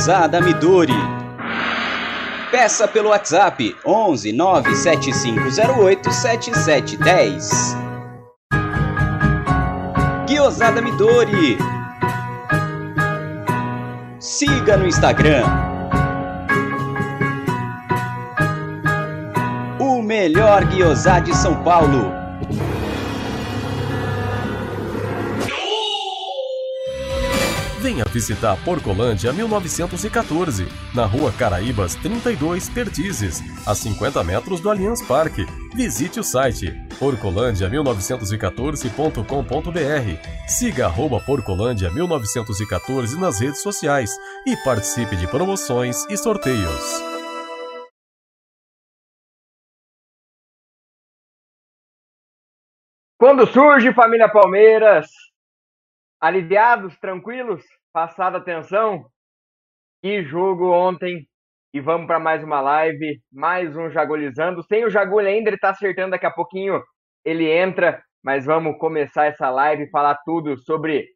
Guiosada Midori. Peça pelo WhatsApp 11 97508 7710. Guiosada Midori. Siga no Instagram. O melhor guiosá de São Paulo. Venha visitar Porcolândia 1914, na rua Caraíbas 32, Pertizes, a 50 metros do Allianz Parque. Visite o site porcolândia1914.com.br. Siga arroba Porcolândia 1914 nas redes sociais e participe de promoções e sorteios. Quando surge família Palmeiras, aliviados, tranquilos, passada a tensão? Que jogo ontem e vamos para mais uma live, mais um Jagulizando. Sem o Jagulho ainda, ele está acertando daqui a pouquinho, ele entra, mas vamos começar essa live e falar tudo sobre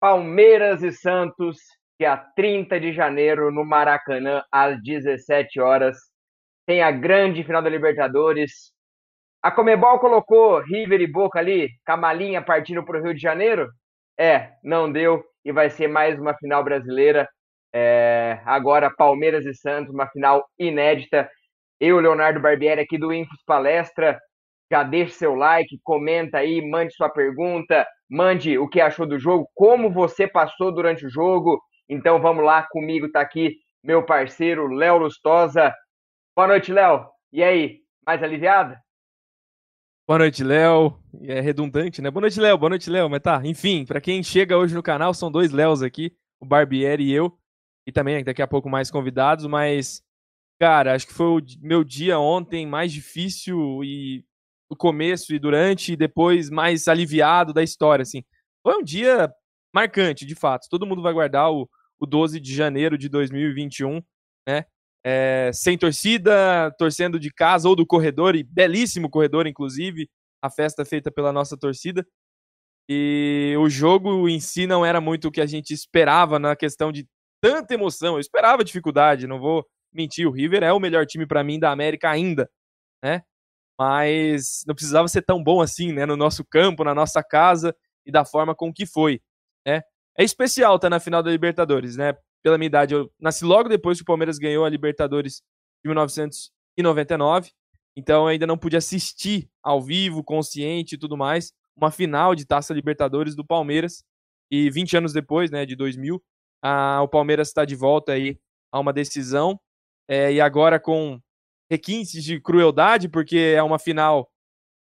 Palmeiras e Santos, dia 30 de janeiro, no Maracanã, às 17 horas. Tem a grande final da Libertadores. A Comebol colocou River e Boca ali, Camalinha partindo para o Rio de Janeiro. É, não deu e vai ser mais uma final brasileira. É, agora Palmeiras e Santos, uma final inédita. Eu, Leonardo Barbieri, aqui do Infos Palestra. Já deixe seu like, comenta aí, mande sua pergunta, mande o que achou do jogo, como você passou durante o jogo. Então vamos lá, comigo tá aqui meu parceiro Léo Lustosa. Boa noite, Léo. E aí, mais aliviada? Boa noite, Léo. É redundante, né? Boa noite, Léo. Boa noite, Léo. Mas tá, enfim, para quem chega hoje no canal, são dois Léos aqui, o Barbieri e eu. E também daqui a pouco mais convidados, mas, cara, acho que foi o meu dia ontem mais difícil e o começo e durante e depois mais aliviado da história, assim. Foi um dia marcante, de fato. Todo mundo vai guardar o, o 12 de janeiro de 2021, né? É, sem torcida, torcendo de casa ou do corredor, e belíssimo corredor, inclusive, a festa feita pela nossa torcida. E o jogo em si não era muito o que a gente esperava na questão de tanta emoção. Eu esperava dificuldade, não vou mentir. O River é o melhor time para mim da América ainda, né? Mas não precisava ser tão bom assim, né? No nosso campo, na nossa casa e da forma com que foi, né? É especial estar tá na final da Libertadores, né? Pela minha idade, eu nasci logo depois que o Palmeiras ganhou a Libertadores de 1999. Então eu ainda não pude assistir ao vivo, consciente e tudo mais, uma final de Taça Libertadores do Palmeiras. E 20 anos depois, né, de 2000, a, o Palmeiras está de volta aí a uma decisão. É, e agora com requintes de crueldade, porque é uma final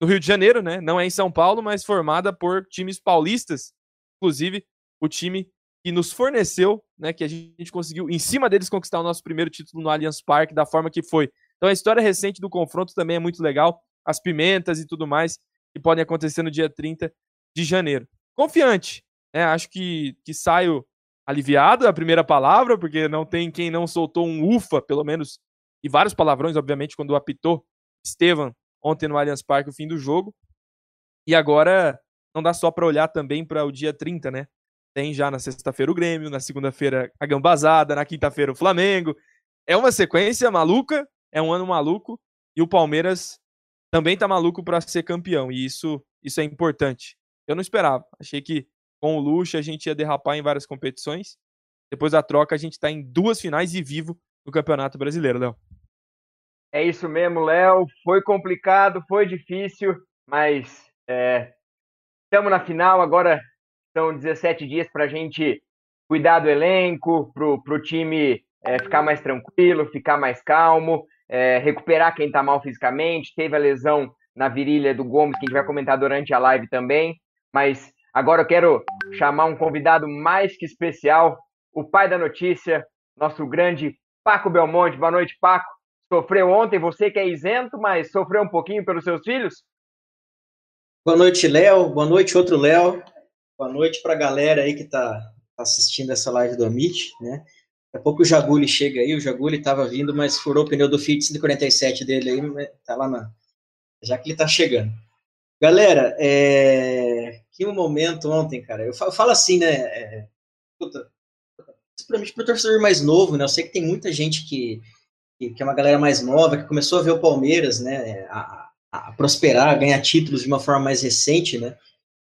no Rio de Janeiro, né? Não é em São Paulo, mas formada por times paulistas. Inclusive, o time que nos forneceu, né, que a gente conseguiu, em cima deles, conquistar o nosso primeiro título no Allianz Parque, da forma que foi. Então a história recente do confronto também é muito legal, as pimentas e tudo mais que podem acontecer no dia 30 de janeiro. Confiante, né, acho que, que saio aliviado, a primeira palavra, porque não tem quem não soltou um ufa, pelo menos, e vários palavrões, obviamente, quando apitou Estevam ontem no Allianz Parque, o fim do jogo. E agora não dá só para olhar também para o dia 30, né? Tem já na sexta-feira o Grêmio, na segunda-feira a Gambazada, na quinta-feira o Flamengo. É uma sequência maluca, é um ano maluco e o Palmeiras também tá maluco para ser campeão e isso isso é importante. Eu não esperava. Achei que com o Luxo a gente ia derrapar em várias competições. Depois da troca a gente está em duas finais e vivo no Campeonato Brasileiro, Léo. É isso mesmo, Léo. Foi complicado, foi difícil, mas estamos é, na final. Agora são 17 dias para a gente cuidar do elenco, para o time é, ficar mais tranquilo, ficar mais calmo, é, recuperar quem está mal fisicamente. Teve a lesão na virilha do Gomes, que a gente vai comentar durante a live também. Mas agora eu quero chamar um convidado mais que especial, o pai da notícia, nosso grande Paco Belmonte. Boa noite, Paco. Sofreu ontem, você que é isento, mas sofreu um pouquinho pelos seus filhos? Boa noite, Léo. Boa noite, outro Léo. Boa noite para a galera aí que está tá assistindo essa live do Amit, né? Daqui a pouco o Jaguli chega aí, o Jaguli estava vindo, mas furou o pneu do Fiat 147 dele aí, tá lá na... Já que ele está chegando. Galera, é... que um momento ontem, cara. Eu falo, assim, né? É... Puta, principalmente para o torcedor mais novo, né? Eu sei que tem muita gente que, que, que, é uma galera mais nova, que começou a ver o Palmeiras, né? A, a prosperar, a ganhar títulos de uma forma mais recente, né?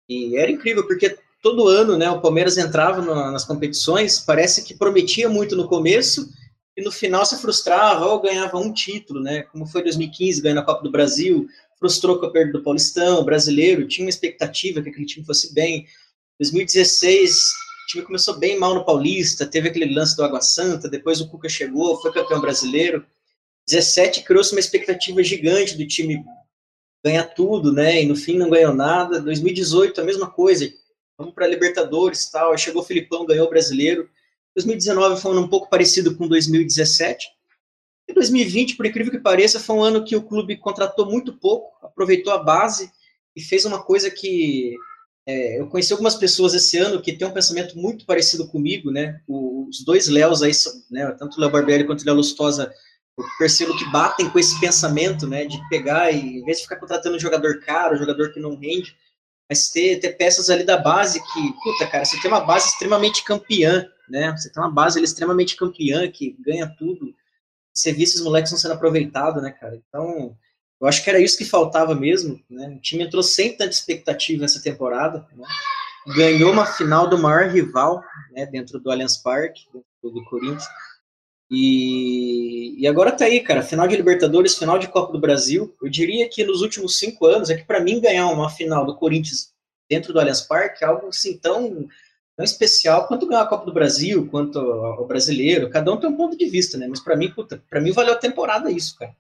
E era incrível, porque todo ano, né, o Palmeiras entrava nas competições, parece que prometia muito no começo, e no final se frustrava ou ganhava um título, né? Como foi 2015, ganhando a Copa do Brasil, frustrou com a perda do Paulistão, brasileiro, tinha uma expectativa que aquele time fosse bem. 2016, o time começou bem mal no Paulista, teve aquele lance do Água Santa, depois o Cuca chegou, foi campeão brasileiro. 17 criou-se uma expectativa gigante do time ganhar tudo, né? E no fim não ganhou nada. 2018 a mesma coisa. Vamos para Libertadores, tal. Aí chegou o Filipão, ganhou o Brasileiro. 2019 foi um ano um pouco parecido com 2017. E 2020, por incrível que pareça, foi um ano que o clube contratou muito pouco, aproveitou a base e fez uma coisa que é, eu conheci algumas pessoas esse ano que têm um pensamento muito parecido comigo, né? Os dois Léos aí, né, tanto o Léo Barbelli quanto o Léo Lustosa, eu percebo que batem com esse pensamento, né, de pegar e, em vez de ficar contratando um jogador caro, um jogador que não rende, mas ter, ter peças ali da base que, puta, cara, você tem uma base extremamente campeã, né? Você tem uma base ali extremamente campeã, que ganha tudo você vê esses moleques não sendo aproveitados, né, cara? Então, eu acho que era isso que faltava mesmo, né? O time entrou sem tanta expectativa nessa temporada, né? ganhou uma final do maior rival, né, dentro do Allianz Parque, do, do Corinthians, e, e, agora tá aí, cara, final de Libertadores, final de Copa do Brasil, eu diria que nos últimos cinco anos, é que para mim ganhar uma final do Corinthians dentro do Allianz Parque é algo assim tão tão especial quanto ganhar a Copa do Brasil, quanto o brasileiro. Cada um tem um ponto de vista, né? Mas para mim, puta, para mim valeu a temporada isso, cara.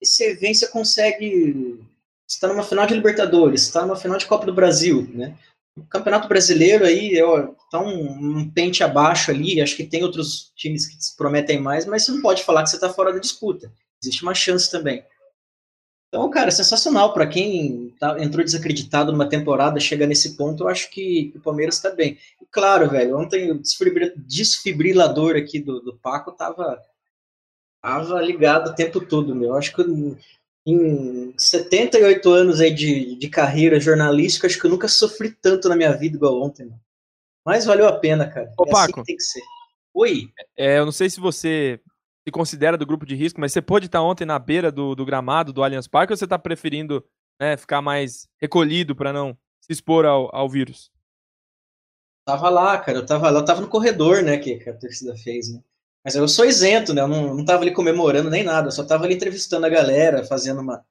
E você vem, você consegue. Você tá numa final de Libertadores, está numa final de Copa do Brasil, né? Campeonato Brasileiro aí ó, tá um, um, pente abaixo ali. Acho que tem outros times que se prometem mais, mas você não pode falar que você está fora da disputa. Existe uma chance também. Então, cara, sensacional. Para quem tá, entrou desacreditado numa temporada, chega nesse ponto, eu acho que o Palmeiras está bem. E claro, velho, ontem o desfibrilador aqui do, do Paco tava, tava ligado o tempo todo, meu. Eu acho que em 78 anos aí de, de carreira jornalística, acho que eu nunca sofri tanto na minha vida igual ontem, mano. Mas valeu a pena, cara. Ô, é Paco, assim que tem que ser. Oi. É, eu não sei se você se considera do grupo de risco, mas você pôde estar ontem na beira do, do gramado do Allianz Parque ou você está preferindo né, ficar mais recolhido para não se expor ao, ao vírus? Tava lá, cara, eu tava lá, eu tava no corredor, né, que, que a torcida fez, né? Mas eu sou isento, né? Eu não, não tava ali comemorando nem nada, eu só tava ali entrevistando a galera, fazendo uma.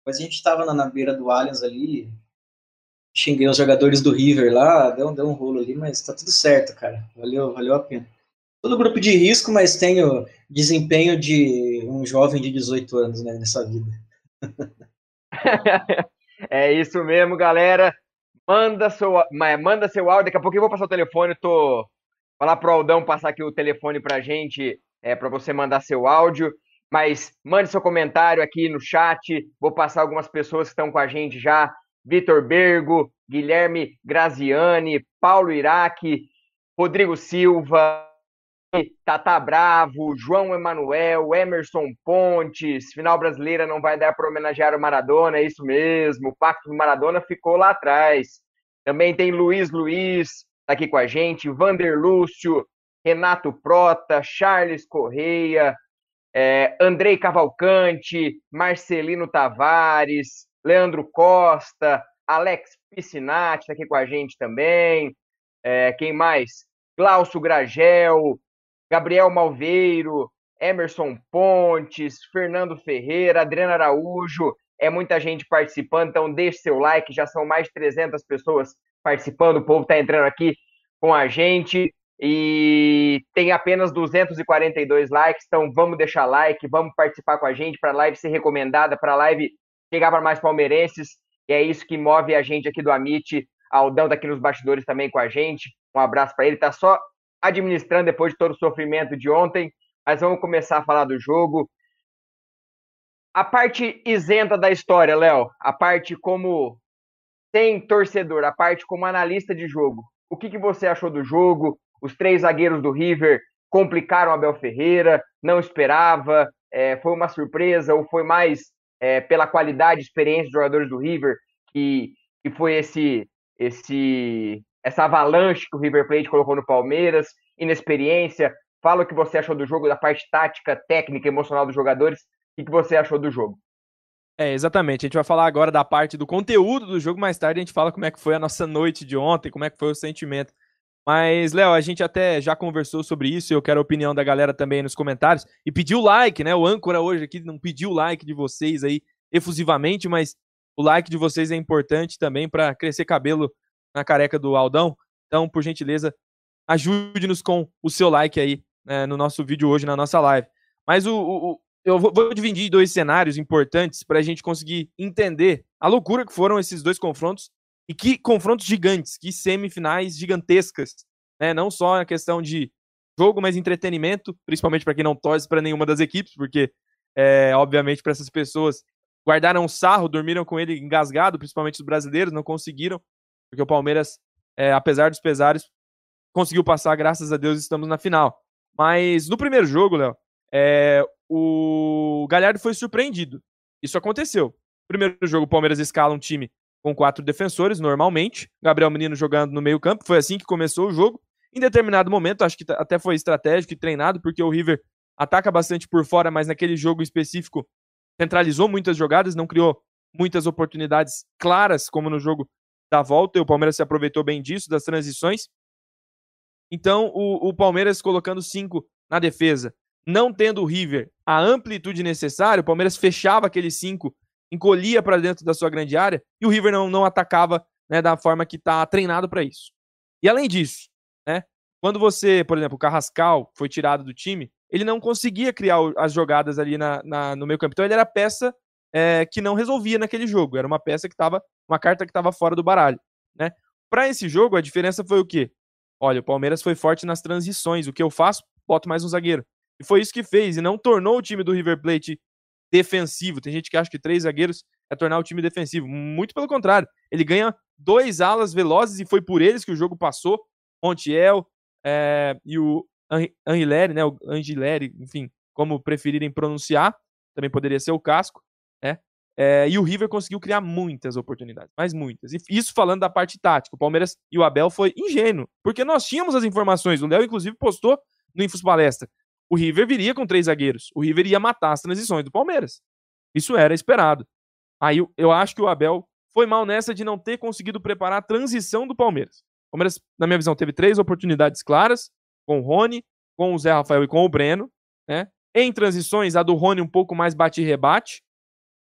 Depois a gente tava na, na beira do Allianz ali, xinguei os jogadores do River lá, deu, deu um rolo ali, mas tá tudo certo, cara. Valeu, valeu a pena todo grupo de risco, mas tenho desempenho de um jovem de 18 anos né, nessa vida. é isso mesmo, galera. Manda seu, manda seu áudio. Daqui a pouco eu vou passar o telefone. Tô falar pro Aldão passar aqui o telefone pra gente, é, para você mandar seu áudio. Mas mande seu comentário aqui no chat. Vou passar algumas pessoas que estão com a gente já. Vitor Bergo, Guilherme Graziani, Paulo Iraque, Rodrigo Silva, Tata Bravo, João Emanuel, Emerson Pontes, final brasileira não vai dar para homenagear o Maradona, é isso mesmo. O pacto do Maradona ficou lá atrás. Também tem Luiz Luiz aqui com a gente, Vander Lúcio, Renato Prota, Charles Correia, é, Andrei Cavalcante, Marcelino Tavares, Leandro Costa, Alex Piscinati tá aqui com a gente também. É, quem mais? Glaucio Gragel, Gabriel Malveiro, Emerson Pontes, Fernando Ferreira, Adriana Araújo, é muita gente participando, então deixe seu like, já são mais de 300 pessoas participando, o povo está entrando aqui com a gente. E tem apenas 242 likes, então vamos deixar like, vamos participar com a gente para a live ser recomendada, para a live chegar para mais palmeirenses, e é isso que move a gente aqui do Amit, Aldão tá aqui nos bastidores também com a gente, um abraço para ele, tá só administrando depois de todo o sofrimento de ontem, mas vamos começar a falar do jogo. A parte isenta da história, Léo, a parte como sem torcedor, a parte como analista de jogo. O que, que você achou do jogo? Os três zagueiros do River complicaram Abel Ferreira, não esperava, é, foi uma surpresa ou foi mais é, pela qualidade e experiência dos jogadores do River que, que foi esse esse essa avalanche que o River Plate colocou no Palmeiras. inexperiência. Fala o que você achou do jogo, da parte tática, técnica, emocional dos jogadores. O que você achou do jogo? É, exatamente. A gente vai falar agora da parte do conteúdo do jogo, mais tarde a gente fala como é que foi a nossa noite de ontem, como é que foi o sentimento. Mas, Léo, a gente até já conversou sobre isso, eu quero a opinião da galera também nos comentários. E pediu like, né? O âncora hoje aqui não pediu o like de vocês aí efusivamente, mas o like de vocês é importante também para crescer cabelo na careca do Aldão. Então, por gentileza, ajude-nos com o seu like aí né, no nosso vídeo hoje, na nossa live. Mas o, o eu vou, vou, dividir dois cenários importantes para a gente conseguir entender a loucura que foram esses dois confrontos e que confrontos gigantes, que semifinais gigantescas, né? Não só a questão de jogo, mas entretenimento, principalmente para quem não torce para nenhuma das equipes, porque é, obviamente para essas pessoas guardaram um sarro, dormiram com ele engasgado, principalmente os brasileiros, não conseguiram, porque o Palmeiras, é, apesar dos pesares, conseguiu passar, graças a Deus, estamos na final. Mas no primeiro jogo, Léo, é, o Galhardo foi surpreendido. Isso aconteceu. Primeiro jogo, o Palmeiras escala um time com quatro defensores, normalmente. Gabriel Menino jogando no meio-campo. Foi assim que começou o jogo. Em determinado momento, acho que até foi estratégico e treinado, porque o River ataca bastante por fora, mas naquele jogo específico centralizou muitas jogadas, não criou muitas oportunidades claras, como no jogo da volta, e o Palmeiras se aproveitou bem disso, das transições. Então, o, o Palmeiras colocando cinco na defesa, não tendo o River a amplitude necessária, o Palmeiras fechava aqueles cinco, encolhia para dentro da sua grande área e o River não, não atacava né, da forma que está treinado para isso. E além disso, né, quando você, por exemplo, o Carrascal foi tirado do time, ele não conseguia criar as jogadas ali na, na no meio campo. Então ele era peça é, que não resolvia naquele jogo. Era uma peça que estava, uma carta que estava fora do baralho. Né? Para esse jogo, a diferença foi o quê? Olha, o Palmeiras foi forte nas transições. O que eu faço? Boto mais um zagueiro. E foi isso que fez, e não tornou o time do River Plate defensivo. Tem gente que acha que três zagueiros é tornar o time defensivo. Muito pelo contrário. Ele ganha dois alas velozes e foi por eles que o jogo passou. Montiel é, e o Angileri, né? O Angileri, enfim, como preferirem pronunciar. Também poderia ser o Casco, né? É, e o River conseguiu criar muitas oportunidades, mas muitas. E isso falando da parte tática. O Palmeiras e o Abel foi ingênuo, porque nós tínhamos as informações. O Léo, inclusive, postou no Infos Palestra o River viria com três zagueiros. O River ia matar as transições do Palmeiras. Isso era esperado. Aí eu, acho que o Abel foi mal nessa de não ter conseguido preparar a transição do Palmeiras. O Palmeiras, na minha visão, teve três oportunidades claras, com o Rony, com o Zé Rafael e com o Breno, né? Em transições, a do Rony um pouco mais bate e rebate,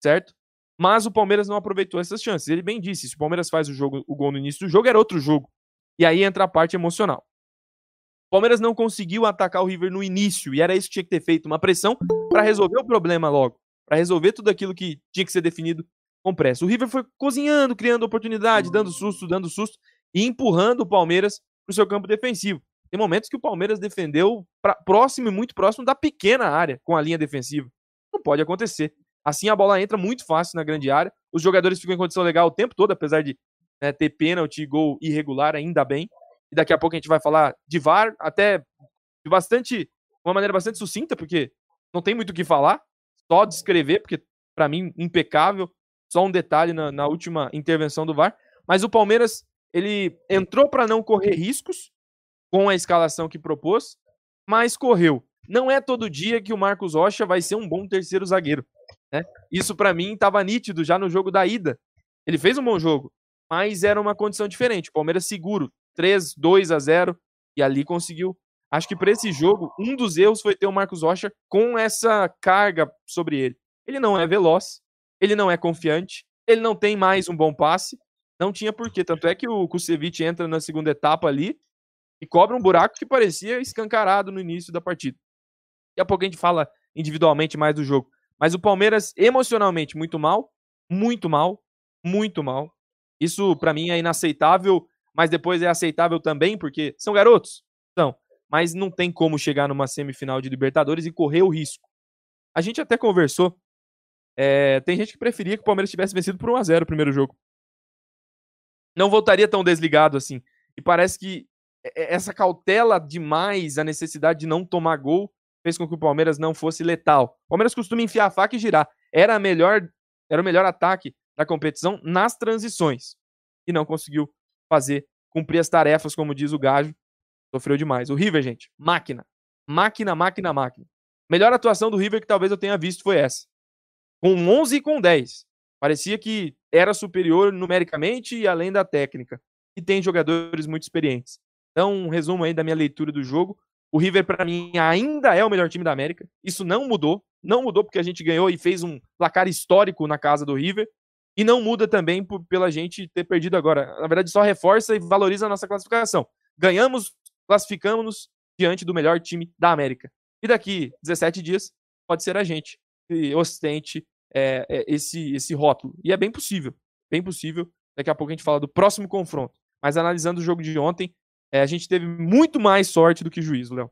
certo? Mas o Palmeiras não aproveitou essas chances. Ele bem disse, se o Palmeiras faz o jogo, o gol no início do jogo, era outro jogo. E aí entra a parte emocional. Palmeiras não conseguiu atacar o River no início e era isso que tinha que ter feito, uma pressão para resolver o problema logo, para resolver tudo aquilo que tinha que ser definido com pressa. O River foi cozinhando, criando oportunidade, dando susto, dando susto e empurrando o Palmeiras para o seu campo defensivo. Tem momentos que o Palmeiras defendeu pra, próximo e muito próximo da pequena área com a linha defensiva. Não pode acontecer. Assim a bola entra muito fácil na grande área. Os jogadores ficam em condição legal o tempo todo, apesar de né, ter pênalti e gol irregular, ainda bem e daqui a pouco a gente vai falar de VAR, até de bastante, uma maneira bastante sucinta, porque não tem muito o que falar, só descrever, porque para mim impecável, só um detalhe na, na, última intervenção do VAR, mas o Palmeiras ele entrou para não correr riscos com a escalação que propôs, mas correu. Não é todo dia que o Marcos Rocha vai ser um bom terceiro zagueiro. Né? Isso para mim estava nítido já no jogo da ida. Ele fez um bom jogo, mas era uma condição diferente. O Palmeiras seguro, 3, 2 a 0 e ali conseguiu. Acho que para esse jogo, um dos erros foi ter o Marcos Rocha com essa carga sobre ele. Ele não é veloz, ele não é confiante, ele não tem mais um bom passe, não tinha porquê. Tanto é que o Kusevich entra na segunda etapa ali e cobra um buraco que parecia escancarado no início da partida. Daqui a pouco a gente fala individualmente mais do jogo. Mas o Palmeiras, emocionalmente, muito mal, muito mal, muito mal. Isso, para mim, é inaceitável mas depois é aceitável também, porque são garotos? São. Mas não tem como chegar numa semifinal de Libertadores e correr o risco. A gente até conversou. É, tem gente que preferia que o Palmeiras tivesse vencido por 1x0 o primeiro jogo. Não voltaria tão desligado assim. E parece que essa cautela demais, a necessidade de não tomar gol, fez com que o Palmeiras não fosse letal. O Palmeiras costuma enfiar a faca e girar. Era, melhor, era o melhor ataque da competição nas transições. E não conseguiu fazer, cumprir as tarefas, como diz o Gajo. Sofreu demais. O River, gente, máquina. Máquina, máquina, máquina. Melhor atuação do River que talvez eu tenha visto foi essa. Com 11 e com 10. Parecia que era superior numericamente e além da técnica. E tem jogadores muito experientes. Então, um resumo aí da minha leitura do jogo. O River, para mim, ainda é o melhor time da América. Isso não mudou. Não mudou porque a gente ganhou e fez um placar histórico na casa do River. E não muda também por, pela gente ter perdido agora. Na verdade, só reforça e valoriza a nossa classificação. Ganhamos, classificamos-nos diante do melhor time da América. E daqui 17 dias pode ser a gente que ostente é, é, esse, esse rótulo. E é bem possível. Bem possível. Daqui a pouco a gente fala do próximo confronto. Mas analisando o jogo de ontem, é, a gente teve muito mais sorte do que juízo, Léo.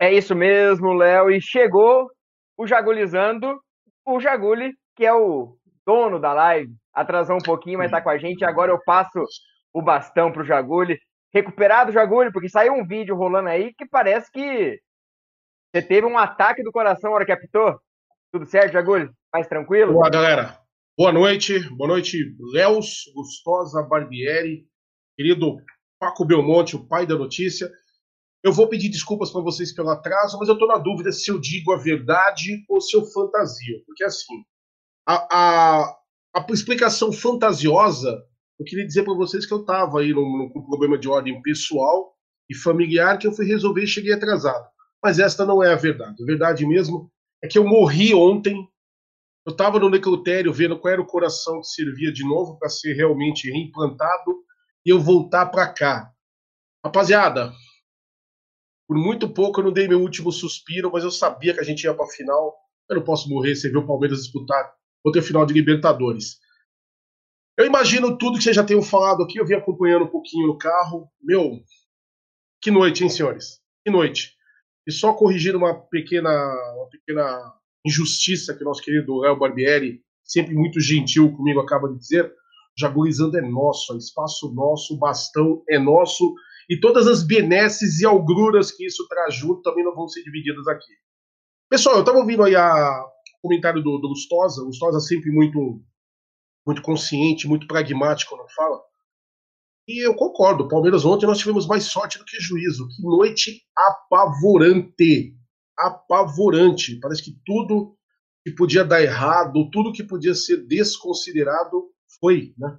É isso mesmo, Léo. E chegou o Jagulizando, o Jaguli, que é o dono da live. Atrasou um pouquinho, mas tá com a gente. Agora eu passo o bastão pro Jaguli. Recuperado, Jaguli, porque saiu um vídeo rolando aí que parece que você teve um ataque do coração na hora que apitou. Tudo certo, Jaguli? Mais tranquilo? Boa, galera. Boa noite. Boa noite, Léus, Gustosa, Barbieri, querido Paco Belmonte, o pai da notícia. Eu vou pedir desculpas para vocês pelo atraso, mas eu estou na dúvida se eu digo a verdade ou se eu fantasio. Porque, assim, a, a, a explicação fantasiosa, eu queria dizer para vocês que eu estava aí com um problema de ordem pessoal e familiar que eu fui resolver e cheguei atrasado. Mas esta não é a verdade. A verdade mesmo é que eu morri ontem. Eu estava no necrotério vendo qual era o coração que servia de novo para ser realmente reimplantado e eu voltar para cá. Rapaziada, por muito pouco eu não dei meu último suspiro, mas eu sabia que a gente ia para a final. Eu não posso morrer sem ver o Palmeiras disputar outra final de Libertadores. Eu imagino tudo que vocês já tenham falado aqui, eu vim acompanhando um pouquinho no carro. Meu, que noite, hein, senhores? Que noite. E só corrigir uma pequena, uma pequena injustiça que nosso querido Léo Barbieri, sempre muito gentil comigo, acaba de dizer. Jaguarizando é nosso, é espaço nosso, o bastão é nosso e todas as benesses e algruras que isso traz junto também não vão ser divididas aqui. Pessoal, eu estava ouvindo aí a, comentário do, do Gustosa, o Gustosa sempre muito, muito consciente, muito pragmático quando fala. E eu concordo, Palmeiras ontem nós tivemos mais sorte do que juízo. Que noite apavorante! Apavorante! Parece que tudo que podia dar errado, tudo que podia ser desconsiderado foi, né?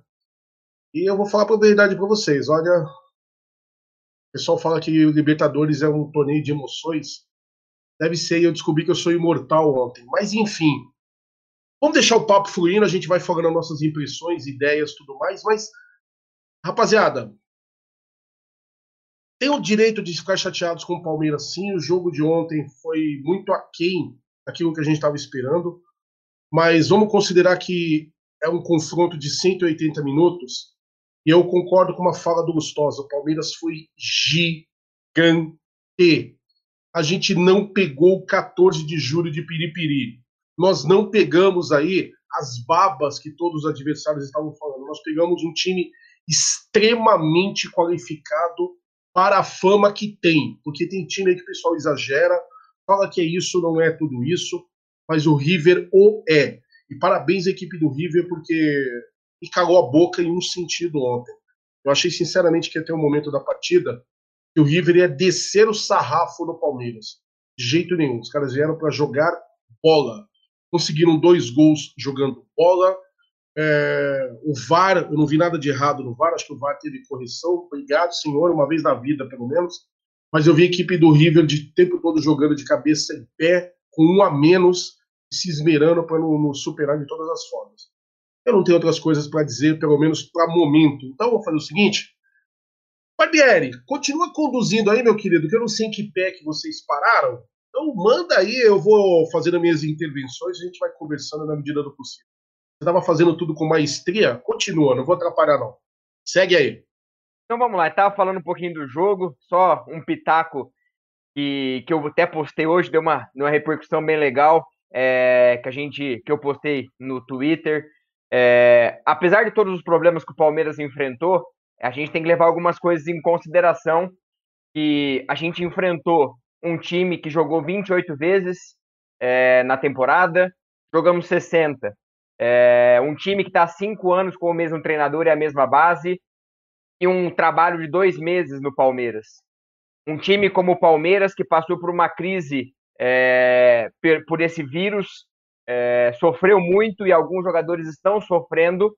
E eu vou falar a verdade para vocês. Olha, o pessoal fala que o Libertadores é um torneio de emoções. Deve ser, eu descobri que eu sou imortal ontem. Mas enfim, vamos deixar o papo fluindo, a gente vai falando nossas impressões, ideias, tudo mais. Mas, rapaziada, tem o direito de ficar chateados com o Palmeiras, sim. O jogo de ontem foi muito aquém daquilo que a gente estava esperando. Mas vamos considerar que é um confronto de 180 minutos, e eu concordo com uma fala do Gustosa, o Palmeiras foi gigante. A gente não pegou o 14 de julho de Piripiri. Nós não pegamos aí as babas que todos os adversários estavam falando. Nós pegamos um time extremamente qualificado para a fama que tem. Porque tem time aí que o pessoal exagera, fala que é isso, não é tudo isso, mas o River o é. E parabéns à equipe do River, porque me calou a boca em um sentido ontem. Eu achei sinceramente que até o momento da partida que o River ia descer o sarrafo no Palmeiras. De jeito nenhum. Os caras vieram para jogar bola. Conseguiram dois gols jogando bola. É, o VAR, eu não vi nada de errado no VAR, acho que o VAR teve correção. Obrigado, senhor, uma vez na vida, pelo menos. Mas eu vi a equipe do River de tempo todo jogando de cabeça em pé, com um a menos, se esmerando para nos superar de todas as formas. Eu não tenho outras coisas para dizer, pelo menos para momento. Então, vou fazer o seguinte. Barbieri, continua conduzindo aí, meu querido, que eu não sei em que pé que vocês pararam. Então, manda aí, eu vou fazendo minhas intervenções, a gente vai conversando na medida do possível. Você estava fazendo tudo com maestria? Continua, não vou atrapalhar, não. Segue aí. Então vamos lá, estava falando um pouquinho do jogo, só um pitaco que, que eu até postei hoje, deu uma, uma repercussão bem legal é, que a gente que eu postei no Twitter. É, apesar de todos os problemas que o Palmeiras enfrentou, a gente tem que levar algumas coisas em consideração. Que a gente enfrentou um time que jogou 28 vezes é, na temporada, jogamos 60. É, um time que está há cinco anos com o mesmo treinador e a mesma base. e um trabalho de dois meses no Palmeiras. Um time como o Palmeiras, que passou por uma crise é, por esse vírus, sofreu muito e alguns jogadores estão sofrendo,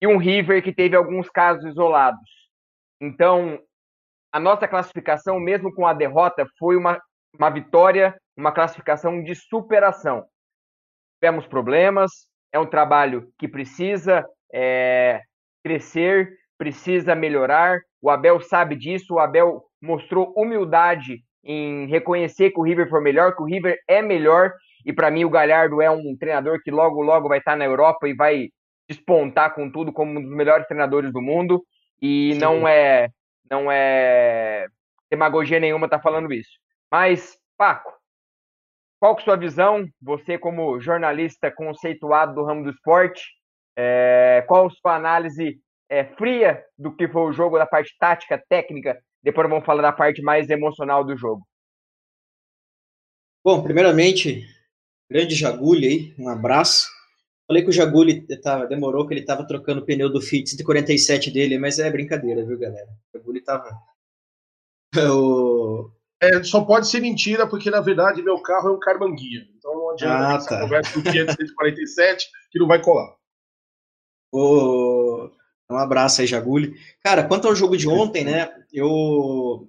e um River que teve alguns casos isolados. Então, a nossa classificação, mesmo com a derrota, foi uma, uma vitória, uma classificação de superação. Tivemos problemas, é um trabalho que precisa é, crescer, precisa melhorar. O Abel sabe disso, o Abel mostrou humildade em reconhecer que o River foi melhor, que o River é melhor, e para mim o Galhardo é um treinador que logo, logo vai estar na Europa e vai despontar com tudo como um dos melhores treinadores do mundo, e Sim. não é não é demagogia nenhuma tá falando isso. Mas, Paco, qual que é a sua visão? Você como jornalista conceituado do ramo do esporte, é, qual a sua análise é, fria do que foi o jogo, da parte tática, técnica. Depois vamos falar da parte mais emocional do jogo. Bom, primeiramente, grande Jaguli aí, um abraço. Falei que o Jaguli tava, demorou, que ele estava trocando o pneu do Fit 147 dele, mas é brincadeira, viu, galera? O Jaguli tava. o... É, só pode ser mentira, porque na verdade meu carro é um Carmanguia. Então não adianta ah, tá. conversa do Fiat 147 que não vai colar. O... Um abraço aí, Jaguli. Cara, quanto ao jogo de ontem, né? Eu,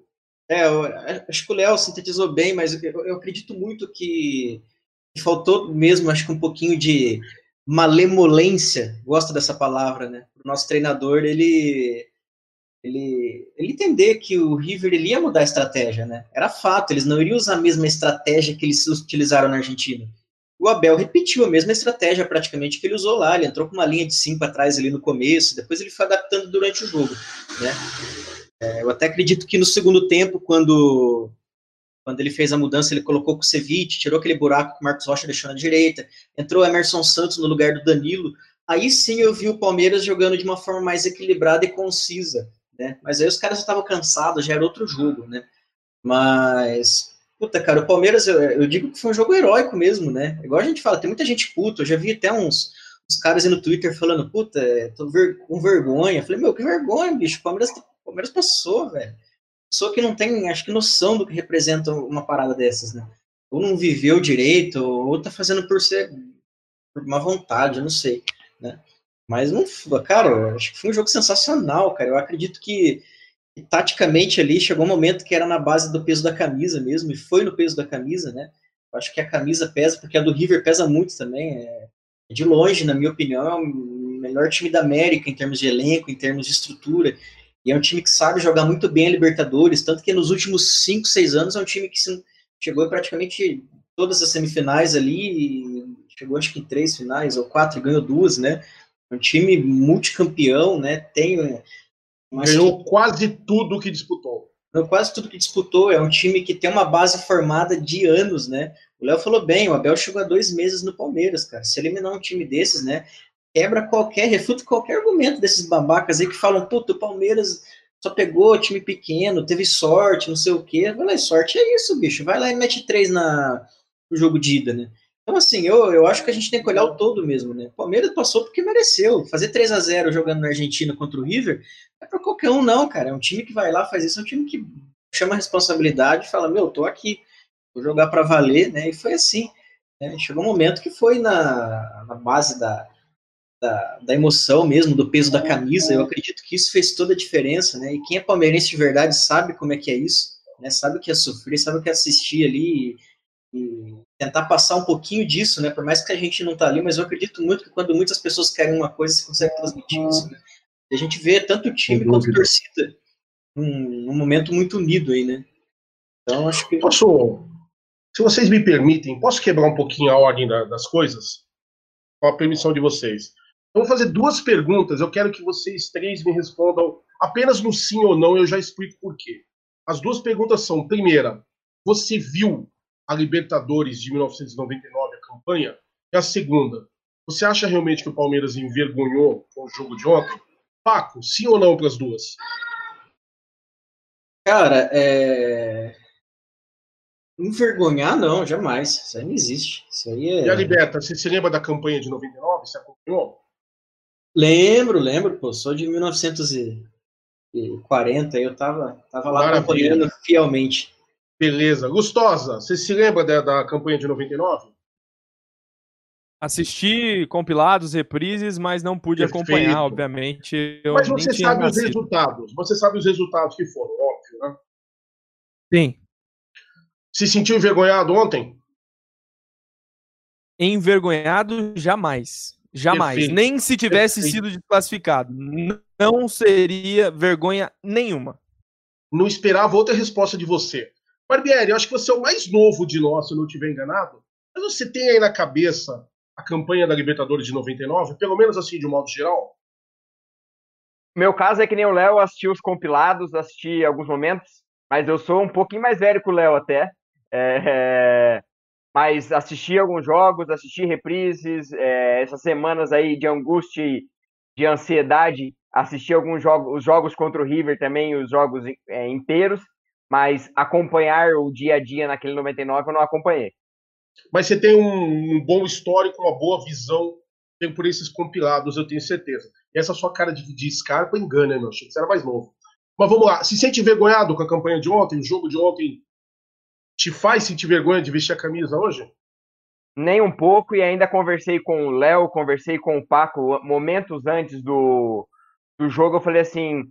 é, eu acho que o Léo sintetizou bem, mas eu, eu acredito muito que faltou mesmo, acho que um pouquinho de malemolência, gosto dessa palavra, né? O nosso treinador, ele, ele, ele entender que o River ele ia mudar a estratégia, né? Era fato, eles não iriam usar a mesma estratégia que eles utilizaram na Argentina o Abel repetiu a mesma estratégia praticamente que ele usou lá. Ele entrou com uma linha de cinco atrás ali no começo, depois ele foi adaptando durante o jogo. Né? É, eu até acredito que no segundo tempo, quando, quando ele fez a mudança, ele colocou o Ceviche, tirou aquele buraco que o Marcos Rocha deixou na direita, entrou Emerson Santos no lugar do Danilo. Aí sim eu vi o Palmeiras jogando de uma forma mais equilibrada e concisa. Né? Mas aí os caras estavam cansados, já era outro jogo. Né? Mas Puta, cara, o Palmeiras, eu, eu, digo que foi um jogo heróico mesmo, né? Igual a gente fala, tem muita gente puta. Eu já vi até uns, uns caras aí no Twitter falando, puta, tô ver, com vergonha. Eu falei, meu, que vergonha, bicho. O Palmeiras, o Palmeiras passou, velho. Pessoa que não tem, acho que, noção do que representa uma parada dessas, né? Ou não viveu direito, ou tá fazendo por ser por uma vontade, eu não sei, né? Mas não, cara, acho que foi um jogo sensacional, cara. Eu acredito que taticamente ali chegou um momento que era na base do peso da camisa mesmo, e foi no peso da camisa, né? Acho que a camisa pesa, porque a do River pesa muito também. É, de longe, na minha opinião, é o melhor time da América em termos de elenco, em termos de estrutura. E é um time que sabe jogar muito bem a Libertadores, tanto que nos últimos 5, 6 anos é um time que chegou em praticamente todas as semifinais ali, chegou acho que em três finais ou quatro, ganhou duas, né? É um time multicampeão, né? Tem Ganhou que... quase tudo que disputou. Ganhou quase tudo que disputou. É um time que tem uma base formada de anos, né? O Léo falou bem, o Abel chegou há dois meses no Palmeiras, cara. Se eliminar um time desses, né? Quebra qualquer, refuta qualquer argumento desses babacas aí que falam, puta, o Palmeiras só pegou time pequeno, teve sorte, não sei o quê. Vai lá, sorte é isso, bicho. Vai lá e mete três na, no jogo de ida, né? Então, assim, eu, eu acho que a gente tem que olhar o todo mesmo, né? O Palmeiras passou porque mereceu. Fazer 3 a 0 jogando na Argentina contra o River é para qualquer um, não, cara. É um time que vai lá, faz isso, é um time que chama a responsabilidade e fala: Meu, tô aqui, vou jogar para valer, né? E foi assim. Né? Chegou um momento que foi na, na base da, da, da, emoção mesmo, do peso da camisa. Eu acredito que isso fez toda a diferença, né? E quem é palmeirense de verdade sabe como é que é isso, né? Sabe o que é sofrer, sabe o que é assistir ali e, e tentar passar um pouquinho disso, né? Por mais que a gente não tá ali, mas eu acredito muito que quando muitas pessoas querem uma coisa, você consegue transmitir isso. Né? E a gente vê tanto o time quanto a torcida num, num, momento muito unido aí, né? Então acho que. Posso, se vocês me permitem, posso quebrar um pouquinho a ordem da, das coisas? Com a permissão de vocês. Eu vou fazer duas perguntas. Eu quero que vocês três me respondam apenas no sim ou não. Eu já explico por quê. As duas perguntas são: primeira, você viu a Libertadores de 1999, a campanha, e a segunda. Você acha realmente que o Palmeiras envergonhou com o jogo de ontem? Paco, sim ou não para as duas? Cara, é. Envergonhar, não, jamais. Isso aí não existe. Isso aí é... E a Liberta, você se lembra da campanha de 99? Você acompanhou? Lembro, lembro, pô. Sou de 1900 e... 40, eu tava, tava lá Maravilha. acompanhando fielmente. Beleza. Gustosa, você se lembra da, da campanha de 99? Assisti compilados, reprises, mas não pude Perfeito. acompanhar, obviamente. mas você sabe os resultados. Você sabe os resultados que foram, óbvio, né? Sim. Se sentiu envergonhado ontem? Envergonhado, jamais. Jamais. Perfeito. Nem se tivesse Perfeito. sido desclassificado. Não seria vergonha nenhuma. Não esperava outra resposta de você. Barbieri, eu acho que você é o mais novo de nós, se eu não estiver enganado. Mas você tem aí na cabeça a campanha da Libertadores de 99, pelo menos assim, de um modo geral? Meu caso é que nem o Léo, assisti os compilados, assisti alguns momentos, mas eu sou um pouquinho mais velho que o Léo até. É, mas assisti alguns jogos, assisti reprises, é, essas semanas aí de angústia e de ansiedade, assisti alguns jogos, os jogos contra o River também, os jogos é, inteiros, mas acompanhar o dia a dia naquele 99 eu não acompanhei. Mas você tem um, um bom histórico, uma boa visão tem por esses compilados, eu tenho certeza. E essa sua cara de, de Scarpa engana, meu. Achei que você era mais novo. Mas vamos lá. Se sente envergonhado com a campanha de ontem, o jogo de ontem te faz sentir vergonha de vestir a camisa hoje? Nem um pouco, e ainda conversei com o Léo, conversei com o Paco momentos antes do, do jogo. Eu falei assim: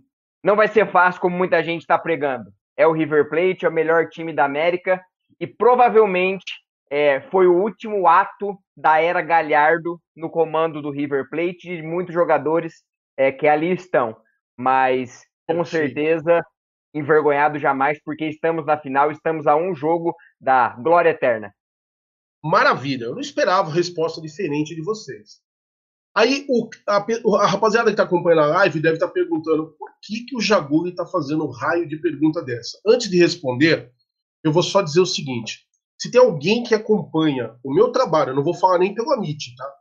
não vai ser fácil como muita gente está pregando. É o River Plate, é o melhor time da América, e provavelmente é, foi o último ato da era Galhardo no comando do River Plate e muitos jogadores é, que ali estão. Mas com certeza envergonhado jamais, porque estamos na final, estamos a um jogo da glória eterna. Maravilha, eu não esperava resposta diferente de vocês. Aí o, a, a, rapaziada que está acompanhando a live deve estar tá perguntando por que, que o Jaguli está fazendo um raio de pergunta dessa. Antes de responder, eu vou só dizer o seguinte: se tem alguém que acompanha o meu trabalho, eu não vou falar nem pelo Amit, tá?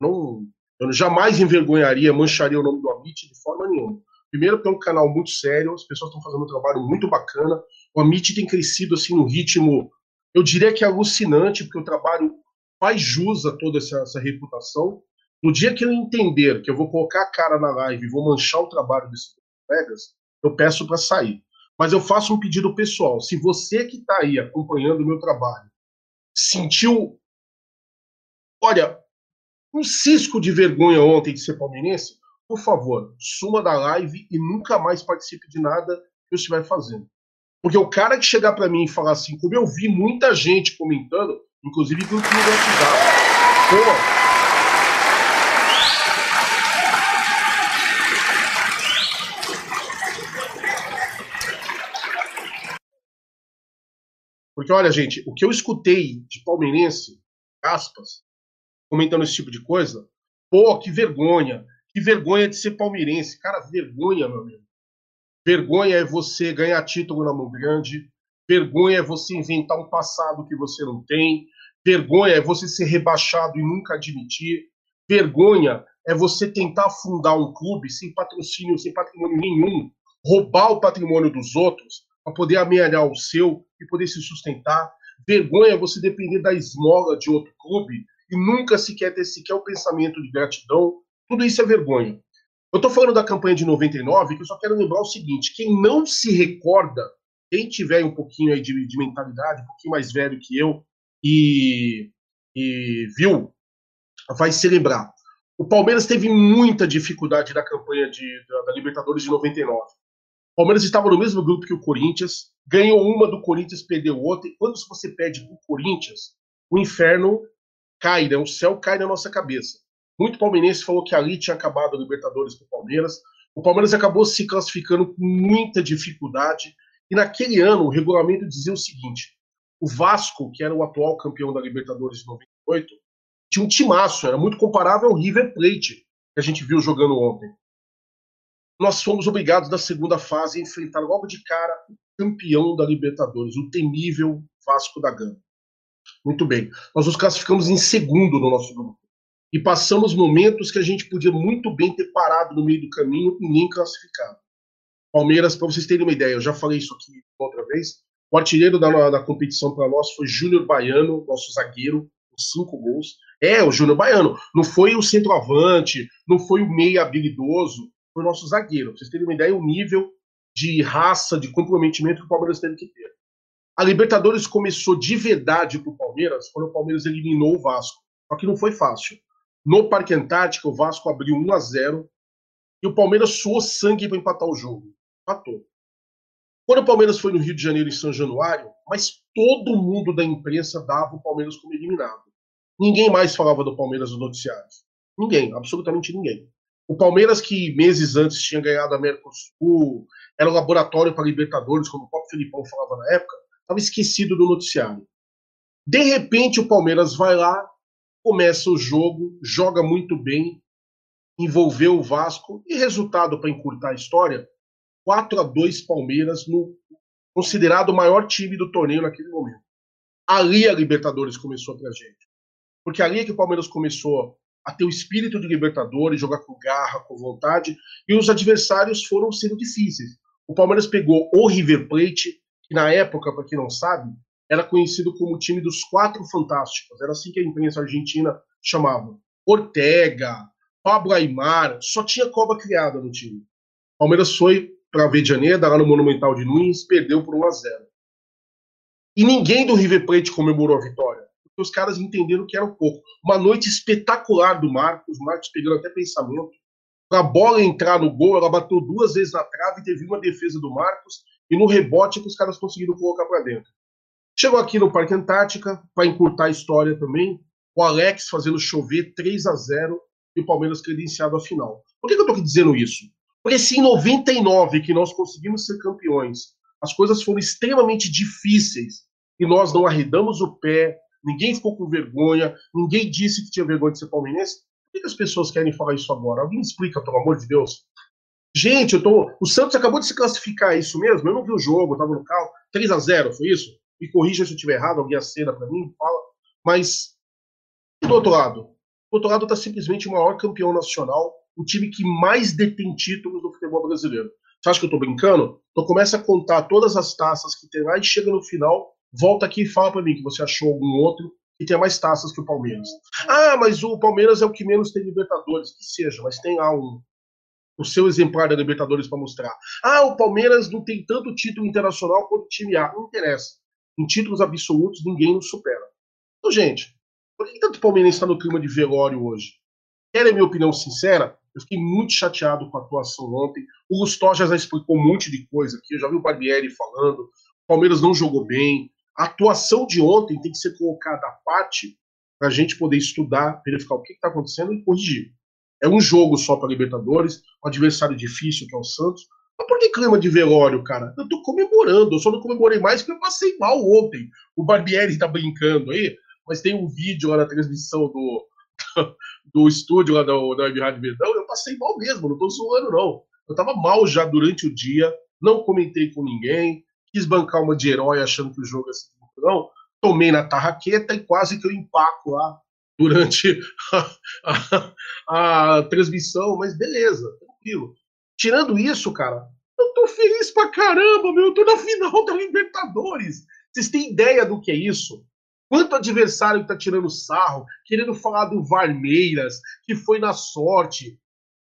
Não, eu jamais envergonharia, mancharia o nome do Amit de forma nenhuma. Primeiro, porque é um canal muito sério, as pessoas estão fazendo um trabalho muito bacana. O Amit tem crescido assim no ritmo, eu diria que é alucinante, porque o trabalho faz jus a toda essa, essa reputação. No dia que eu entender que eu vou colocar a cara na live e vou manchar o trabalho desses colegas, eu peço para sair. Mas eu faço um pedido pessoal. Se você que está aí acompanhando o meu trabalho sentiu, olha, um cisco de vergonha ontem de ser palmeirense, por favor, suma da live e nunca mais participe de nada que eu estiver fazendo. Porque o cara que chegar para mim e falar assim, como eu vi muita gente comentando, inclusive grupo no WhatsApp, pô, Porque, olha, gente, o que eu escutei de palmeirense, aspas, comentando esse tipo de coisa, pô, que vergonha. Que vergonha de ser palmeirense. Cara, vergonha, meu amigo. Vergonha é você ganhar título na mão grande. Vergonha é você inventar um passado que você não tem. Vergonha é você ser rebaixado e nunca admitir. Vergonha é você tentar fundar um clube sem patrocínio, sem patrimônio nenhum, roubar o patrimônio dos outros para poder amealhar o seu e poder se sustentar. Vergonha é você depender da esmola de outro clube e nunca sequer ter sequer o pensamento de gratidão tudo isso é vergonha. Eu estou falando da campanha de 99, que eu só quero lembrar o seguinte: quem não se recorda, quem tiver um pouquinho aí de, de mentalidade, um pouquinho mais velho que eu, e, e viu, vai se lembrar. O Palmeiras teve muita dificuldade na campanha de, da, da Libertadores de 99. O Palmeiras estava no mesmo grupo que o Corinthians, ganhou uma do Corinthians, perdeu outra. E quando você para o Corinthians, o inferno cai, né? o céu cai na nossa cabeça. Muito palmeirense falou que ali tinha acabado a Libertadores para o Palmeiras. O Palmeiras acabou se classificando com muita dificuldade. E naquele ano, o regulamento dizia o seguinte: o Vasco, que era o atual campeão da Libertadores de 98, tinha um timaço, era muito comparável ao River Plate, que a gente viu jogando ontem. Nós fomos obrigados, na segunda fase, a enfrentar logo de cara o campeão da Libertadores, o temível Vasco da Gama. Muito bem. Nós nos classificamos em segundo no nosso grupo e passamos momentos que a gente podia muito bem ter parado no meio do caminho e nem classificado. Palmeiras, para vocês terem uma ideia, eu já falei isso aqui outra vez. O artilheiro da, da competição para nós foi Júnior Baiano, nosso zagueiro, com cinco gols. É, o Júnior Baiano. Não foi o centroavante, não foi o meia habilidoso, foi o nosso zagueiro. Pra vocês terem uma ideia, o nível de raça, de comprometimento que o Palmeiras teve que ter. A Libertadores começou de verdade para o Palmeiras quando o Palmeiras eliminou o Vasco. Só que não foi fácil. No Parque Antártica, o Vasco abriu 1 a 0 e o Palmeiras suou sangue para empatar o jogo. Empatou. Quando o Palmeiras foi no Rio de Janeiro em São Januário, mas todo mundo da imprensa dava o Palmeiras como eliminado. Ninguém mais falava do Palmeiras nos noticiários. Ninguém, absolutamente ninguém. O Palmeiras, que meses antes tinha ganhado a Mercosul, era o laboratório para Libertadores, como o próprio Filipão falava na época, estava esquecido do noticiário. De repente, o Palmeiras vai lá, começa o jogo, joga muito bem, envolveu o Vasco e resultado para encurtar a história, 4 a 2 Palmeiras no considerado o maior time do torneio naquele momento. Ali a Libertadores começou para gente. Porque ali é que o Palmeiras começou a ter o espírito de Libertadores, jogar com garra, com vontade, e os adversários foram sendo difíceis. O Palmeiras pegou o River Plate, que na época, para quem não sabe, era conhecido como time dos quatro fantásticos. Era assim que a imprensa argentina chamava. Ortega, Pablo Aymar, só tinha cobra criada no time. Palmeiras foi para a Janeiro, lá no Monumental de Nunes, perdeu por 1 a 0. E ninguém do River Plate comemorou a vitória, porque os caras entenderam que era um pouco. Uma noite espetacular do Marcos, Marcos pegando até pensamento. Para a bola entrar no gol, ela bateu duas vezes na trave, teve uma defesa do Marcos, e no rebote que os caras conseguiram colocar para dentro. Chegou aqui no Parque Antártica, para encurtar a história também, o Alex fazendo chover 3 a 0 e o Palmeiras credenciado à final. Por que, que eu estou dizendo isso? Porque se em 99 que nós conseguimos ser campeões, as coisas foram extremamente difíceis e nós não arredamos o pé, ninguém ficou com vergonha, ninguém disse que tinha vergonha de ser palmeirense, por que, as pessoas querem falar isso agora? Alguém explica, pelo amor de Deus. Gente, eu tô. O Santos acabou de se classificar, é isso mesmo? Eu não vi o jogo, eu tava no carro. 3 a 0 foi isso? Me corrija se eu estiver errado, alguém acena para mim, fala. Mas, do outro lado, do outro lado está simplesmente o maior campeão nacional o time que mais detém títulos do futebol brasileiro. Você acha que eu tô brincando? Então começa a contar todas as taças que tem lá e chega no final, volta aqui e fala para mim que você achou algum outro que tenha mais taças que o Palmeiras. Ah, mas o Palmeiras é o que menos tem Libertadores, que seja, mas tem lá um, o seu exemplar da Libertadores para mostrar. Ah, o Palmeiras não tem tanto título internacional quanto o time A. Não interessa. Em títulos absolutos, ninguém nos supera. Então, gente, por que tanto palmeirense está no clima de velório hoje? Querem minha opinião sincera? Eu fiquei muito chateado com a atuação ontem. O Gustoja já explicou um monte de coisa aqui. Eu já vi o Barbieri falando. O Palmeiras não jogou bem. A atuação de ontem tem que ser colocada à parte para a gente poder estudar, verificar o que está acontecendo e corrigir. É um jogo só para Libertadores, um adversário difícil que é o Santos. Mas por que clima de velório, cara? Eu tô comemorando, eu só não comemorei mais porque eu passei mal ontem. O Barbieri tá brincando aí, mas tem um vídeo lá na transmissão do, do estúdio lá da, da Web Rádio Verdão, eu passei mal mesmo, não tô zoando, não. Eu tava mal já durante o dia, não comentei com ninguém, quis bancar uma de herói achando que o jogo ia ser não. Tomei na tarraqueta e quase que eu empaco lá durante a, a, a transmissão, mas beleza, tranquilo. Tirando isso, cara, eu tô feliz pra caramba, meu. Eu tô na final da Libertadores. Vocês têm ideia do que é isso? Quanto adversário que tá tirando sarro, querendo falar do Varmeiras, que foi na sorte.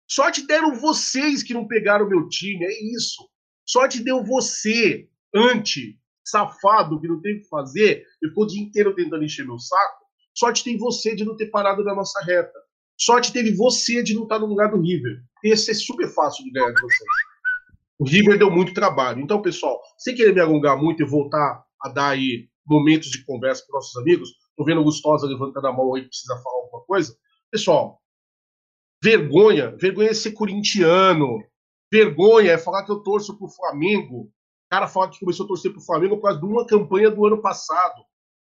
Sorte deram vocês que não pegaram o meu time, é isso. Sorte deu você, anti, safado, que não tem o que fazer, e ficou o dia inteiro tentando encher meu saco. Sorte tem você de não ter parado na nossa reta. Sorte teve você de não estar no lugar do River. Ia ser super fácil de ganhar de vocês. O River deu muito trabalho. Então, pessoal, sem querer me alongar muito e voltar a dar aí momentos de conversa com nossos amigos. Estou vendo o Gustosa levantando a mão aí precisa falar alguma coisa. Pessoal, vergonha. Vergonha é ser corintiano. Vergonha é falar que eu torço pro Flamengo. O cara fala que começou a torcer pro Flamengo por causa de uma campanha do ano passado.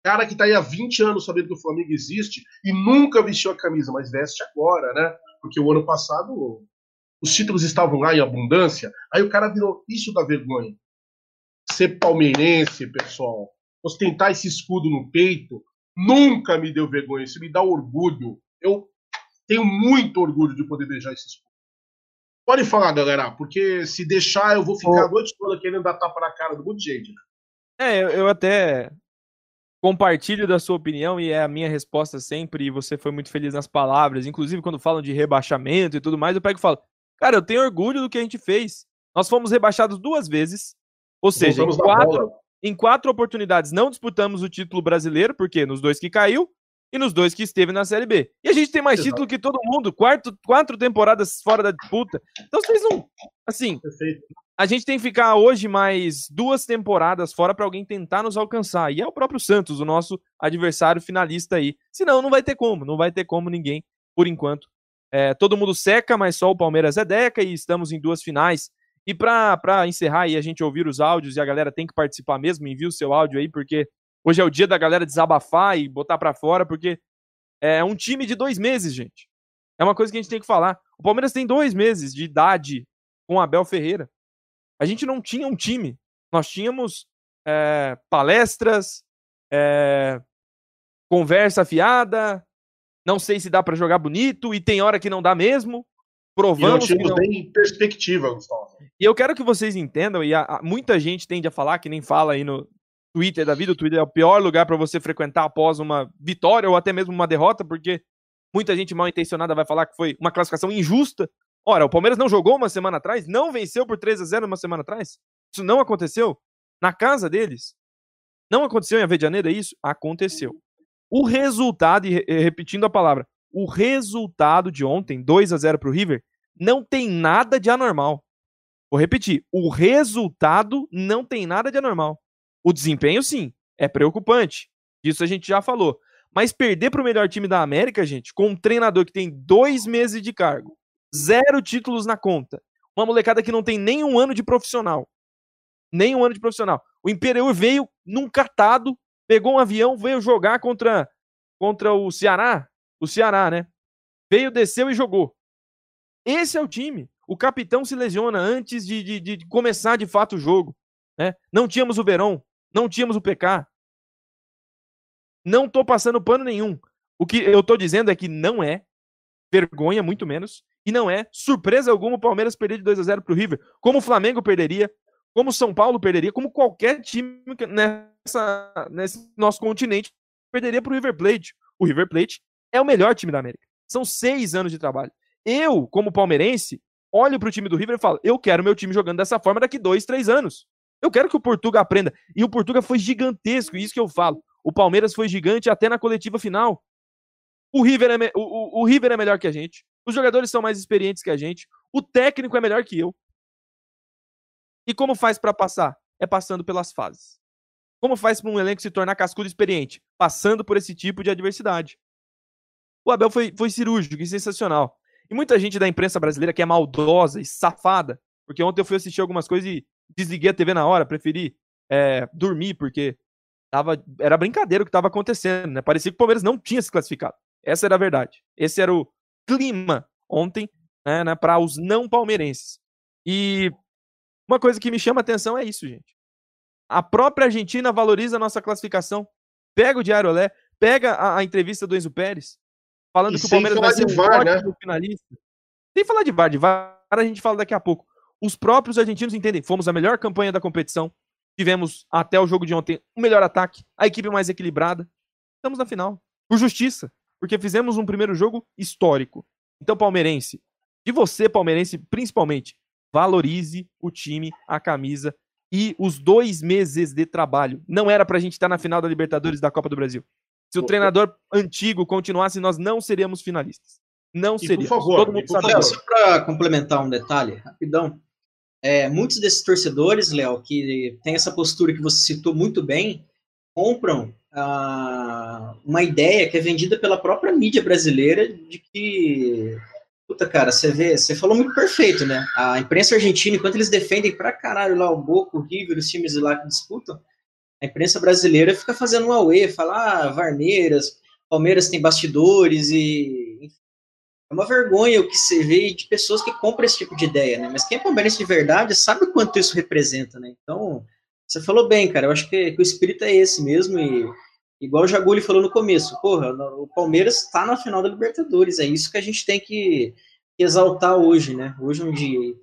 Cara que tá aí há 20 anos sabendo que o Flamengo existe e nunca vestiu a camisa, mas veste agora, né? Porque o ano passado os títulos estavam lá em abundância. Aí o cara virou isso da vergonha. Ser palmeirense, pessoal, ostentar esse escudo no peito, nunca me deu vergonha. Isso me dá orgulho. Eu tenho muito orgulho de poder beijar esse escudo. Pode falar, galera, porque se deixar eu vou ficar oh. a noite toda querendo dar tapa na cara do monte de gente. É, eu até compartilho da sua opinião e é a minha resposta sempre. E você foi muito feliz nas palavras, inclusive quando falam de rebaixamento e tudo mais. Eu pego e falo, cara, eu tenho orgulho do que a gente fez. Nós fomos rebaixados duas vezes, ou seja, em quatro, em quatro oportunidades não disputamos o título brasileiro, porque nos dois que caiu e nos dois que esteve na Série B. E a gente tem mais Exato. título que todo mundo, quarto, quatro temporadas fora da disputa. Então vocês não. Assim, Perfeito. a gente tem que ficar hoje mais duas temporadas fora para alguém tentar nos alcançar. E é o próprio Santos, o nosso adversário finalista aí. Senão, não vai ter como, não vai ter como ninguém, por enquanto. É, todo mundo seca, mas só o Palmeiras é deca e estamos em duas finais. E para encerrar e a gente ouvir os áudios e a galera tem que participar mesmo, envie o seu áudio aí, porque Hoje é o dia da galera desabafar e botar para fora, porque é um time de dois meses, gente. É uma coisa que a gente tem que falar. O Palmeiras tem dois meses de idade com Abel Ferreira. A gente não tinha um time. Nós tínhamos é, palestras, é, conversa fiada. Não sei se dá para jogar bonito e tem hora que não dá mesmo. Provamos. E não tínhamos nem perspectiva, Gustavo. E eu quero que vocês entendam, e a, a, muita gente tende a falar, que nem fala aí no, Twitter da vida. O Twitter é o pior lugar para você frequentar após uma vitória ou até mesmo uma derrota, porque muita gente mal intencionada vai falar que foi uma classificação injusta. Ora, o Palmeiras não jogou uma semana atrás, não venceu por 3 a 0 uma semana atrás. Isso não aconteceu na casa deles. Não aconteceu em Avedianeira isso? Aconteceu. O resultado, e repetindo a palavra, o resultado de ontem, 2 a 0 para o River, não tem nada de anormal. Vou repetir, o resultado não tem nada de anormal. O desempenho, sim, é preocupante. Isso a gente já falou. Mas perder para o melhor time da América, gente, com um treinador que tem dois meses de cargo, zero títulos na conta, uma molecada que não tem nem um ano de profissional. Nem um ano de profissional. O Imperiur veio num catado, pegou um avião, veio jogar contra, contra o Ceará. O Ceará, né? Veio, desceu e jogou. Esse é o time. O capitão se lesiona antes de, de, de começar de fato o jogo. Né? Não tínhamos o Verão. Não tínhamos o PK. Não tô passando pano nenhum. O que eu tô dizendo é que não é vergonha, muito menos, e não é surpresa alguma o Palmeiras perder de 2 a 0 pro River, como o Flamengo perderia, como o São Paulo perderia, como qualquer time nessa, nesse nosso continente perderia pro River Plate. O River Plate é o melhor time da América. São seis anos de trabalho. Eu, como palmeirense, olho pro time do River e falo: eu quero meu time jogando dessa forma daqui dois, três anos. Eu quero que o Portuga aprenda. E o Portuga foi gigantesco, isso que eu falo. O Palmeiras foi gigante até na coletiva final. O River é, o, o, o River é melhor que a gente. Os jogadores são mais experientes que a gente. O técnico é melhor que eu. E como faz para passar? É passando pelas fases. Como faz para um elenco se tornar cascudo experiente? Passando por esse tipo de adversidade. O Abel foi, foi cirúrgico e sensacional. E muita gente da imprensa brasileira que é maldosa e safada, porque ontem eu fui assistir algumas coisas e desliguei a TV na hora, preferi é, dormir, porque tava, era brincadeira o que estava acontecendo, né? Parecia que o Palmeiras não tinha se classificado. Essa era a verdade. Esse era o clima ontem, né, né para os não palmeirenses. E uma coisa que me chama a atenção é isso, gente. A própria Argentina valoriza a nossa classificação. Pega o Diário Olé, pega a, a entrevista do Enzo Pérez, falando e que o Palmeiras vai ser VAR, né? finalista. Sem falar de VAR, de VAR a gente fala daqui a pouco. Os próprios argentinos entendem. Fomos a melhor campanha da competição. Tivemos, até o jogo de ontem, o melhor ataque, a equipe mais equilibrada. Estamos na final. Por justiça. Porque fizemos um primeiro jogo histórico. Então, palmeirense, e você, palmeirense, principalmente, valorize o time, a camisa e os dois meses de trabalho. Não era pra gente estar na final da Libertadores da Copa do Brasil. Se o treinador antigo continuasse, nós não seríamos finalistas. Não seria. Por favor, Todo mundo sabe. Só para complementar um detalhe, rapidão. É, muitos desses torcedores, Léo, que tem essa postura que você citou muito bem, compram ah, uma ideia que é vendida pela própria mídia brasileira de que Puta, cara, você vê, você falou muito perfeito, né? A imprensa argentina, enquanto eles defendem pra caralho lá o Boca, o River, os times lá que disputam, a imprensa brasileira fica fazendo um auê, fala, ah, Varneiras, Palmeiras tem bastidores e, uma vergonha o que se vê de pessoas que compram esse tipo de ideia, né? Mas quem é palmeirense de verdade sabe o quanto isso representa, né? Então, você falou bem, cara. Eu acho que, que o espírito é esse mesmo e igual o Jaguli falou no começo, porra, o Palmeiras está na final da Libertadores. É isso que a gente tem que, exaltar hoje, né? Hoje é um dia.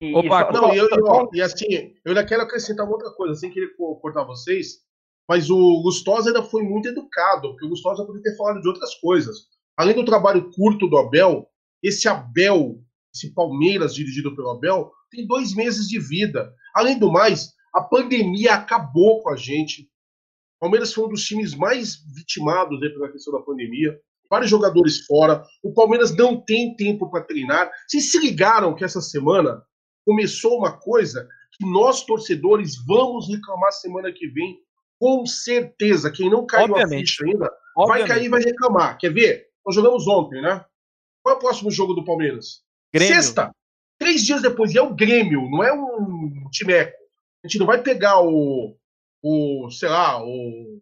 E, Opa, não, e, eu, eu, e assim, eu ainda quero acrescentar uma outra coisa, sem querer cortar vocês, mas o Gustosa ainda foi muito educado, porque o Gustosa poderia ter falado de outras coisas além do trabalho curto do Abel, esse Abel esse Palmeiras dirigido pelo Abel, tem dois meses de vida. Além do mais, a pandemia acabou com a gente. O Palmeiras foi um dos times mais vitimados né, pela questão da pandemia. Vários jogadores fora. O Palmeiras não tem tempo para treinar. Vocês se ligaram que essa semana começou uma coisa que nós, torcedores, vamos reclamar semana que vem, com certeza. Quem não caiu Obviamente. a ficha ainda, Obviamente. vai cair e vai reclamar. Quer ver? Nós jogamos ontem, né? Qual é o próximo jogo do Palmeiras? Grêmio. Sexta. Três dias depois. E é o Grêmio, não é um timeco. A gente não vai pegar o, o sei lá, o,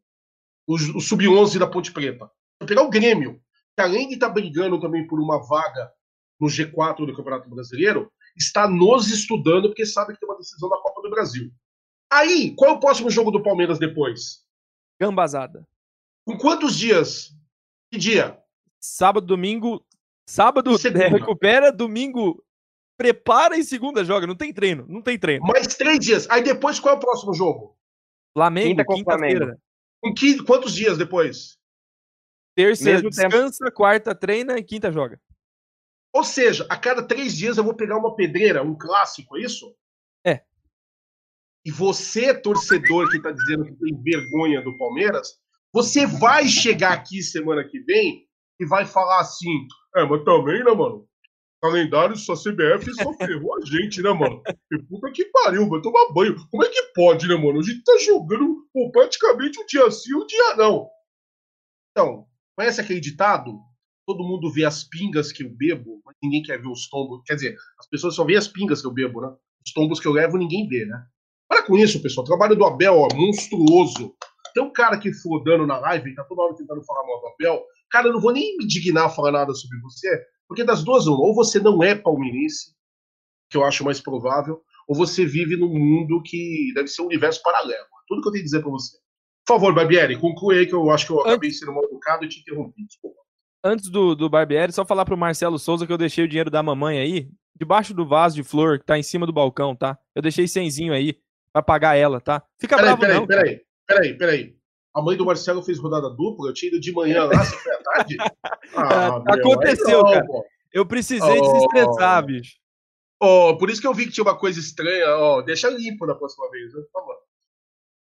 o, o Sub-11 da Ponte Preta. Vai pegar o Grêmio, que além de estar tá brigando também por uma vaga no G4 do Campeonato Brasileiro, está nos estudando porque sabe que tem uma decisão da Copa do Brasil. Aí, qual é o próximo jogo do Palmeiras depois? Gambazada. Com quantos dias? Que dia? Sábado, domingo. Sábado é, recupera, domingo prepara e segunda joga. Não tem treino, não tem treino. Mais três dias. Aí depois qual é o próximo jogo? Flamengo, quinta-feira. Quinta com quantos dias depois? Terça Mesmo descansa, tempo. quarta treina e quinta joga. Ou seja, a cada três dias eu vou pegar uma pedreira, um clássico, é isso? É. E você, torcedor que está dizendo que tem vergonha do Palmeiras, você vai chegar aqui semana que vem e vai falar assim: é, mas também, né, mano? Calendário só CBF só ferrou a gente, né, mano? E puta que pariu, vai tomar banho. Como é que pode, né, mano? A gente tá jogando pô, praticamente um dia sim, um dia não. Então, conhece aquele ditado? todo mundo vê as pingas que eu bebo, mas ninguém quer ver os tombos. Quer dizer, as pessoas só veem as pingas que eu bebo, né? Os tombos que eu levo, ninguém vê, né? Para com isso, pessoal. O trabalho do Abel, ó, monstruoso. Tem um cara que for dando na live, tá toda hora tentando falar mal do Abel. Cara, eu não vou nem me dignar a falar nada sobre você, porque das duas, uma, ou você não é palmeirense, que eu acho mais provável, ou você vive num mundo que deve ser um universo paralelo. Tudo que eu tenho a dizer para você. Por favor, Barbieri, conclui aí que eu acho que eu acabei sendo mal educado e te interrompi. Desculpa antes do, do Barbieri, só falar pro Marcelo Souza que eu deixei o dinheiro da mamãe aí, debaixo do vaso de flor que tá em cima do balcão, tá? Eu deixei cenzinho aí pra pagar ela, tá? Fica peraí, bravo peraí, não. Peraí, peraí, peraí. A mãe do Marcelo fez rodada dupla, eu tinha ido de manhã lá, você foi à tarde? Ah, Aconteceu, não, cara. Pô. Eu precisei oh, desestressar, bicho. Oh, por isso que eu vi que tinha uma coisa estranha. Oh, deixa limpo da próxima vez, por favor.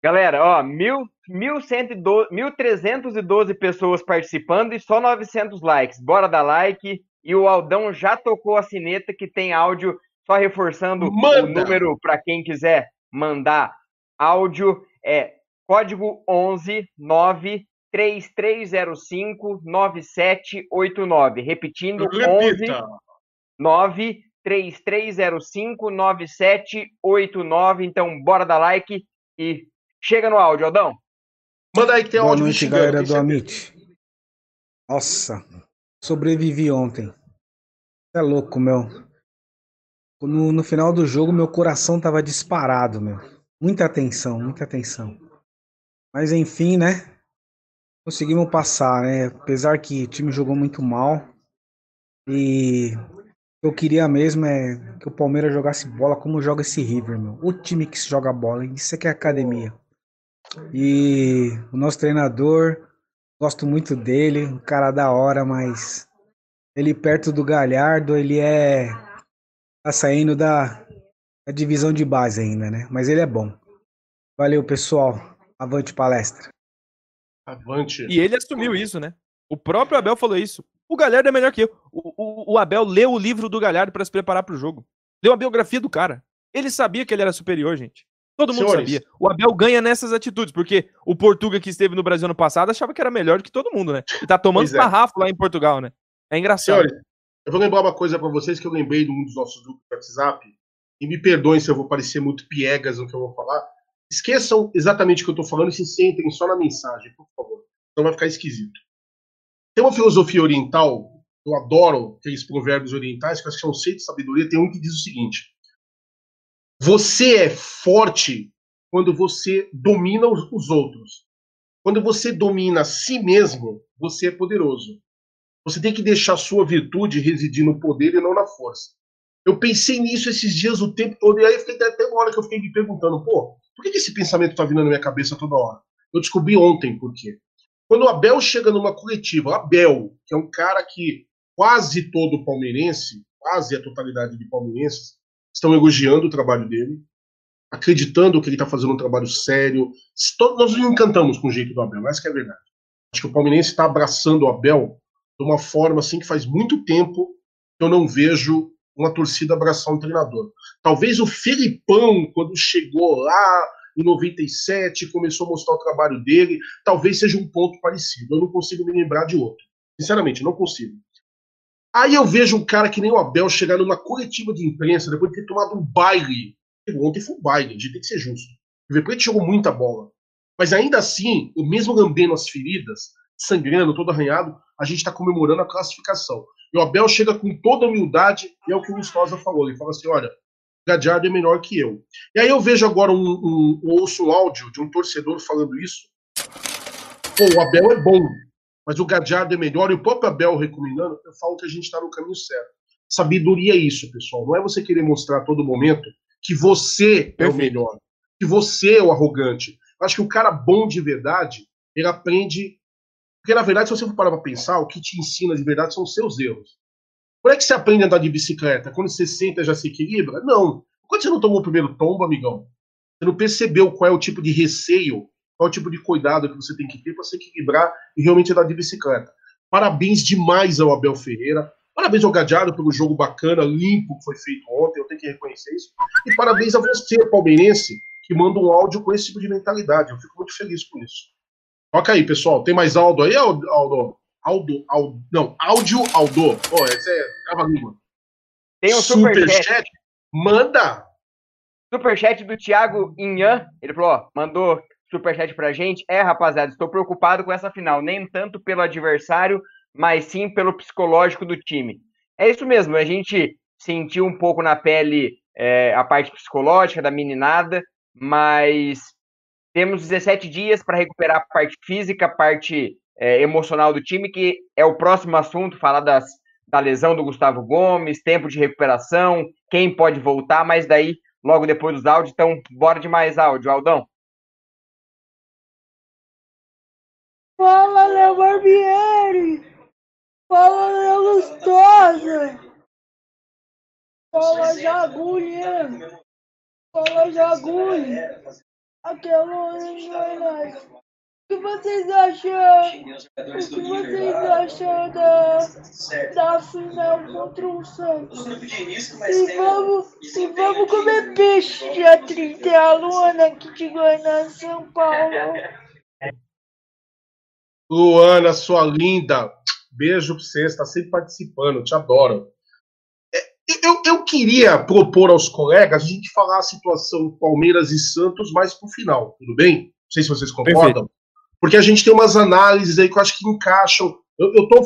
Galera, ó, mil, 1.312 pessoas participando e só 900 likes. Bora dar like. E o Aldão já tocou a sineta que tem áudio, só reforçando Manda. o número para quem quiser mandar áudio. É código 11 9 3305 9789. Repetindo, Repita. 11 9 3305 9789. Então, bora dar like e Chega no áudio, Aldão. Manda aí que tem Boa áudio. Boa noite, galera do Amit. Nossa, sobrevivi ontem. É louco, meu. No, no final do jogo, meu coração tava disparado, meu. Muita atenção, muita atenção. Mas enfim, né? Conseguimos passar, né? Apesar que o time jogou muito mal. E eu queria mesmo é que o Palmeiras jogasse bola como joga esse River, meu. O time que joga bola, isso é que é academia. E o nosso treinador, gosto muito dele, um cara da hora, mas ele perto do Galhardo, ele é tá saindo da, da divisão de base ainda, né? Mas ele é bom. Valeu, pessoal. Avante palestra. Avante. E ele assumiu isso, né? O próprio Abel falou isso. O Galhardo é melhor que eu. O, o, o Abel leu o livro do Galhardo para se preparar para o jogo. Leu a biografia do cara. Ele sabia que ele era superior, gente. Todo mundo Senhores. sabia. O Abel ganha nessas atitudes, porque o Portuga que esteve no Brasil ano passado achava que era melhor do que todo mundo, né? E tá tomando é. sarrafo lá em Portugal, né? É engraçado. Senhores, eu vou lembrar uma coisa para vocês que eu lembrei de um dos nossos grupos do WhatsApp. E me perdoem se eu vou parecer muito piegas no que eu vou falar. Esqueçam exatamente o que eu tô falando e se centrem só na mensagem, por favor. Não vai ficar esquisito. Tem uma filosofia oriental, eu adoro aqueles provérbios orientais, que eu acho que é um seio de sabedoria. Tem um que diz o seguinte: você é forte quando você domina os outros. Quando você domina a si mesmo, você é poderoso. Você tem que deixar a sua virtude residir no poder e não na força. Eu pensei nisso esses dias o tempo todo, e aí fiquei até uma hora que eu fiquei me perguntando, pô, por que esse pensamento está vindo na minha cabeça toda hora? Eu descobri ontem por quê. Quando o Abel chega numa coletiva, o Abel, que é um cara que quase todo palmeirense, quase a totalidade de palmeirenses, estão elogiando o trabalho dele, acreditando que ele está fazendo um trabalho sério. Nós nos encantamos com o jeito do Abel, essa é a verdade. Acho que o palmeirense está abraçando o Abel de uma forma assim que faz muito tempo que eu não vejo uma torcida abraçar um treinador. Talvez o Felipão, quando chegou lá em 97, começou a mostrar o trabalho dele, talvez seja um ponto parecido. Eu não consigo me lembrar de outro. Sinceramente, não consigo. Aí eu vejo um cara que nem o Abel chegar numa coletiva de imprensa depois de ter tomado um baile. Ontem foi um baile, a gente tem que ser justo. O River jogou muita bola. Mas ainda assim, o mesmo lambendo as feridas, sangrando, todo arranhado, a gente está comemorando a classificação. E o Abel chega com toda humildade, e é o que o Lustosa falou. Ele fala assim: olha, Gadiardo é menor que eu. E aí eu vejo agora um, um, um ouço um áudio de um torcedor falando isso. Pô, o Abel é bom, mas o Gadiardo é melhor, e o próprio Abel recomendando, eu falo que a gente está no caminho certo. Sabedoria é isso, pessoal. Não é você querer mostrar a todo momento que você é o melhor, que você é o arrogante. Eu acho que o cara bom de verdade, ele aprende. Porque, na verdade, se você for parar para pensar, o que te ensina de verdade são os seus erros. Quando é que você aprende a andar de bicicleta? Quando você senta já se equilibra? Não. Quando você não tomou o primeiro tombo, amigão, você não percebeu qual é o tipo de receio qual é o tipo de cuidado que você tem que ter para se equilibrar e realmente andar de bicicleta. Parabéns demais ao Abel Ferreira. Parabéns ao Gadiardo pelo jogo bacana, limpo que foi feito ontem, eu tenho que reconhecer isso. E parabéns a você, palmeirense, que manda um áudio com esse tipo de mentalidade. Eu fico muito feliz com isso. Toca aí, pessoal. Tem mais áudio aí, Aldo? Aldo? Aldo, não, áudio Aldo. Pô, oh, essa é trava língua. Tem um superchat. Super Manda! Superchat do Thiago Inhan. Ele falou, ó, mandou superchat pra gente. É, rapaziada, estou preocupado com essa final, nem tanto pelo adversário, mas sim pelo psicológico do time. É isso mesmo, a gente sentiu um pouco na pele é, a parte psicológica da meninada, mas temos 17 dias para recuperar a parte física, a parte é, emocional do time, que é o próximo assunto, falar das, da lesão do Gustavo Gomes, tempo de recuperação, quem pode voltar, mas daí logo depois dos áudios. Então, bora de mais áudio, Aldão. Fala, Léo Barbieri! Fala, Léo Lustosa! Fala, Jagulha! Fala, Jagulha! Aquela Goiás! O que vocês acham? O que vocês acham da, da final contra o Santos? E vamos, e vamos comer peixe dia 30, a Luana aqui de Goiânia, São Paulo. Luana, sua linda, beijo pra você, está sempre participando, te adoro. É, eu, eu queria propor aos colegas a gente falar a situação Palmeiras e Santos mais pro final, tudo bem? Não sei se vocês concordam. Perfeito. Porque a gente tem umas análises aí que eu acho que encaixam. Eu, tô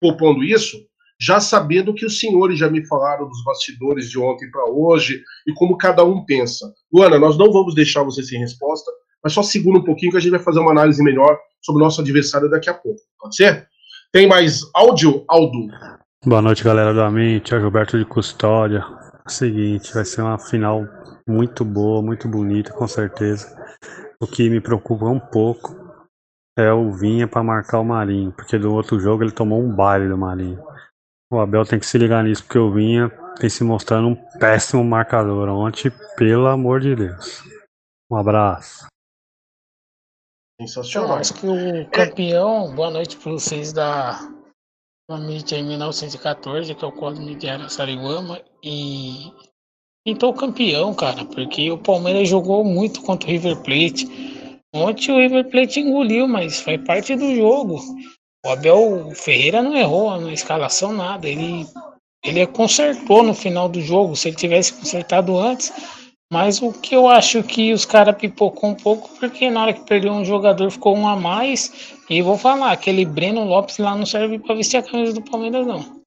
propondo isso já sabendo que os senhores já me falaram dos bastidores de ontem para hoje e como cada um pensa. Luana, nós não vamos deixar você sem resposta, mas só segura um pouquinho que a gente vai fazer uma análise melhor sobre o nosso adversário daqui a pouco. Pode ser? Tem mais áudio, Aldo? Boa noite, galera do Amit, é Gilberto de Custódia. É o seguinte, vai ser uma final muito boa, muito bonita, com certeza. O que me preocupa um pouco é o Vinha para marcar o Marinho, porque do outro jogo ele tomou um baile do Marinho. O Abel tem que se ligar nisso, porque o Vinha tem se mostrando um péssimo marcador ontem, pelo amor de Deus. Um abraço. Sensacional. Eu acho que o campeão, boa noite para vocês da Amit em 1914, que é o Cosme de Araçariguama, e pintou o campeão, cara, porque o Palmeiras jogou muito contra o River Plate. Ontem o River Plate engoliu, mas faz parte do jogo. O Abel Ferreira não errou na escalação nada, ele ele consertou no final do jogo. Se ele tivesse consertado antes, mas o que eu acho que os caras pipocou um pouco, porque na hora que perdeu um jogador ficou um a mais. E vou falar, aquele Breno Lopes lá não serve para vestir a camisa do Palmeiras, não.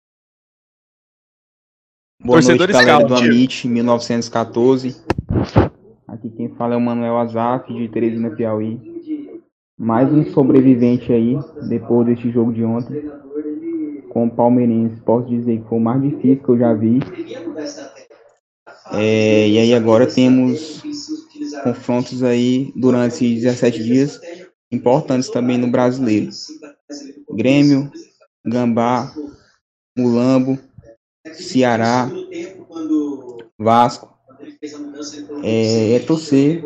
Boa Torcedores noite, galera do Amit, 1914. Aqui quem fala é o Manuel Azaf, de Teresina, Piauí. Mais um sobrevivente aí, depois deste jogo de ontem. Com o Palmeirense, posso dizer que foi o mais difícil que eu já vi. É, e aí agora temos confrontos aí durante esses 17 dias importantes também no brasileiro. Grêmio, Gambá, Mulambo Ceará, Vasco. É, é torcer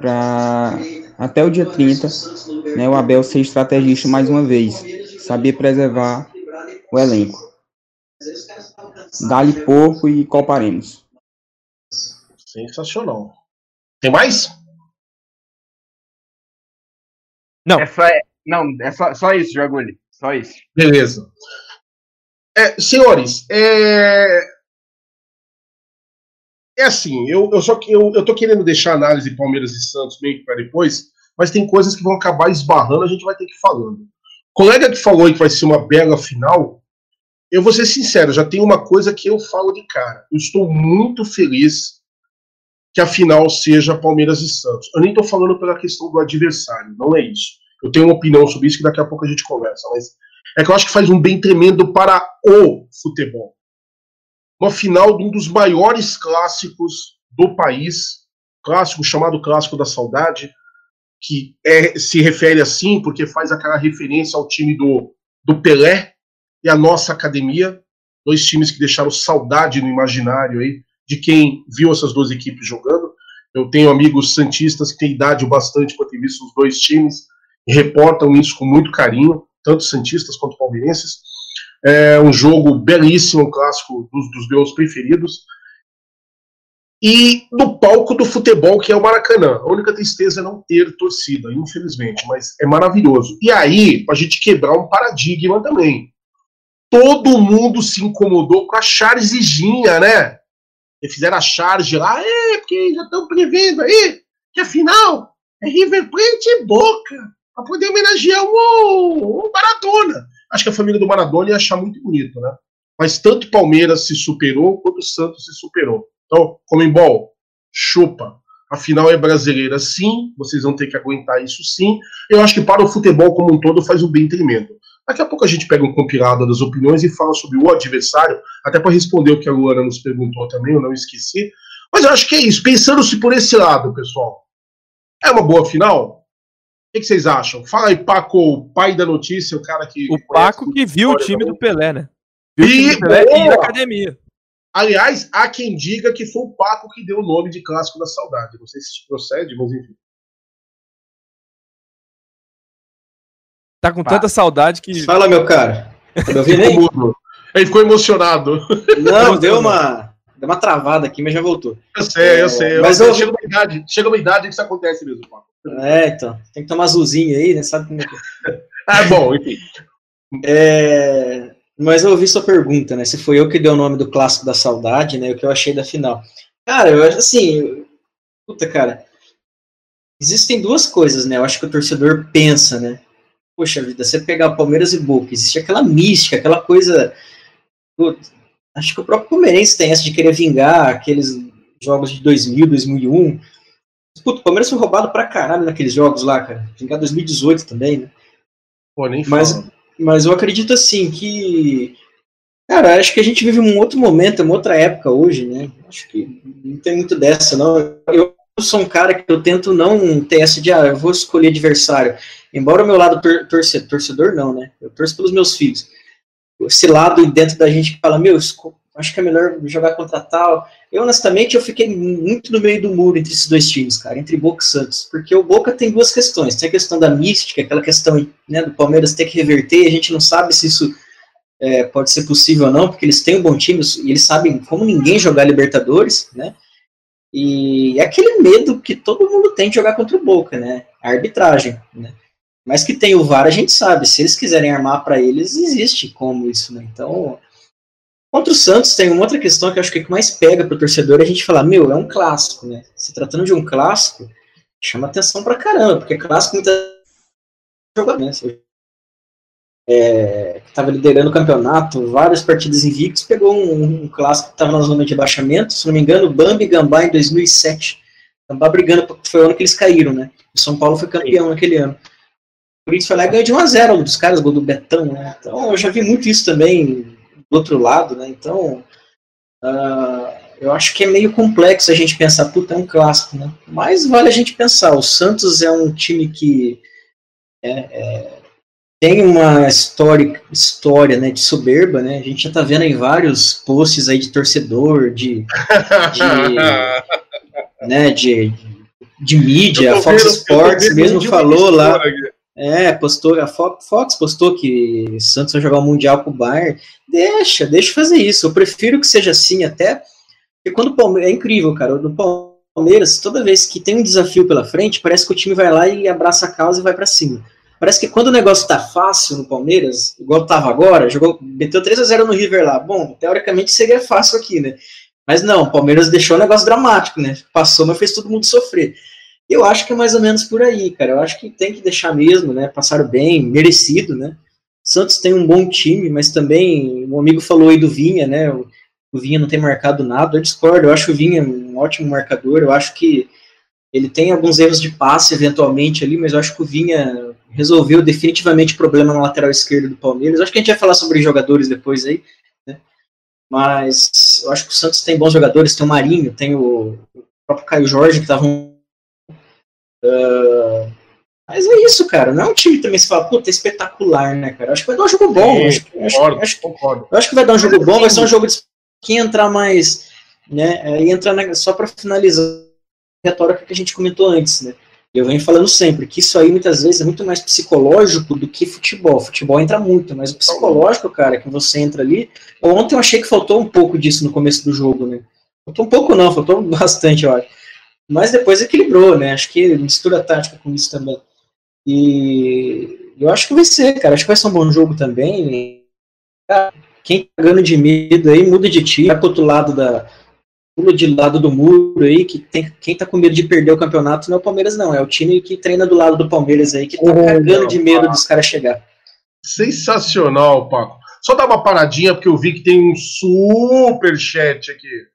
para até o dia 30, né, o Abel ser estrategista mais uma vez, saber preservar o elenco. Dali porco e coparemos. Sensacional. Tem mais? Não. É só, é, não, é só, só isso, Jaguli. Só isso. Beleza. É, senhores, é, é assim, eu, eu só eu, eu tô querendo deixar a análise Palmeiras e Santos meio para depois, mas tem coisas que vão acabar esbarrando, a gente vai ter que ir falando. O colega que falou aí que vai ser uma bela final, eu vou ser sincero, já tem uma coisa que eu falo de cara. Eu estou muito feliz que a final seja Palmeiras e Santos. Eu nem estou falando pela questão do adversário, não é isso. Eu tenho uma opinião sobre isso que daqui a pouco a gente conversa, mas é que eu acho que faz um bem tremendo para o futebol. Uma final de um dos maiores clássicos do país, clássico chamado Clássico da Saudade, que é, se refere assim porque faz aquela referência ao time do, do Pelé e a nossa academia, dois times que deixaram saudade no imaginário aí de quem viu essas duas equipes jogando. Eu tenho amigos santistas que têm idade bastante para ter visto os dois times e reportam isso com muito carinho, tanto santistas quanto palmeirenses. É um jogo belíssimo, um clássico dos, dos meus preferidos. E no palco do futebol, que é o Maracanã. A única tristeza é não ter torcida, infelizmente, mas é maravilhoso. E aí, a gente quebrar um paradigma também. Todo mundo se incomodou com a Charzezinha, né? E fizeram a charge lá, é, porque já estão prevendo aí que afinal é River Plate e Boca, para poder homenagear o, o Maradona. Acho que a família do Maradona ia achar muito bonito, né? Mas tanto Palmeiras se superou, quanto o Santos se superou. Então, Comembol, chupa. A final é brasileira, sim. Vocês vão ter que aguentar isso, sim. Eu acho que para o futebol como um todo faz um bem tremendo. Daqui a pouco a gente pega um compilado das opiniões e fala sobre o adversário, até para responder o que a Luana nos perguntou também, eu não esqueci. Mas eu acho que é isso. Pensando-se por esse lado, pessoal. É uma boa final? O que, vocês acham? Fala aí, Paco, o pai da notícia, o cara que. O Paco que viu o time do Pelé, né? Viu e, o time do Pelé e da academia. Aliás, há quem diga que foi o Paco que deu o nome de Clássico da Saudade. Não sei se procede, mas enfim. Tá com tanta saudade que. Fala, meu cara. Tá Ele ficou emocionado. Não, deu uma, deu uma travada aqui, mas já voltou. Eu sei, eu sei. Mas eu... uma idade, chega uma idade que isso acontece mesmo, Paco. É, então. Tem que tomar azulzinho aí, né? Sabe como é que é? ah, bom, enfim. É... Mas eu ouvi sua pergunta, né? Se foi eu que dei o nome do clássico da saudade, né? O que eu achei da final. Cara, eu acho assim. Puta, cara. Existem duas coisas, né? Eu acho que o torcedor pensa, né? poxa vida, você pegar Palmeiras e Boca, existe aquela mística, aquela coisa. Putz, acho que o próprio Palmeirense tem essa de querer vingar aqueles jogos de 2000, 2001. Puta, o Palmeiras foi roubado pra caralho naqueles jogos lá, cara. Vingar 2018 também, né? Pô, nem mas, mas eu acredito assim que. Cara, acho que a gente vive um outro momento, uma outra época hoje, né? Acho que não tem muito dessa, não. Eu sou um cara que eu tento não ter essa de, ah, eu vou escolher adversário. Embora o meu lado tor torcedor, torcedor não, né? Eu torço pelos meus filhos. Esse lado dentro da gente que fala, meu, acho que é melhor jogar contra tal. Eu, honestamente, eu fiquei muito no meio do muro entre esses dois times, cara, entre Boca e Santos. Porque o Boca tem duas questões. Tem a questão da mística, aquela questão né, do Palmeiras ter que reverter, a gente não sabe se isso é, pode ser possível ou não, porque eles têm um bom time e eles sabem como ninguém jogar Libertadores, né? E é aquele medo que todo mundo tem de jogar contra o Boca, né? A arbitragem, né? Mas que tem o VAR, a gente sabe. Se eles quiserem armar para eles, existe como isso, né? Então, contra o Santos tem uma outra questão que eu acho que é que mais pega pro torcedor é a gente falar, meu, é um clássico, né? Se tratando de um clássico, chama atenção pra caramba, porque clássico muita jogadores, né? É, que estava liderando o campeonato, várias partidas invictos, pegou um, um clássico que estava na zona de baixamento, se não me engano, Bambi Gambá em 2007. Gambá brigando, foi o ano que eles caíram, né? O São Paulo foi campeão naquele ano. O Corinthians foi lá e ganhou de 1x0 dos caras, gol do Betão, né? Então eu já vi muito isso também outro lado, né? Então uh, eu acho que é meio complexo a gente pensar, puta, é um clássico, né? Mas vale a gente pensar, o Santos é um time que é, é, tem uma história, história né, de soberba, né? A gente já tá vendo em vários posts aí de torcedor, de, de né, de, de mídia, a Fox Sports mesmo falou lá. É, postou, a Fox postou que Santos vai jogar o Mundial com o Bayern. Deixa, deixa fazer isso. Eu prefiro que seja assim até. Porque quando o Palmeiras. É incrível, cara. No Palmeiras, toda vez que tem um desafio pela frente, parece que o time vai lá e abraça a causa e vai para cima. Parece que quando o negócio tá fácil no Palmeiras, igual tava agora, jogou, meteu 3 a 0 no River lá. Bom, teoricamente seria fácil aqui, né? Mas não, o Palmeiras deixou o negócio dramático, né? Passou, mas fez todo mundo sofrer. Eu acho que é mais ou menos por aí, cara. Eu acho que tem que deixar mesmo, né? Passaram bem, merecido, né? Santos tem um bom time, mas também um amigo falou aí do Vinha, né? O, Vinha não tem marcado nada. Eu discordo. Eu acho o Vinha um ótimo marcador. Eu acho que ele tem alguns erros de passe eventualmente ali, mas eu acho que o Vinha resolveu definitivamente o problema na lateral esquerda do Palmeiras. Eu acho que a gente vai falar sobre jogadores depois aí, mas eu acho que o Santos tem bons jogadores, tem o Marinho, tem o, próprio Caio Jorge, que tava um, uh, mas é isso, cara. Não é um time também se fala, puta, é espetacular, né, cara? Acho que vai dar um jogo bom. Sim, acho, concordo, acho, concordo. Eu acho que vai dar um jogo bom, vai ser um jogo de quem entrar mais, né? E entrar na, só para finalizar a retórica que a gente comentou antes, né? Eu venho falando sempre que isso aí muitas vezes é muito mais psicológico do que futebol. Futebol entra muito, mas o psicológico, cara, que você entra ali. Ontem eu achei que faltou um pouco disso no começo do jogo, né? Faltou um pouco não, faltou bastante, eu acho. Mas depois equilibrou, né? Acho que mistura tática com isso também. E eu acho que vai ser, cara. Acho que vai ser um bom jogo também. Quem tá ganhando de medo aí, muda de time, vai pro outro lado da, pula de lado do muro aí, que tem, quem tá com medo de perder o campeonato não é o Palmeiras, não. É o time que treina do lado do Palmeiras aí, que tá oh, cagando de medo dos caras chegar. Sensacional, Paco. Só dar uma paradinha, porque eu vi que tem um super chat aqui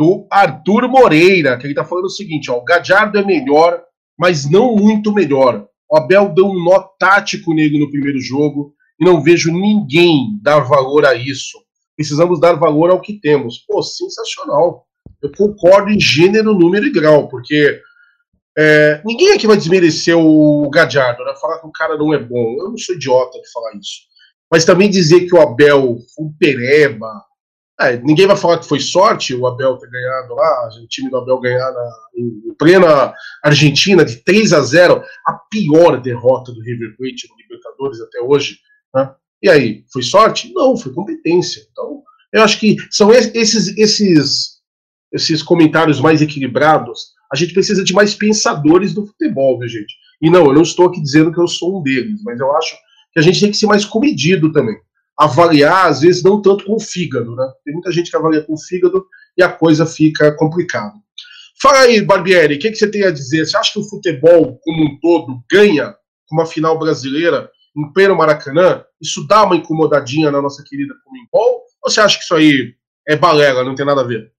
do Arthur Moreira, que ele tá falando o seguinte: ó, o Gadiardo é melhor, mas não muito melhor. O Abel deu um nó tático nele no primeiro jogo e não vejo ninguém dar valor a isso. Precisamos dar valor ao que temos. Pô, sensacional eu concordo em gênero, número e grau, porque é, ninguém aqui vai desmerecer o Gadiardo, né? Falar que o cara não é bom. Eu não sou idiota de falar isso. Mas também dizer que o Abel foi um pereba. É, ninguém vai falar que foi sorte o Abel ter ganhado lá, o time do Abel ganhar na, em plena Argentina de 3 a 0 a pior derrota do River Plate no Libertadores até hoje. Né? E aí, foi sorte? Não, foi competência. Então, eu acho que são esses, esses esses comentários mais equilibrados, a gente precisa de mais pensadores do futebol, viu, gente? E não, eu não estou aqui dizendo que eu sou um deles, mas eu acho que a gente tem que ser mais comedido também. Avaliar, às vezes, não tanto com o fígado, né? Tem muita gente que avalia com o fígado e a coisa fica complicada. Fala aí, Barbieri, o que, que você tem a dizer? Você acha que o futebol, como um todo, ganha uma final brasileira em pleno Maracanã? Isso dá uma incomodadinha na nossa querida Comembol? Ou você acha que isso aí é balela, não tem nada a ver?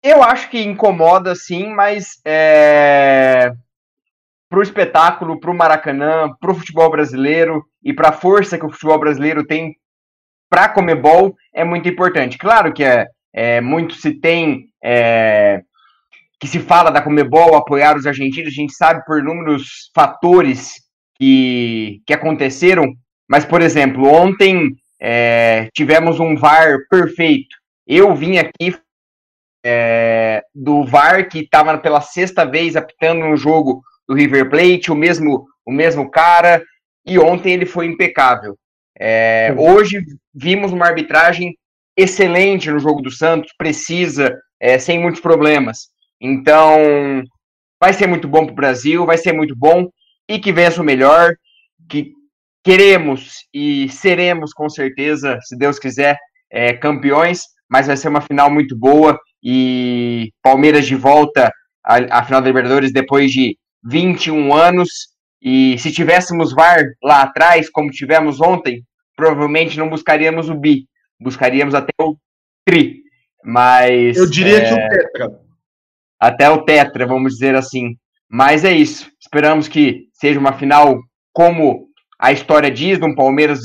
Eu acho que incomoda, sim, mas é, para o espetáculo, para o Maracanã, para o futebol brasileiro e para a força que o futebol brasileiro tem para a Comebol é muito importante. Claro que é, é muito se tem é, que se fala da Comebol apoiar os argentinos, a gente sabe por inúmeros fatores que, que aconteceram, mas, por exemplo, ontem é, tivemos um VAR perfeito. Eu vim aqui é, do VAR, que estava pela sexta vez apitando no jogo do River Plate, o mesmo, o mesmo cara, e ontem ele foi impecável. É, hoje vimos uma arbitragem excelente no jogo do Santos, precisa, é, sem muitos problemas. Então, vai ser muito bom para o Brasil, vai ser muito bom, e que vença o melhor, que queremos e seremos com certeza, se Deus quiser, é, campeões, mas vai ser uma final muito boa e Palmeiras de volta à, à final da Libertadores depois de 21 anos. E se tivéssemos VAR lá atrás, como tivemos ontem, provavelmente não buscaríamos o bi, buscaríamos até o tri. Mas. Eu diria é, que o Tetra. Até o Tetra, vamos dizer assim. Mas é isso. Esperamos que seja uma final como a história diz, de um Palmeiras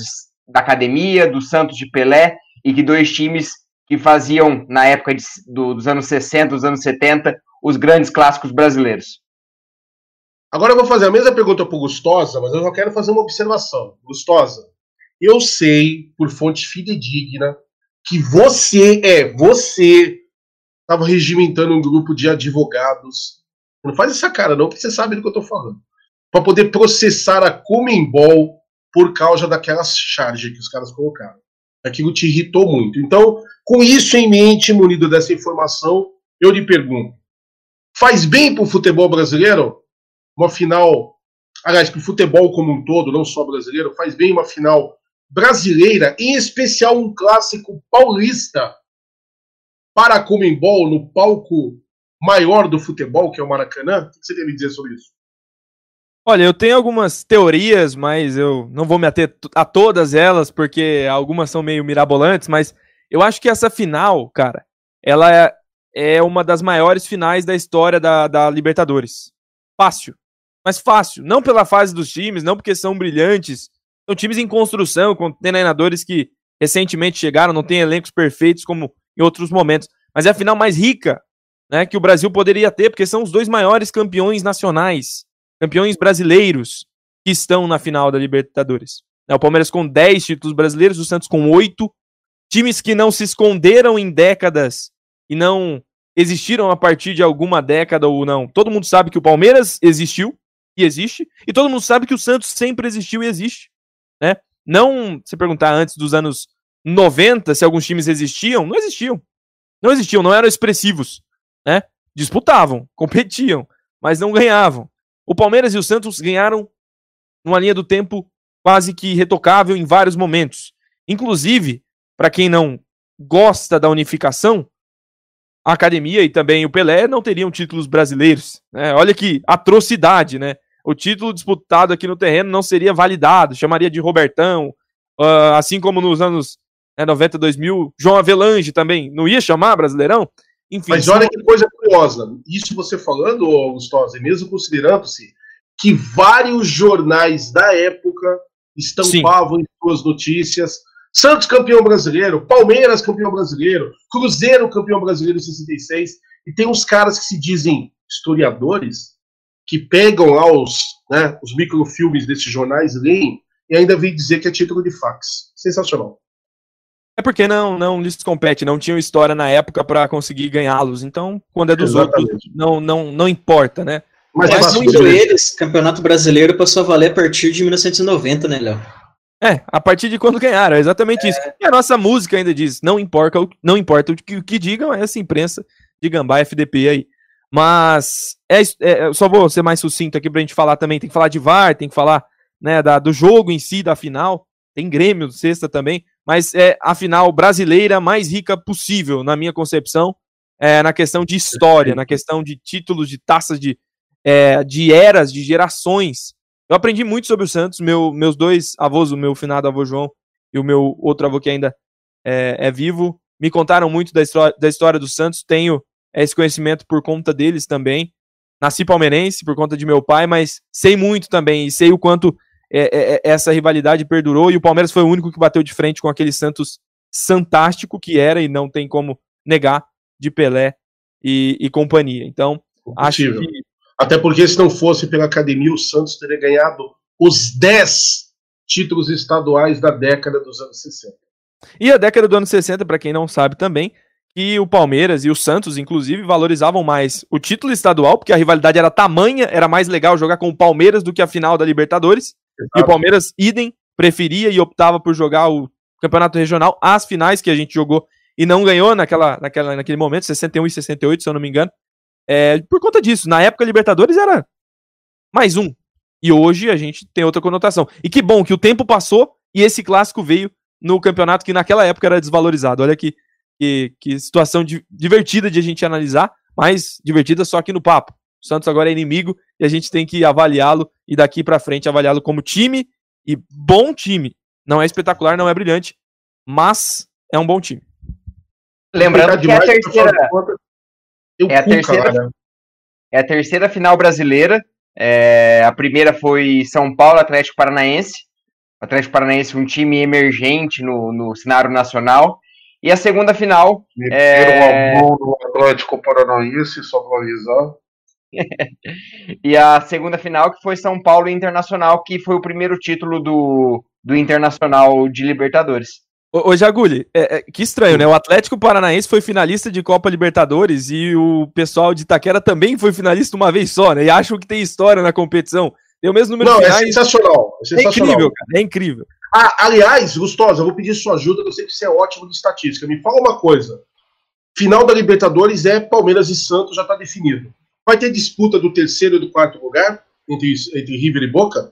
da academia, do Santos de Pelé, e que dois times que faziam, na época de, do, dos anos 60, dos anos 70, os grandes clássicos brasileiros. Agora eu vou fazer a mesma pergunta pro Gustosa, mas eu só quero fazer uma observação. Gustosa, eu sei, por fonte fidedigna, que você, é, você estava regimentando um grupo de advogados. Não faz essa cara, não, porque você sabe do que eu tô falando. Para poder processar a Comembol por causa daquelas charges que os caras colocaram. Aquilo te irritou muito. Então, com isso em mente, munido dessa informação, eu lhe pergunto: faz bem para o futebol brasileiro uma final, aliás, para o futebol como um todo, não só brasileiro, faz bem uma final brasileira, em especial um clássico paulista para a Comembol no palco maior do futebol, que é o Maracanã? O que você tem a me dizer sobre isso? Olha, eu tenho algumas teorias, mas eu não vou me ater a todas elas, porque algumas são meio mirabolantes, mas eu acho que essa final, cara, ela é, é uma das maiores finais da história da, da Libertadores. Fácil. Mas fácil. Não pela fase dos times, não porque são brilhantes. São times em construção, com treinadores que recentemente chegaram, não tem elencos perfeitos como em outros momentos. Mas é a final mais rica né, que o Brasil poderia ter, porque são os dois maiores campeões nacionais campeões brasileiros que estão na final da Libertadores. É, o Palmeiras com 10 títulos brasileiros, o Santos com 8. Times que não se esconderam em décadas e não existiram a partir de alguma década ou não. Todo mundo sabe que o Palmeiras existiu e existe, e todo mundo sabe que o Santos sempre existiu e existe. Né? Não se perguntar antes dos anos 90 se alguns times existiam, não existiam. Não existiam, não eram expressivos. Né? Disputavam, competiam, mas não ganhavam. O Palmeiras e o Santos ganharam numa linha do tempo quase que retocável em vários momentos. Inclusive, para quem não gosta da unificação, a academia e também o Pelé não teriam títulos brasileiros. Né? Olha que atrocidade, né? O título disputado aqui no terreno não seria validado, chamaria de Robertão, uh, assim como nos anos né, 90, 2000, João Avelange também não ia chamar Brasileirão. Enfim, Mas olha que coisa curiosa. Isso você falando, Gustosa, mesmo considerando-se que vários jornais da época estampavam Sim. em suas notícias Santos campeão brasileiro, Palmeiras campeão brasileiro, Cruzeiro campeão brasileiro em 66, e tem uns caras que se dizem historiadores, que pegam lá os, né, os microfilmes desses jornais, leem, e ainda vem dizer que é título de fax. Sensacional. É porque não, não lhes compete, não tinham história na época para conseguir ganhá-los. Então, quando é dos Exatamente. outros, não, não, não importa, né? Mas, Mas muito eles, Campeonato Brasileiro passou a valer a partir de 1990, né, Léo? É, a partir de quando ganharam, é exatamente é. isso. E a nossa música ainda diz: não importa, não importa o que, o que digam essa imprensa de Gambá FDP aí. Mas é, é, só vou ser mais sucinto aqui pra gente falar também. Tem que falar de VAR, tem que falar né, da, do jogo em si, da final. Tem Grêmio, sexta também mas é a final brasileira mais rica possível, na minha concepção, é, na questão de história, na questão de títulos, de taças, de, é, de eras, de gerações. Eu aprendi muito sobre o Santos, meu, meus dois avós, o meu finado avô João e o meu outro avô que ainda é, é vivo, me contaram muito da, história, da história do Santos, tenho esse conhecimento por conta deles também. Nasci palmeirense por conta de meu pai, mas sei muito também e sei o quanto é, é, é, essa rivalidade perdurou e o Palmeiras foi o único que bateu de frente com aquele Santos fantástico que era e não tem como negar de Pelé e, e companhia. Então, acho que... Até porque se não fosse pela academia, o Santos teria ganhado os 10 títulos estaduais da década dos anos 60. E a década do ano 60, para quem não sabe também, que o Palmeiras e o Santos, inclusive, valorizavam mais o título estadual, porque a rivalidade era tamanha, era mais legal jogar com o Palmeiras do que a final da Libertadores. Exato. E o Palmeiras, idem, preferia e optava por jogar o campeonato regional, as finais que a gente jogou e não ganhou naquela, naquela, naquele momento, 61 e 68, se eu não me engano. É, por conta disso, na época Libertadores era mais um. E hoje a gente tem outra conotação. E que bom que o tempo passou e esse clássico veio no campeonato que naquela época era desvalorizado. Olha que, que, que situação di, divertida de a gente analisar, mas divertida só aqui no papo. O Santos agora é inimigo e a gente tem que avaliá-lo e daqui para frente avaliá-lo como time e bom time. Não é espetacular, não é brilhante, mas é um bom time. Lembrando que é a terceira é a terceira é a terceira final brasileira. É, a primeira foi São Paulo Atlético Paranaense. O Atlético Paranaense um time emergente no, no cenário nacional. E a segunda final. É... o Atlético Paranaense, só para avisar. e a segunda final que foi São Paulo Internacional, que foi o primeiro título do, do Internacional de Libertadores. Ô, ô Jaguli, é, é, que estranho, né? O Atlético Paranaense foi finalista de Copa Libertadores e o pessoal de Itaquera também foi finalista uma vez só, né? E acham que tem história na competição. Tem o mesmo número Não, de é sensacional. É É sensacional. incrível, cara. É incrível. Ah, aliás, Gustosa, eu vou pedir sua ajuda, eu sei que você é ótimo de estatística. Me fala uma coisa. Final da Libertadores é Palmeiras e Santos, já está definido. Vai ter disputa do terceiro e do quarto lugar entre, entre River e Boca?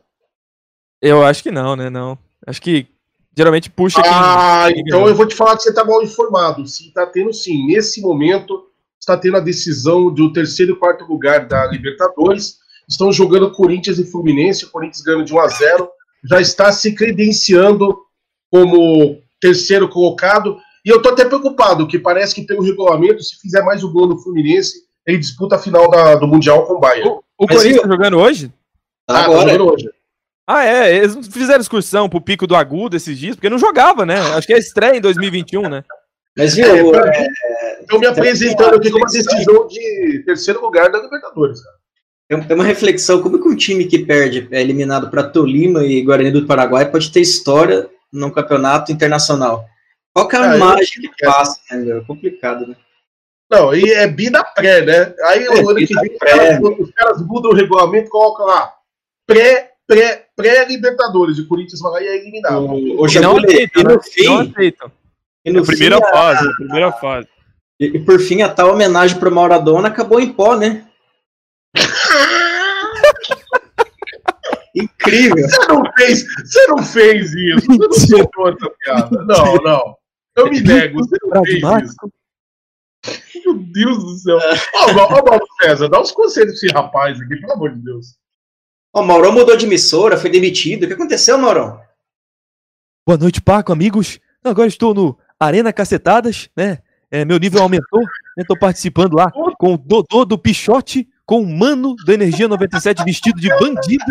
Eu acho que não, né? Não. Acho que geralmente puxa quem- Ah, quem então ganhou. eu vou te falar que você está mal informado. Sim, está tendo sim. Nesse momento, está tendo a decisão do terceiro e quarto lugar da Libertadores. Estão jogando Corinthians e Fluminense. O Corinthians ganhando de 1 a 0 Já está se credenciando como terceiro colocado. E eu estou até preocupado, que parece que pelo regulamento, se fizer mais um gol no Fluminense, ele disputa a final da- do Mundial com o Bayern. O Corinthians tá jogando hoje? Ah, tá Agora. jogando hoje. Ah, é. Eles não fizeram excursão pro Pico do Agudo esses dias, porque não jogava, né? Acho que é estreia em 2021, né? Mas viu, É, pra- é, Estão me apresentando aqui como decisão de terceiro lugar da Libertadores. Cara. tem tem uma reflexão, como que um time que perde é eliminado para Tolima e Guarani do Paraguai pode ter história num campeonato internacional? Qual que é a Ah, eu imagem que é. passa, né, meu? É complicado, né? Não, e é bi da pré, né? Aí É, o ano que vem os caras, os caras mudam o regulamento e colocam lá pré, pré, pré-Libertadores. E o Corinthians vai lá e é eliminado. E o não e né? no fim, Não e no Primeira fim, a- fase, primeira fase. E, e por fim, a tal homenagem pro Mauradona acabou em pó, né? Incrível. Você não fez, você não fez isso. Você não soltou essa piada. Não, não. Eu me nego, você não fez isso. Meu Deus do céu. Ó, ó, Paulo César, dá uns conselhos pra esse rapaz aqui, pelo amor de Deus. Ó, o Maurão mudou de emissora, foi demitido. O que aconteceu, Maurão? Boa noite, Paco, amigos. Agora estou no Arena Cacetadas, né? É, meu nível aumentou. Estou participando lá com o Dodô do Pichote, com o Mano da Energia 97 vestido de bandido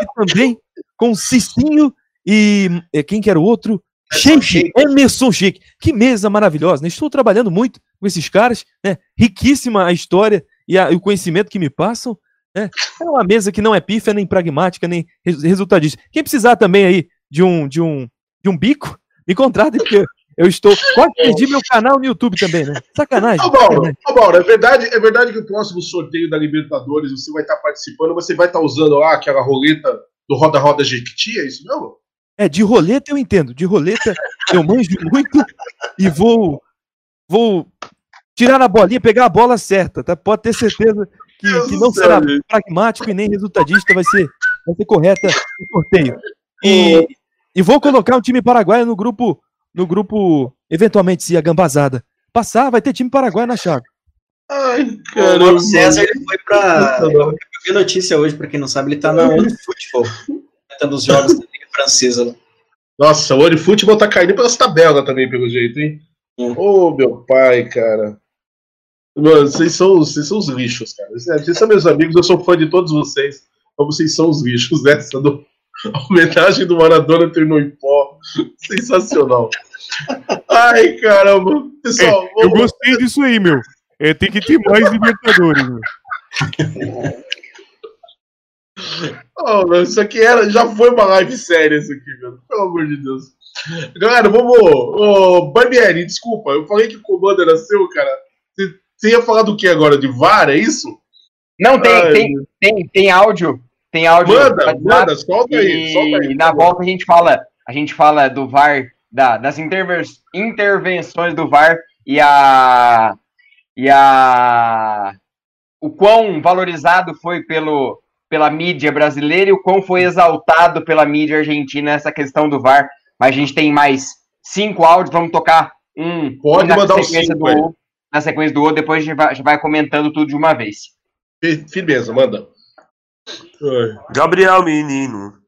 e também com o Cicinho e é, quem que era o outro? Sheik, Emerson Sheik. Que mesa maravilhosa, né? Estou trabalhando muito com esses caras, né? Riquíssima a história e, a- e o conhecimento que me passam. Né? É uma mesa que não é pífia, nem pragmática, nem res- resultadista. Quem precisar também aí de um, de um, de um bico, me contratem, porque eu estou. Quase perdi meu canal no YouTube também, né? Sacanagem. Ô, Mauro, ô, Mauro, é verdade, é verdade que o próximo sorteio da Libertadores você vai estar participando, você vai estar usando lá aquela roleta do Roda Roda Jequiti, é isso mesmo? É, de roleta eu entendo. De roleta eu manjo muito e vou. Vou tirar a bolinha, pegar a bola certa, tá? Pode ter certeza que, Deus que não será gente. pragmático e nem resultadista, vai ser, vai ser correta o sorteio. E, e vou colocar um time paraguaio no grupo, no grupo, eventualmente, se a gambazada passar, vai ter time paraguaio na chave. Ai, o caramba. Mauro César ele foi pra. Eu vi notícia hoje, pra quem não sabe, ele tá na One Football, tentando os jogos da Liga Francesa. lá. Nossa, o OneFootball tá caindo pelas tabelas também, pelo jeito, hein? Ô, meu pai, cara. Mano, vocês são, vocês são os lixos, cara. Vocês são meus amigos, eu sou fã de todos vocês. Mas vocês são os lixos dessa do. A homenagem do Maradona terminou em pó. Sensacional. Ai, caramba. Pessoal, Eu vamos- gostei disso aí, meu. É, tem que ter mais Libertadores, meu. Oh, meu, isso aqui era, já foi uma live séria, isso aqui, meu. Pelo amor de Deus. Galera, vamos. Ô, Barbieri, desculpa, eu falei que o comando era seu, cara. Você- ia falar do que agora? De VAR, é isso? Não, tem, Ai, tem, tem, tem áudio. Tem áudio. Manda, manda, solta aí, e solta aí, na volta a gente fala, a gente fala do VAR, da- das intervenções do VAR e a e a o quão valorizado foi pelo pela mídia brasileira e o quão foi exaltado pela mídia argentina essa questão do VAR. Mas a gente tem mais cinco áudios, vamos tocar um Pode mandar sequência cinco do na sequência do outro, depois a gente vai, a gente vai comentando tudo de uma vez. Fi- Firmeza, manda. Gabriel Menino,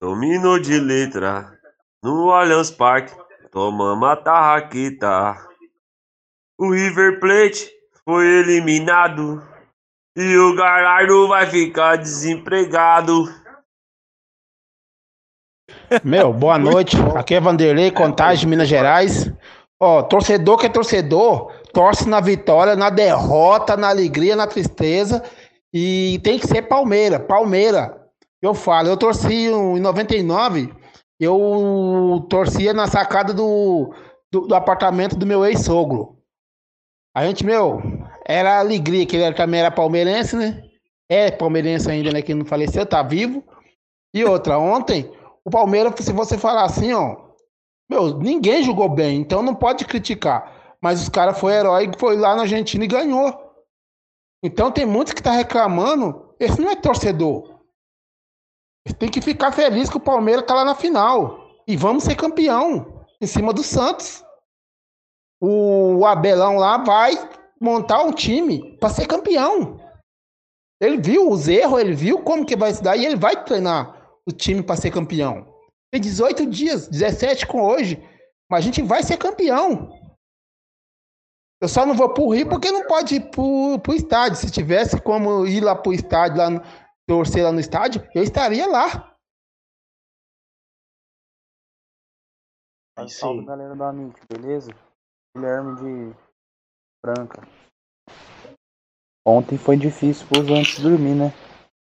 domino de letra, no Allianz Parque, tomamos a tarraqueta. O River Plate foi eliminado e o Galhardo vai ficar desempregado. Meu, boa noite. Aqui é Vanderlei, Contagem, Minas Gerais. Ó, torcedor que é torcedor, torce na vitória, na derrota, na alegria, na tristeza. E tem que ser Palmeira, Palmeira. Eu falo, eu torci em 99, eu torcia na sacada do, do, do apartamento do meu ex-sogro. A gente, meu, era alegria, que ele também era palmeirense, né? É palmeirense ainda, né? Que não faleceu, tá vivo. E outra, ontem, o Palmeiras, se você falar assim, ó, meu, ninguém jogou bem, então não pode criticar. Mas os caras foi herói, foi lá na Argentina e ganhou. Então tem muitos que tá reclamando, esse não é torcedor. Esse tem que ficar feliz que o Palmeiras tá lá na final. E vamos ser campeão em cima do Santos. O Abelão lá vai montar um time para ser campeão. Ele viu os erros, ele viu como que vai se dar e ele vai treinar o time para ser campeão. Tem 18 dias, 17 com hoje, mas a gente vai ser campeão. Eu só não vou pro Rio porque não pode ir pro, pro estádio. Se tivesse como ir lá pro estádio, lá no, torcer lá no estádio, eu estaria lá. Salve galera do Amigo, beleza? Guilherme de Franca. Ontem foi difícil pros antes dormir, né?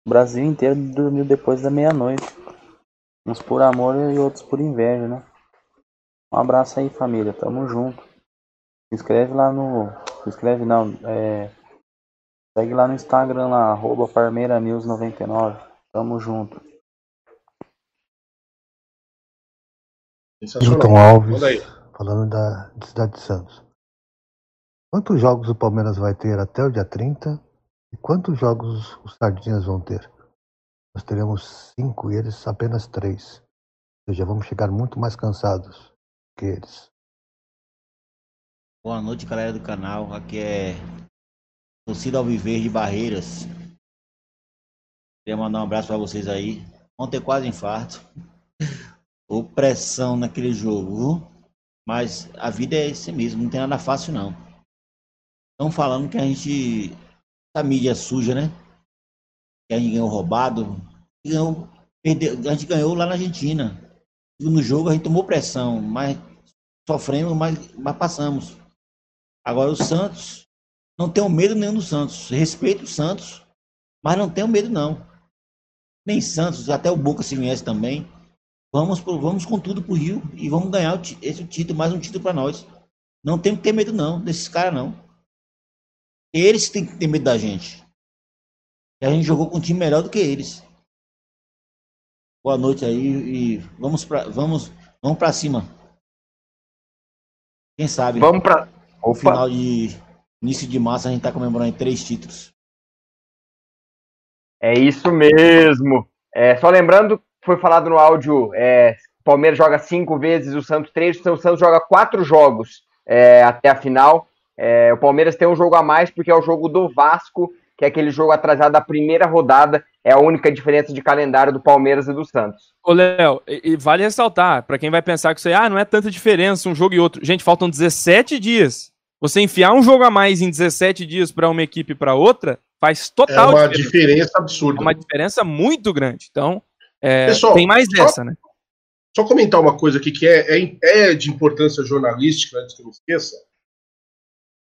O Brasil inteiro dormiu depois da meia-noite. Uns por amor e outros por inveja, né? Um abraço aí, família. Tamo junto. Se inscreve lá no. Se inscreve não. É... Segue lá no Instagram lá, arroba ParmeiraNews99. Tamo junto. Hilton Alves, falando da de Cidade de Santos. Quantos jogos o Palmeiras vai ter até o dia 30? E quantos jogos os Sardinhas vão ter? Nós teremos cinco e eles apenas três. Ou seja, vamos chegar muito mais cansados que eles. Boa noite, galera do canal. Aqui é Torcida Alviver de Barreiras. Queria mandar um abraço para vocês aí. Ontem quase infarto. Ou pressão naquele jogo, mas a vida é esse mesmo, não tem nada fácil não. Estão falando que a gente. A mídia é suja, né? Que a gente ganhou roubado. Ganhou, perdeu, a gente ganhou lá na Argentina. No jogo a gente tomou pressão, mas sofremos, mas, mas passamos. Agora o Santos, não tenho medo nenhum do Santos. Respeito o Santos, mas não tenho medo não. Nem Santos, até o Boca se conhece também. Vamos, pro, vamos com tudo pro Rio e vamos ganhar esse título, mais um título para nós. Não tem que ter medo não, desses caras não. Eles têm que ter medo da gente. E a gente jogou com um time melhor do que eles. Boa noite aí e vamos para vamos, vamos para cima. Quem sabe? Vamos para o final de início de março a gente tá comemorando três títulos. É isso mesmo. É, só lembrando, foi falado no áudio, é, Palmeiras joga cinco vezes, o Santos três, o Santos joga quatro jogos é, até a final. É, o Palmeiras tem um jogo a mais porque é o jogo do Vasco, que é aquele jogo atrasado da primeira rodada. É a única diferença de calendário do Palmeiras e do Santos. Ô, Léo, e, e vale ressaltar, para quem vai pensar que isso aí, ah, não é tanta diferença um jogo e outro. Gente, faltam 17 dias. Você enfiar um jogo a mais em 17 dias para uma equipe para outra, faz total É uma diferença, diferença absurda. É uma diferença muito grande. Então, é, Pessoal, tem mais dessa, né? Só comentar uma coisa aqui que é, é, é de importância jornalística, antes que eu me esqueça.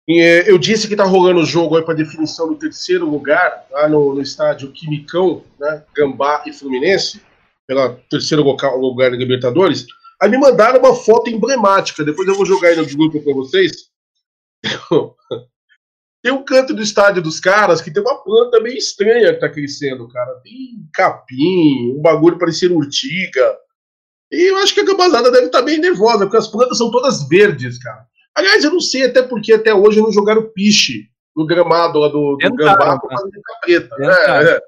É, eu disse que está rolando o jogo para definição do terceiro lugar, lá no, no estádio Quimicão, né, Gambá e Fluminense, pela terceiro local, lugar da Libertadores. Aí me mandaram uma foto emblemática, depois eu vou jogar aí no grupo para vocês. Tem um canto do estádio dos caras que tem uma planta meio estranha que tá crescendo, cara. Tem capim, um bagulho parecendo urtiga. E eu acho que a gambazada deve estar tá bem nervosa, porque as plantas são todas verdes, cara. Aliás, eu não sei até porque até hoje não jogaram piche no gramado lá do, do Gambá por causa da preta. É, é.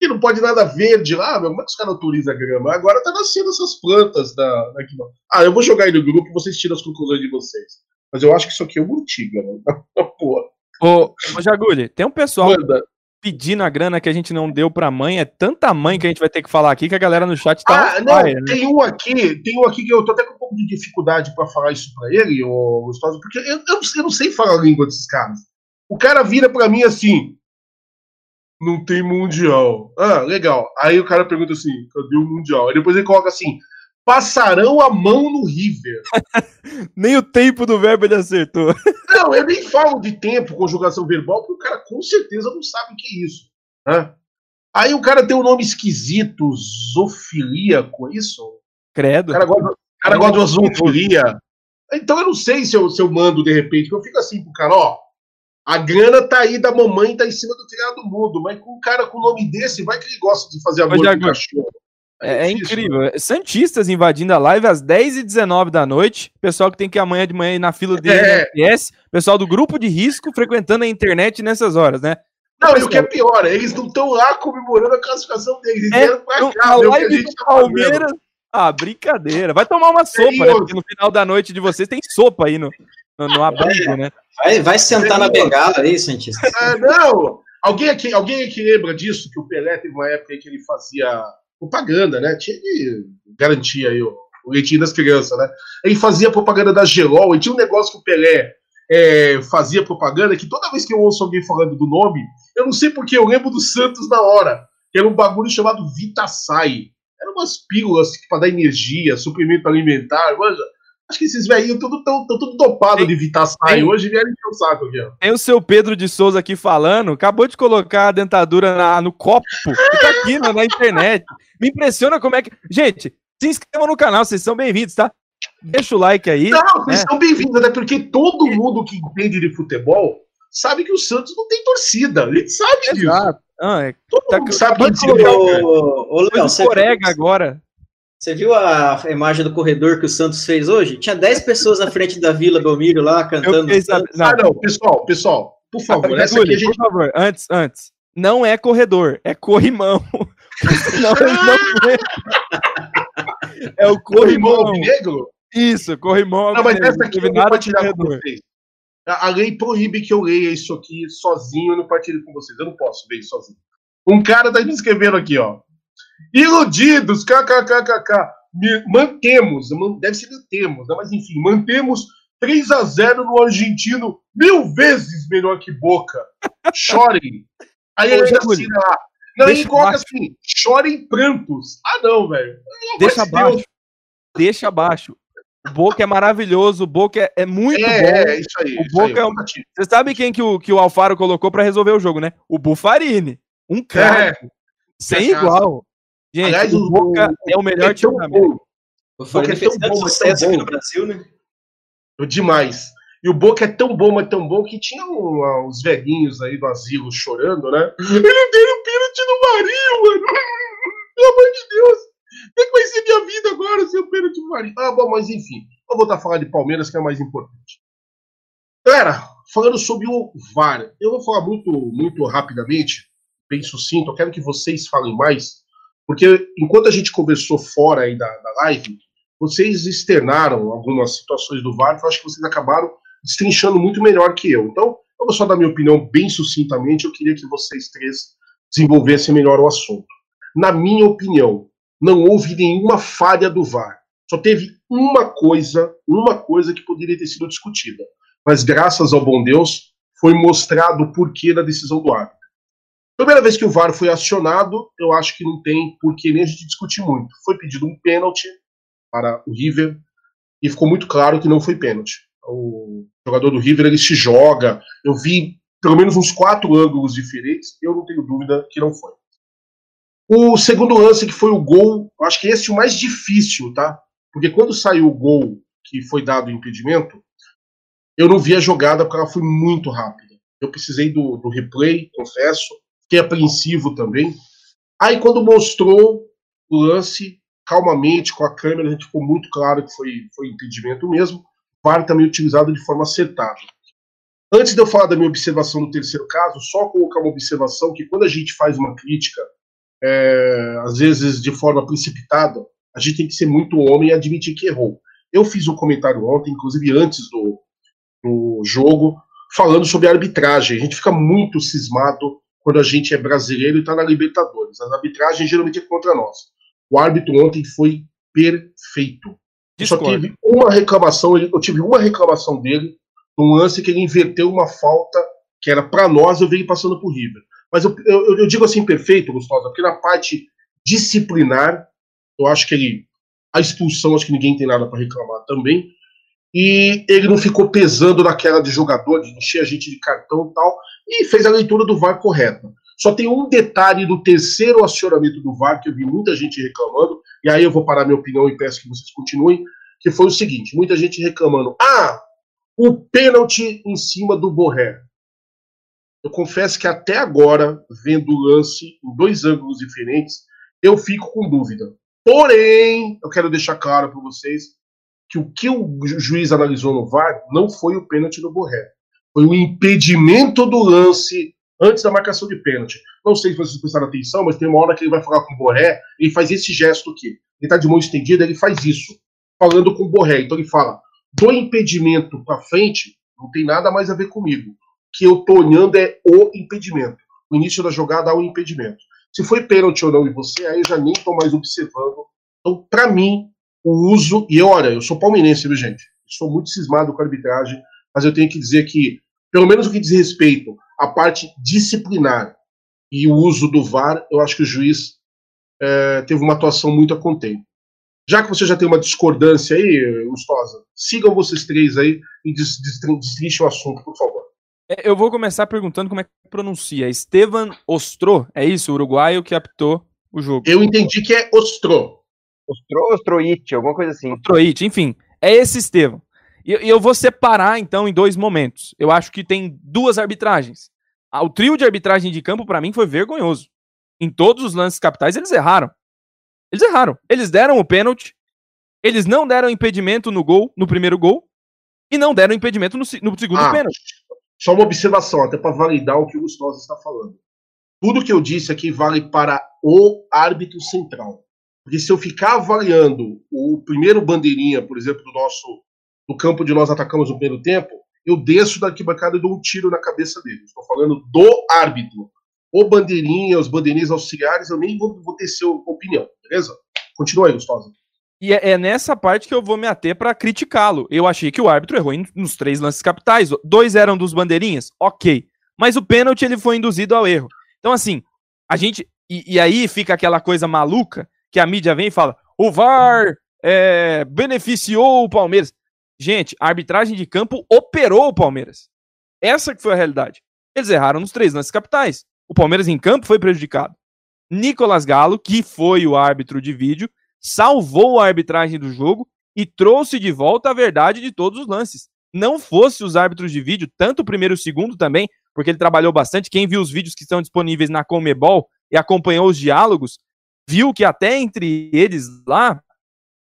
E não pode nada verde lá, meu. Como é que os caras autorizam a grama? Agora tá nascendo essas plantas da, da Ah, eu vou jogar aí no grupo e vocês tiram as conclusões de vocês. Mas eu acho que isso aqui é uma urtiga, mano. Porra. Ô, ô Jagulho, tem um pessoal Manda. pedindo a grana que a gente não deu pra mãe. É tanta mãe que a gente vai ter que falar aqui que a galera no chat tá. Ah, não, né? tem um aqui, tem um aqui que eu tô até com um pouco de dificuldade pra falar isso pra ele, ô Gostoso, porque eu, eu, eu não sei falar a língua desses caras. O cara vira pra mim assim. Não tem mundial. Ah, legal. Aí o cara pergunta assim: cadê o mundial? Aí depois ele coloca assim: passarão a mão no River. nem o tempo do verbo ele acertou. Não, eu nem falo de tempo, conjugação verbal, porque o cara com certeza não sabe o que é isso. Né? Aí o cara tem um nome esquisito, zoofilíaco, é isso? Credo. O cara gosta, o cara gosta de uma zoofilia. Então eu não sei se eu, se eu mando de repente, eu fico assim pro cara, ó. A grana tá aí da mamãe, tá em cima do criado mudo, mas com um cara com o nome desse, vai que ele gosta de fazer amor com cachorro. É, é incrível. Santistas invadindo a live às 10h19 da noite. Pessoal que tem que ir amanhã de manhã ir na fila do É. Pessoal do grupo de risco frequentando a internet nessas horas, né? Não, e o que é pior, eles não estão lá comemorando a classificação deles, eles É, vieram pra cá, a live do tá fazendo. Palmeiras. Ah, brincadeira. Vai tomar uma sopa, né? Porque no final da noite de vocês tem sopa aí no, no, no abrigo, né? Vai, vai sentar na bengala aí, Santista. Ah, não! Alguém aqui, alguém aqui lembra disso? Que o Pelé teve uma época em que ele fazia propaganda, né? Tinha que garantir aí o, o leitinho das crianças, né? Ele fazia propaganda da Gelol e tinha um negócio que o Pelé é, fazia propaganda que toda vez que eu ouço alguém falando do nome, eu não sei porque eu lembro do Santos na hora. Que era um bagulho chamado Vitasai. Eram umas pílulas para dar energia, suprimento alimentar, manja. Acho que esses velhinhos tudo tão, tão tudo dopado de Vitasai. tem- Hoje vieram encher o saco aqui, ó. Tem o seu Pedro de Souza aqui falando, acabou de colocar a dentadura na- no copo, fica aqui na, na internet. Me impressiona como é que. Gente, se inscrevam no canal, vocês são bem-vindos, tá? Deixa o like aí. Não, vocês né? são bem-vindos, até porque todo mundo que entende de futebol sabe que o Santos não tem torcida. Ele sabe disso. Ah, é. Todo Tá- mundo sabe que de é o- Ô, ô, Léo, você Corega agora. Você viu a imagem do corredor que o Santos fez hoje? Tinha 10 pessoas na frente da Vila Belmiro lá cantando. Santos. não. Ah, não, pessoal, pessoal, por favor, essa aqui a gente. por favor, antes, antes. Não é corredor, é corrimão. Não, não é. É o Corrimão corrimão. negro? Isso, corrimão. Não, mas essa aqui eu vou compartilhar com corredor. vocês. A a lei proíbe que eu leia isso aqui sozinho e não partilhe com vocês. Eu não posso ver isso sozinho. Um cara tá me escrevendo aqui, ó. Iludidos, kkkk. Mantemos, man- deve ser temos, né? mas enfim, mantemos 3 a 0 no argentino, mil vezes melhor que Boca. Chorem. Aí ele ainda assina lá. Não, ele coloca assim, chorem prantos. Ah, não, velho. Deixa abaixo. Deixa abaixo. O Boca é maravilhoso, o Boca é, é muito É, bom. é, isso aí. O isso aí, Boca é um... Você sabe quem que o, que o Alfaro colocou pra resolver o jogo, né? O Bufarini. Um craque. sem cachaça. igual. Gente, Aliás, o Boca o- é o melhor é time da América. O Boca é fez tão bom, sucesso tão aqui bom. no Brasil, né? Demais. E o Boca é tão bom, mas tão bom que tinha um, uns velhinhos aí do asilo chorando, né? Ele deu um pênalti no Marinho, mano. Pelo amor de Deus. O que, que vai ser minha vida agora sem o pênalti no Marinho? Ah, bom, mas enfim. Vou voltar a falar de Palmeiras, que é mais importante. Galera, falando sobre o VAR, eu vou falar muito, muito rapidamente, bem sucinto. Eu quero que vocês falem mais, porque enquanto a gente conversou fora aí da, da live, vocês externaram algumas situações do VAR que eu acho que vocês acabaram destrinchando muito melhor que eu. Então, eu vou só dar minha opinião bem sucintamente. Eu queria que vocês três desenvolvessem melhor o assunto. Na minha opinião, não houve nenhuma falha do VAR. Só teve uma coisa, uma coisa que poderia ter sido discutida. Mas graças ao bom Deus, foi mostrado o porquê da decisão do árbitro. Primeira vez que o VAR foi acionado, eu acho que não tem porquê nem a gente discutir muito. Foi pedido um pênalti para o River e ficou muito claro que não foi pênalti. O jogador do River ele se joga. Eu vi pelo menos uns quatro ângulos diferentes. Eu não tenho dúvida que não foi. O segundo lance que foi o gol, eu acho que esse é o mais difícil, tá? Porque quando saiu o gol que foi dado o impedimento, eu não vi a jogada porque ela foi muito rápida. Eu precisei do, do replay, confesso. Fiquei apreensivo também. Aí quando mostrou o lance, calmamente, com a câmera, a gente ficou muito claro que foi, foi impedimento mesmo. VAR também utilizado de forma acertada. Antes de eu falar da minha observação no terceiro caso, só colocar uma observação que quando a gente faz uma crítica, é, às vezes de forma precipitada, a gente tem que ser muito homem e admitir que errou. Eu fiz um comentário ontem, inclusive antes do, do jogo, falando sobre a arbitragem. A gente fica muito cismado quando a gente é brasileiro e está na Libertadores. As arbitragens geralmente é contra nós. O árbitro ontem foi perfeito. Só Discordo. teve uma reclamação, eu tive uma reclamação dele, um lance que ele inverteu uma falta que era para nós, eu vi ele passando por River. Mas eu, eu, eu digo assim perfeito, Gustosa, porque na parte disciplinar, eu acho que ele. A expulsão, acho que ninguém tem nada para reclamar também. E ele não ficou pesando naquela de jogador, de encher a gente de cartão e tal, e fez a leitura do VAR correta. Só tem um detalhe do terceiro acionamento do VAR que eu vi muita gente reclamando, e aí eu vou parar minha opinião e peço que vocês continuem, que foi o seguinte: muita gente reclamando. Ah, o pênalti em cima do Borré. Eu confesso que até agora, vendo o lance em dois ângulos diferentes, eu fico com dúvida. Porém, eu quero deixar claro para vocês que o que o juiz analisou no VAR não foi o pênalti do Borré. Foi o impedimento do lance antes da marcação de pênalti. Não sei se vocês prestaram atenção, mas tem uma hora que ele vai falar com o Borré, ele faz esse gesto aqui. Ele está de mão estendida, ele faz isso, falando com o Borré. Então ele fala: do impedimento para frente, não tem nada mais a ver comigo. O que eu tô olhando é o impedimento. O início da jogada há um impedimento. Se foi pênalti ou não em você, aí eu já nem tô mais observando. Então, para mim, o uso. E olha, eu sou palmeirense, viu, gente? Sou muito cismado com a arbitragem, mas eu tenho que dizer que, pelo menos o que diz respeito à parte disciplinar e o uso do VAR, eu acho que o juiz é, teve uma atuação muito a contento. Já que você já tem uma discordância aí, Gustosa, sigam vocês três aí e destrinchem o assunto, por favor. É, eu vou começar perguntando como é que pronuncia. Estevan Ostro, é isso? O uruguaio que apitou o jogo. Eu entendi que é Ostro. Ostro, Ostroit, alguma coisa assim. Ostroit, enfim. É esse Estevam. E eu vou separar, então, em dois momentos. Eu acho que tem duas arbitragens. Ah, o trio de arbitragem de campo, para mim, foi vergonhoso. Em todos os lances capitais, eles erraram. Eles erraram. Eles deram o pênalti, eles não deram impedimento no gol, no primeiro gol, e não deram impedimento no, no segundo ah, pênalti. Só uma observação, até para validar o que o Gustavo está falando. Tudo que eu disse aqui vale para o árbitro central. Porque se eu ficar avaliando o primeiro bandeirinha, por exemplo, do nosso do campo de nós atacamos no primeiro tempo, eu desço da arquibancada e dou um tiro na cabeça dele. Estou falando do árbitro. O bandeirinha, os bandeirinhas auxiliares, eu nem vou, vou ter sua opinião, beleza? Continua aí, Gustavo. E é, é nessa parte que eu vou me ater para criticá-lo. Eu achei que o árbitro errou nos três lances capitais. Dois eram dos bandeirinhas, ok. Mas o pênalti ele foi induzido ao erro. Então, assim, a gente. E, e aí fica aquela coisa maluca que a mídia vem e fala: o VAR é, beneficiou o Palmeiras. Gente, a arbitragem de campo operou o Palmeiras. Essa que foi a realidade. Eles erraram nos três lances capitais. O Palmeiras em campo foi prejudicado. Nicolas Galo, que foi o árbitro de vídeo, salvou a arbitragem do jogo e trouxe de volta a verdade de todos os lances. Não fosse os árbitros de vídeo, tanto o primeiro e o segundo também, porque ele trabalhou bastante. Quem viu os vídeos que estão disponíveis na Comebol e acompanhou os diálogos, viu que até entre eles lá,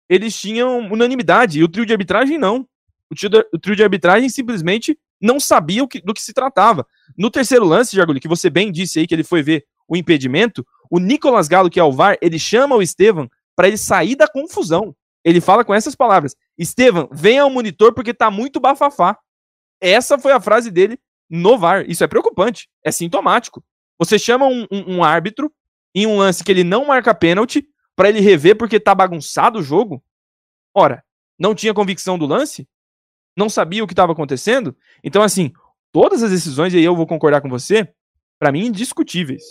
eles tinham unanimidade, e o trio de arbitragem não. O trio de, o trio de arbitragem simplesmente não sabia que, do que se tratava. No terceiro lance, Jaguli, que você bem disse aí que ele foi ver o impedimento, o Nicolas Galo, que é o VAR, ele chama o Estevam para ele sair da confusão. Ele fala com essas palavras: Estevam, venha ao monitor porque tá muito bafafá. Essa foi a frase dele no VAR. Isso é preocupante, é sintomático. Você chama um, um, um árbitro em um lance que ele não marca pênalti para ele rever porque tá bagunçado o jogo? Ora, não tinha convicção do lance? Não sabia o que estava acontecendo? Então, assim, todas as decisões, e aí eu vou concordar com você, para mim, indiscutíveis.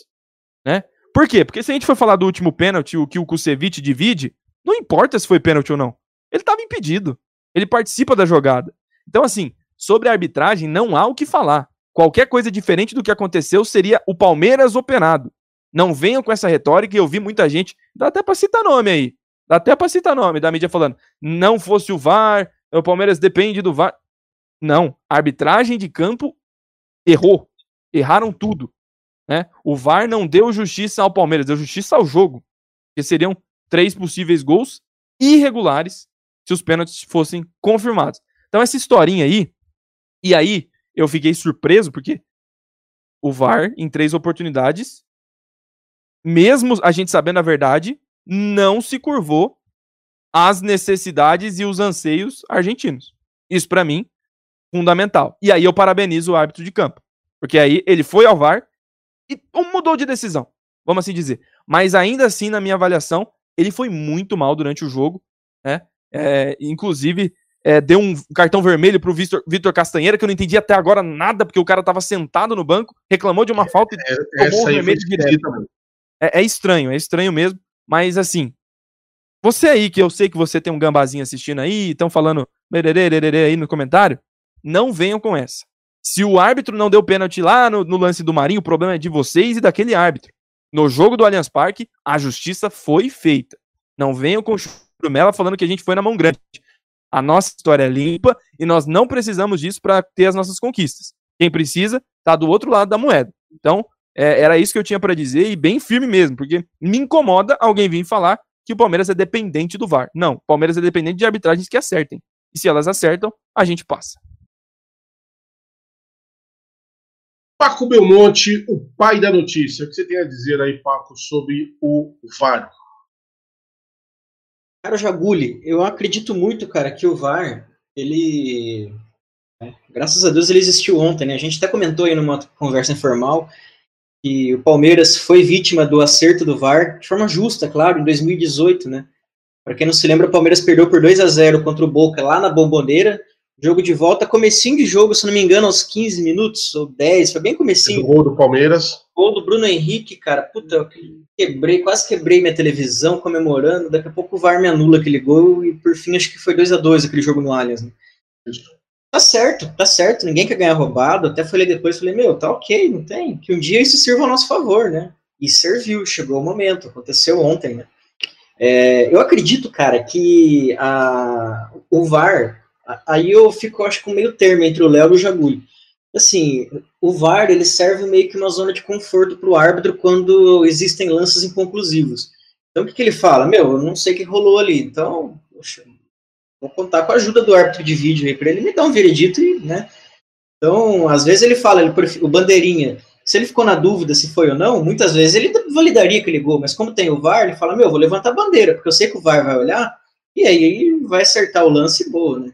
Né? Por quê? Porque se a gente for falar do último pênalti, o que o Kusevich divide, não importa se foi pênalti ou não. Ele estava impedido. Ele participa da jogada. Então, assim, sobre a arbitragem, não há o que falar. Qualquer coisa diferente do que aconteceu seria o Palmeiras operado. Não venham com essa retórica e eu vi muita gente, dá até para citar nome aí, dá até para citar nome da mídia falando, não fosse o VAR, o Palmeiras depende do VAR. Não, a arbitragem de campo errou, erraram tudo. Né? O VAR não deu justiça ao Palmeiras, deu justiça ao jogo, que seriam três possíveis gols irregulares se os pênaltis fossem confirmados. Então essa historinha aí, e aí eu fiquei surpreso porque o VAR em três oportunidades mesmo a gente sabendo a verdade, não se curvou às necessidades e os anseios argentinos. Isso para mim fundamental. E aí eu parabenizo o árbitro de campo, porque aí ele foi ao VAR e mudou de decisão, vamos assim dizer. Mas ainda assim, na minha avaliação, ele foi muito mal durante o jogo, né? É, inclusive é, deu um cartão vermelho pro Vitor, Vitor Castanheira, que eu não entendi até agora nada, porque o cara tava sentado no banco, reclamou de uma falta e é, tomou um vermelho direto. É, é estranho, é estranho mesmo. Mas assim, você aí, que eu sei que você tem um gambazinho assistindo aí, estão falando aí no comentário, não venham com essa. Se o árbitro não deu pênalti lá no, no lance do Marinho, o problema é de vocês e daquele árbitro. No jogo do Allianz Parque, a justiça foi feita. Não venham com churumela falando que a gente foi na mão grande. A nossa história é limpa e nós não precisamos disso para ter as nossas conquistas. Quem precisa está do outro lado da moeda. Então, é, era isso que eu tinha para dizer e bem firme mesmo, porque me incomoda alguém vir falar que o Palmeiras é dependente do VAR. Não, o Palmeiras é dependente de arbitragens que acertem. E se elas acertam, a gente passa. Paco Belmonte, o pai da notícia. O que você tem a dizer aí, Paco, sobre o VAR? Cara, Jaguli, eu acredito muito, cara, que o VAR, ele. né, graças a Deus ele existiu ontem, né? A gente até comentou aí numa conversa informal que o Palmeiras foi vítima do acerto do VAR, de forma justa, claro, em 2018, né? Para quem não se lembra, o Palmeiras perdeu por 2 a 0 contra o Boca lá na Bomboneira. Jogo de volta, comecinho de jogo, se não me engano, aos 15 minutos ou 10, foi bem comecinho. O gol do Palmeiras. Gol do Bruno Henrique, cara, puta, eu quebrei, quase quebrei minha televisão comemorando. Daqui a pouco o VAR me anula aquele gol e por fim acho que foi 2 a 2 aquele jogo no Allianz. Né? Tá certo, tá certo, ninguém quer ganhar roubado. Até falei depois, falei, meu, tá ok, não tem. Que um dia isso sirva ao nosso favor, né? E serviu, chegou o momento, aconteceu ontem, né? É, eu acredito, cara, que a, o VAR, aí eu fico, acho que um meio termo entre o Léo e o Jaguli. Assim, o VAR, ele serve meio que uma zona de conforto para o árbitro quando existem lances inconclusivos. Então, o que, que ele fala? Meu, eu não sei o que rolou ali, então, poxa, vou contar com a ajuda do árbitro de vídeo aí para ele me dar um veredito e, né? Então, às vezes ele fala, ele, o bandeirinha, se ele ficou na dúvida se foi ou não, muitas vezes ele validaria aquele gol, mas como tem o VAR, ele fala, meu, vou levantar a bandeira, porque eu sei que o VAR vai olhar, e aí vai acertar o lance e boa, né?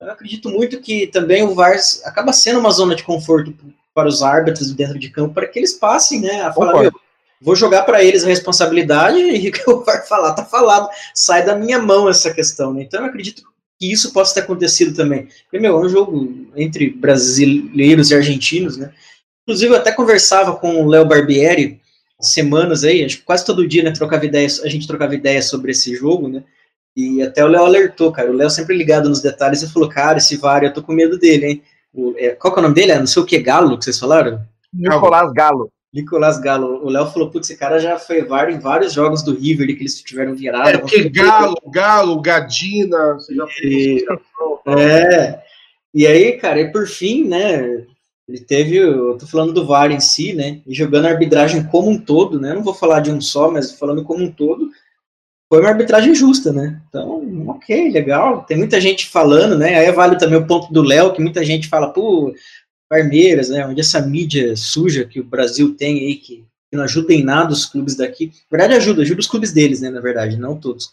Eu acredito muito que também o VAR acaba sendo uma zona de conforto para os árbitros dentro de campo, para que eles passem, né, a falar, meu, vou jogar para eles a responsabilidade e o que o VAR falar, tá falado, sai da minha mão essa questão, né? Então eu acredito que isso possa ter acontecido também. Porque, meu, é um jogo entre brasileiros e argentinos, né? Inclusive, eu até conversava com o Léo Barbieri semanas aí, acho que quase todo dia, né, trocava ideias, a gente trocava ideias sobre esse jogo, né? E até o Léo alertou, cara. O Léo sempre ligado nos detalhes e falou, cara, esse VAR, eu tô com medo dele, hein? O- é, qual que é o nome dele? É não sei o que, Galo, que vocês falaram? Nicolás Galo. Nicolás Galo. O Léo falou, putz, esse cara já foi VAR em vários jogos do River que eles tiveram virada. É porque Galo, Galo, Gadina, você já E- É. E aí, cara, e por fim, né? Ele teve, eu tô falando do VAR em si, né? E jogando a arbitragem como um todo, né? Eu não vou falar de um só, mas falando como um todo, foi uma arbitragem justa, né? Então, ok, legal. Tem muita gente falando, né? Aí vale também o ponto do Léo, que muita gente fala, pô, Palmeiras, né? Onde essa mídia suja que o Brasil tem aí, que, que não ajuda em nada os clubes daqui. Na verdade, ajuda, ajuda os clubes deles, né? Na verdade, não todos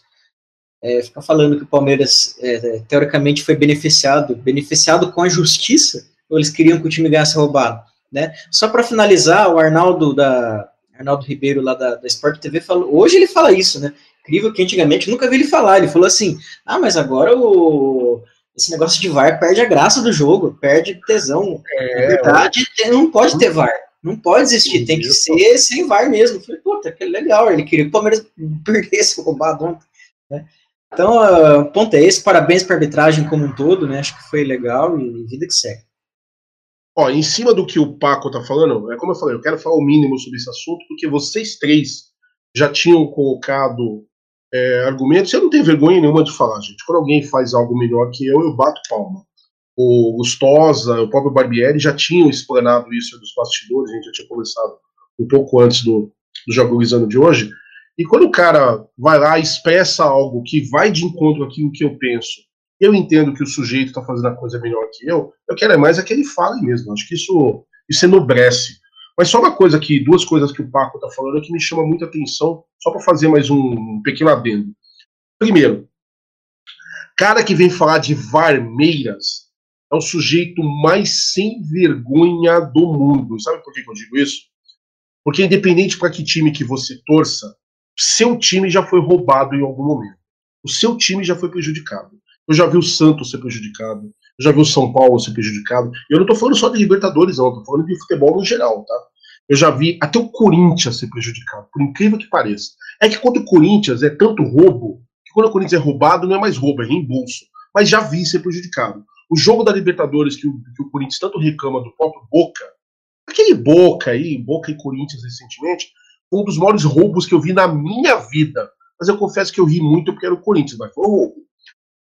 é, ficar falando que o Palmeiras é, teoricamente foi beneficiado, beneficiado com a justiça, ou eles queriam que o time ganhasse roubado, né? Só para finalizar, o Arnaldo da Arnaldo Ribeiro lá da, da Sport TV falou, hoje ele fala isso, né? Incrível que antigamente nunca vi ele falar, ele falou assim: "Ah, mas agora o esse negócio de VAR perde a graça do jogo, perde tesão. Na verdade, não pode ter VAR. Não pode existir, tem que ser sem VAR mesmo. Eu falei, puta, que legal. Ele queria que o Palmeiras perdesse roubado ontem. Né? Então, ah, o ponto é esse. Parabéns para a arbitragem como um todo, né? Acho que foi legal e vida que segue. Ó, em cima do que o Paco tá falando, é como eu falei, eu quero falar o mínimo sobre esse assunto, porque vocês três já tinham colocado é, argumentos, eu não tenho vergonha nenhuma de falar, gente. Quando alguém faz algo melhor que eu, eu bato palma. O Gustosa, o próprio Barbieri já tinham explanado isso dos bastidores, a gente já tinha conversado um pouco antes do, do Jogulizando de hoje. E quando o cara vai lá e expressa algo que vai de encontro àquilo que eu penso, eu entendo que o sujeito está fazendo a coisa melhor que eu, eu quero é mais é que ele fale mesmo. Acho que isso, isso enobrece. Mas só uma coisa aqui, duas coisas que o Paco está falando que me chama muita atenção, só para fazer mais um pequeno adendo. Primeiro, cara que vem falar de Varmeiras é o sujeito mais sem vergonha do mundo. Sabe por que que eu digo isso? Porque independente para que time que você torça, seu time já foi roubado em algum momento. O seu time já foi prejudicado. Eu já vi o Santos ser prejudicado. Já vi o São Paulo ser prejudicado. E eu não tô falando só de Libertadores, não. Tô falando de futebol no geral, tá? Eu já vi até o Corinthians ser prejudicado, por incrível que pareça. É que quando o Corinthians é tanto roubo, que quando o Corinthians é roubado, não é mais roubo, é reembolso. mas já vi ser prejudicado. O jogo da Libertadores que o, que o Corinthians tanto reclama do próprio Boca, aquele Boca aí, Boca e Corinthians recentemente, foi um dos maiores roubos que eu vi na minha vida. Mas eu confesso que eu ri muito porque era o Corinthians, mas foi um roubo.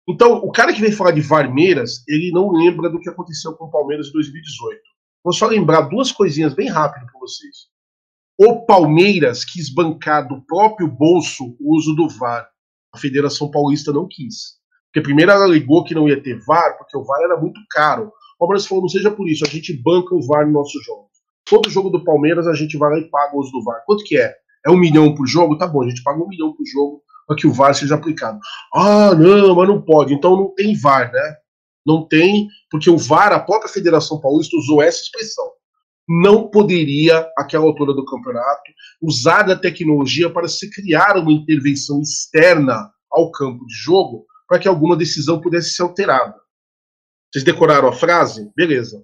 Então, o cara que vem falar de Varmeiras, ele não lembra do que aconteceu com o Palmeiras em 2018. Vou só lembrar duas coisinhas bem rápido para vocês. O Palmeiras quis bancar do próprio bolso o uso do VAR. A Federação Paulista não quis. Porque primeiro ela alegou que não ia ter VAR, porque o VAR era muito caro. O Palmeiras falou, não seja por isso, a gente banca o VAR no nosso jogo. Todo jogo do Palmeiras a gente vai lá e paga o uso do VAR. Quanto que é? É um milhão por jogo? Tá bom, a gente paga um milhão por jogo para que o VAR seja aplicado. Ah, não, mas não pode. Então não tem VAR, né? Não tem, porque o VAR, a própria Federação Paulista usou essa expressão. Não poderia, àquela altura do campeonato, usar da tecnologia para se criar uma intervenção externa ao campo de jogo para que alguma decisão pudesse ser alterada. Vocês decoraram a frase? Beleza.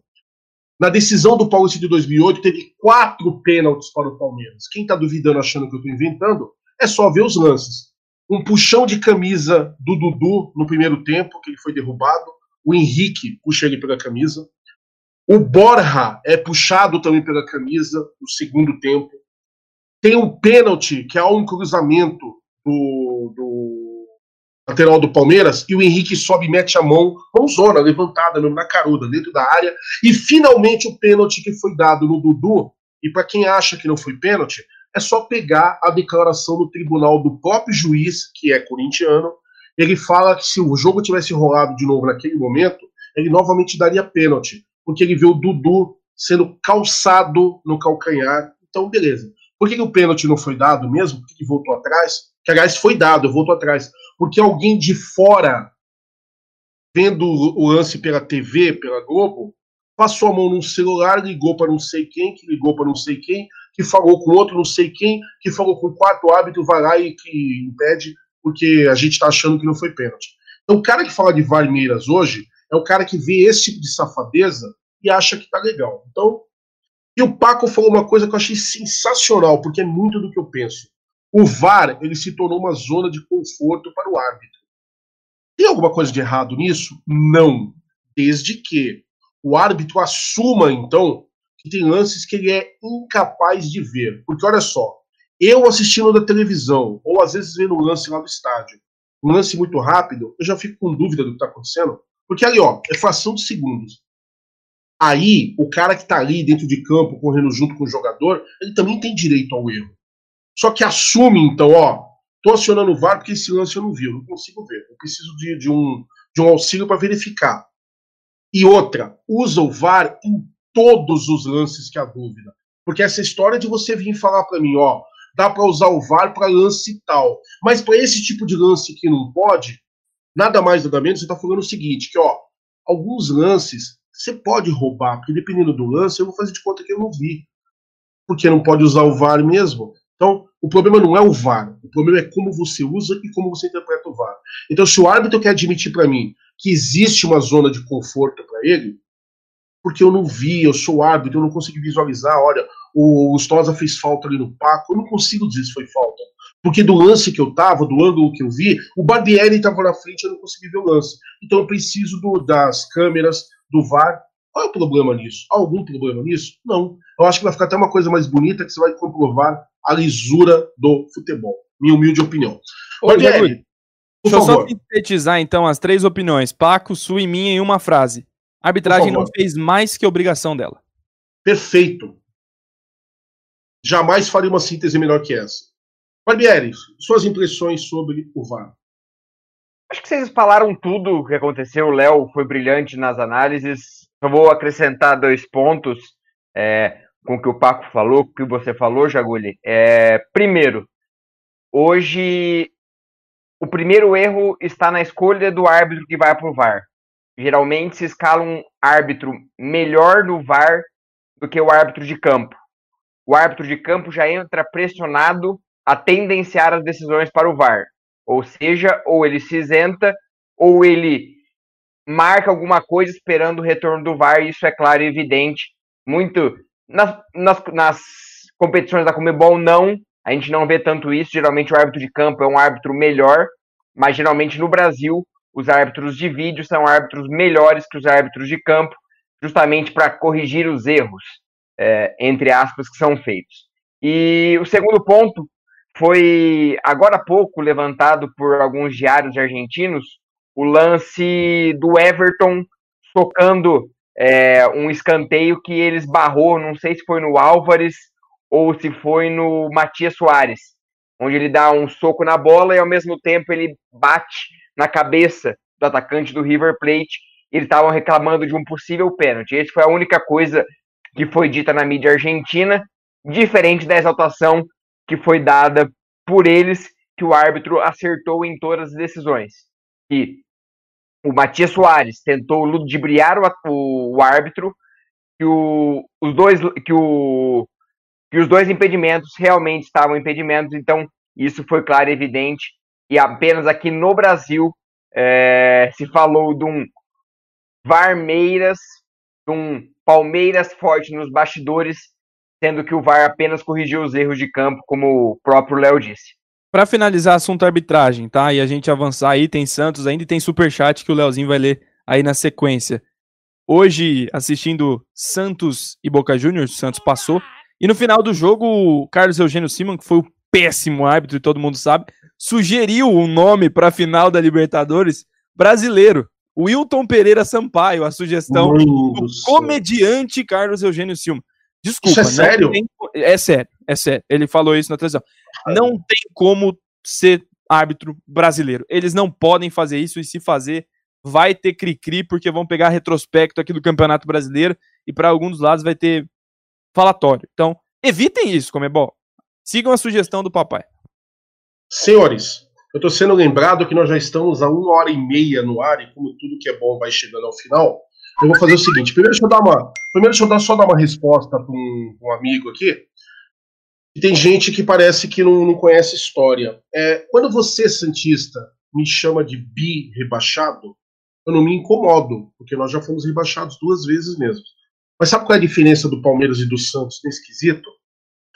Na decisão do Paulista de 2008, teve quatro pênaltis para o Palmeiras. Quem está duvidando, achando que eu estou inventando, é só ver os lances. Um puxão de camisa do Dudu no primeiro tempo, que ele foi derrubado o Henrique puxa ele pela camisa. O Borja é puxado também pela camisa no segundo tempo. Tem um pênalti, que é um cruzamento do, do lateral do Palmeiras, e o Henrique sobe e mete a mão, mãozona, levantada mesmo, na caruda, dentro da área. E finalmente o pênalti que foi dado no Dudu, e para quem acha que não foi pênalti, é só pegar a declaração do tribunal do próprio juiz, que é corintiano, ele fala que se o jogo tivesse rolado de novo naquele momento, ele novamente daria pênalti, porque ele vê o Dudu sendo calçado no calcanhar. Então, beleza. Por que, que o pênalti não foi dado mesmo? Por que, que voltou atrás? Que, aliás, foi dado, eu volto atrás. Porque alguém de fora, vendo o lance pela TV, pela Globo, passou a mão num celular, ligou para não sei quem, que ligou para não sei quem, que falou com outro não sei quem, que falou com o quarto árbitro, vai lá e que impede porque a gente está achando que não foi pênalti. Então, o cara que fala de Varmeiras hoje é o cara que vê esse tipo de safadeza e acha que tá legal. Então, e o Paco falou uma coisa que eu achei sensacional, porque é muito do que eu penso. O VAR, ele se tornou uma zona de conforto para o árbitro. Tem alguma coisa de errado nisso? Não. Desde que o árbitro assuma, então, que tem lances que ele é incapaz de ver. Porque olha só, eu assistindo da televisão, ou às vezes vendo um lance lá do estádio, um lance muito rápido, eu já fico com dúvida do que está acontecendo, porque ali, ó, é fração de segundos. Aí, o cara que está ali dentro de campo, correndo junto com o jogador, ele também tem direito ao erro. Só que assume, então, ó, tô acionando o VAR porque esse lance eu não vi, eu não consigo ver. Eu preciso de, de um, de um auxílio para verificar. E outra, usa o VAR em todos os lances que há dúvida. Porque essa história de você vir falar para mim, ó, dá para usar o VAR para lance tal. Mas para esse tipo de lance que não pode, nada mais nada menos, você está falando o seguinte, que ó, alguns lances você pode roubar, porque dependendo do lance, eu vou fazer de conta que eu não vi. Porque não pode usar o VAR mesmo. Então, o problema não é o VAR, o problema é como você usa e como você interpreta o VAR. Então, se o árbitro quer admitir para mim que existe uma zona de conforto para ele, porque eu não vi, eu sou árbitro, eu não consegui visualizar, olha, o Gustosa fez falta ali no Paco, eu não consigo dizer se foi falta. Porque do lance que eu tava, do ângulo que eu vi, o Barbieri estava na frente, eu não consegui ver o lance. Então eu preciso do, das câmeras, do VAR. Qual é o problema nisso? Há algum problema nisso? Não. Eu acho que vai ficar até uma coisa mais bonita que você vai comprovar a lisura do futebol. Minha humilde opinião. Ô, Barbieri, Deixa eu só sintetizar então as três opiniões, Paco, sua e minha, em uma frase. A arbitragem não fez mais que obrigação dela. Perfeito jamais faria uma síntese melhor que essa. Barbieri, suas impressões sobre o VAR. Acho que vocês falaram tudo o que aconteceu. O Léo foi brilhante nas análises. Eu vou acrescentar dois pontos é, com o que o Paco falou, com o que você falou, Jaguli. É, primeiro, hoje o primeiro erro está na escolha do árbitro que vai para o VAR. Geralmente se escala um árbitro melhor no VAR do que o árbitro de campo o árbitro de campo já entra pressionado a tendenciar as decisões para o VAR. Ou seja, ou ele se isenta, ou ele marca alguma coisa esperando o retorno do VAR, isso é claro e evidente. Muito nas, nas, nas competições da Comebol, não. A gente não vê tanto isso. Geralmente o árbitro de campo é um árbitro melhor, mas geralmente no Brasil os árbitros de vídeo são árbitros melhores que os árbitros de campo, justamente para corrigir os erros, é, entre aspas, que são feitos. E o segundo ponto foi, agora há pouco, levantado por alguns diários argentinos, o lance do Everton tocando é, um escanteio que eles barrou, não sei se foi no Álvares ou se foi no Matias Soares, onde ele dá um soco na bola e ao mesmo tempo ele bate na cabeça do atacante do River Plate. Eles estavam reclamando de um possível pênalti. Essa foi a única coisa que foi dita na mídia argentina, diferente da exaltação que foi dada por eles, que o árbitro acertou em todas as decisões. Que o Matias Soares tentou ludibriar o, o árbitro, que, o, os dois, que, o, que os dois impedimentos realmente estavam impedimentos, então isso foi claro e evidente, e apenas aqui no Brasil é, se falou de um Varmeiras, de um Palmeiras forte nos bastidores, sendo que o VAR apenas corrigiu os erros de campo, como o próprio Léo disse. Para finalizar assunto arbitragem, tá? E a gente avançar aí, tem Santos ainda e tem Superchat que o Leozinho vai ler aí na sequência. Hoje, assistindo Santos e Boca Juniors, Santos passou. E no final do jogo, o Carlos Eugênio Simon, que foi o péssimo árbitro e todo mundo sabe, sugeriu um nome para a final da Libertadores brasileiro. Wilton Pereira Sampaio, a sugestão do comediante Carlos Eugênio Silva. Desculpa. Isso é sério? Tem... É sério, é sério. Ele falou isso na televisão. Não tem como ser árbitro brasileiro. Eles não podem fazer isso e se fazer, vai ter cri-cri, porque vão pegar retrospecto aqui do Campeonato Brasileiro e para alguns dos lados vai ter falatório. Então, evitem isso, Comebol. Sigam a sugestão do papai. Senhores, eu estou sendo lembrado que nós já estamos a uma hora e meia no ar e como tudo que é bom vai chegando ao final, eu vou fazer o seguinte. Primeiro deixa eu dar uma, primeiro deixa eu dar, só dar uma resposta para um, um, amigo aqui. E tem gente que parece que não, não conhece história. É, quando você, Santista, me chama de bi rebaixado, eu não me incomodo, porque nós já fomos rebaixados duas vezes mesmo. Mas sabe qual é a diferença do Palmeiras e do Santos nesse quesito?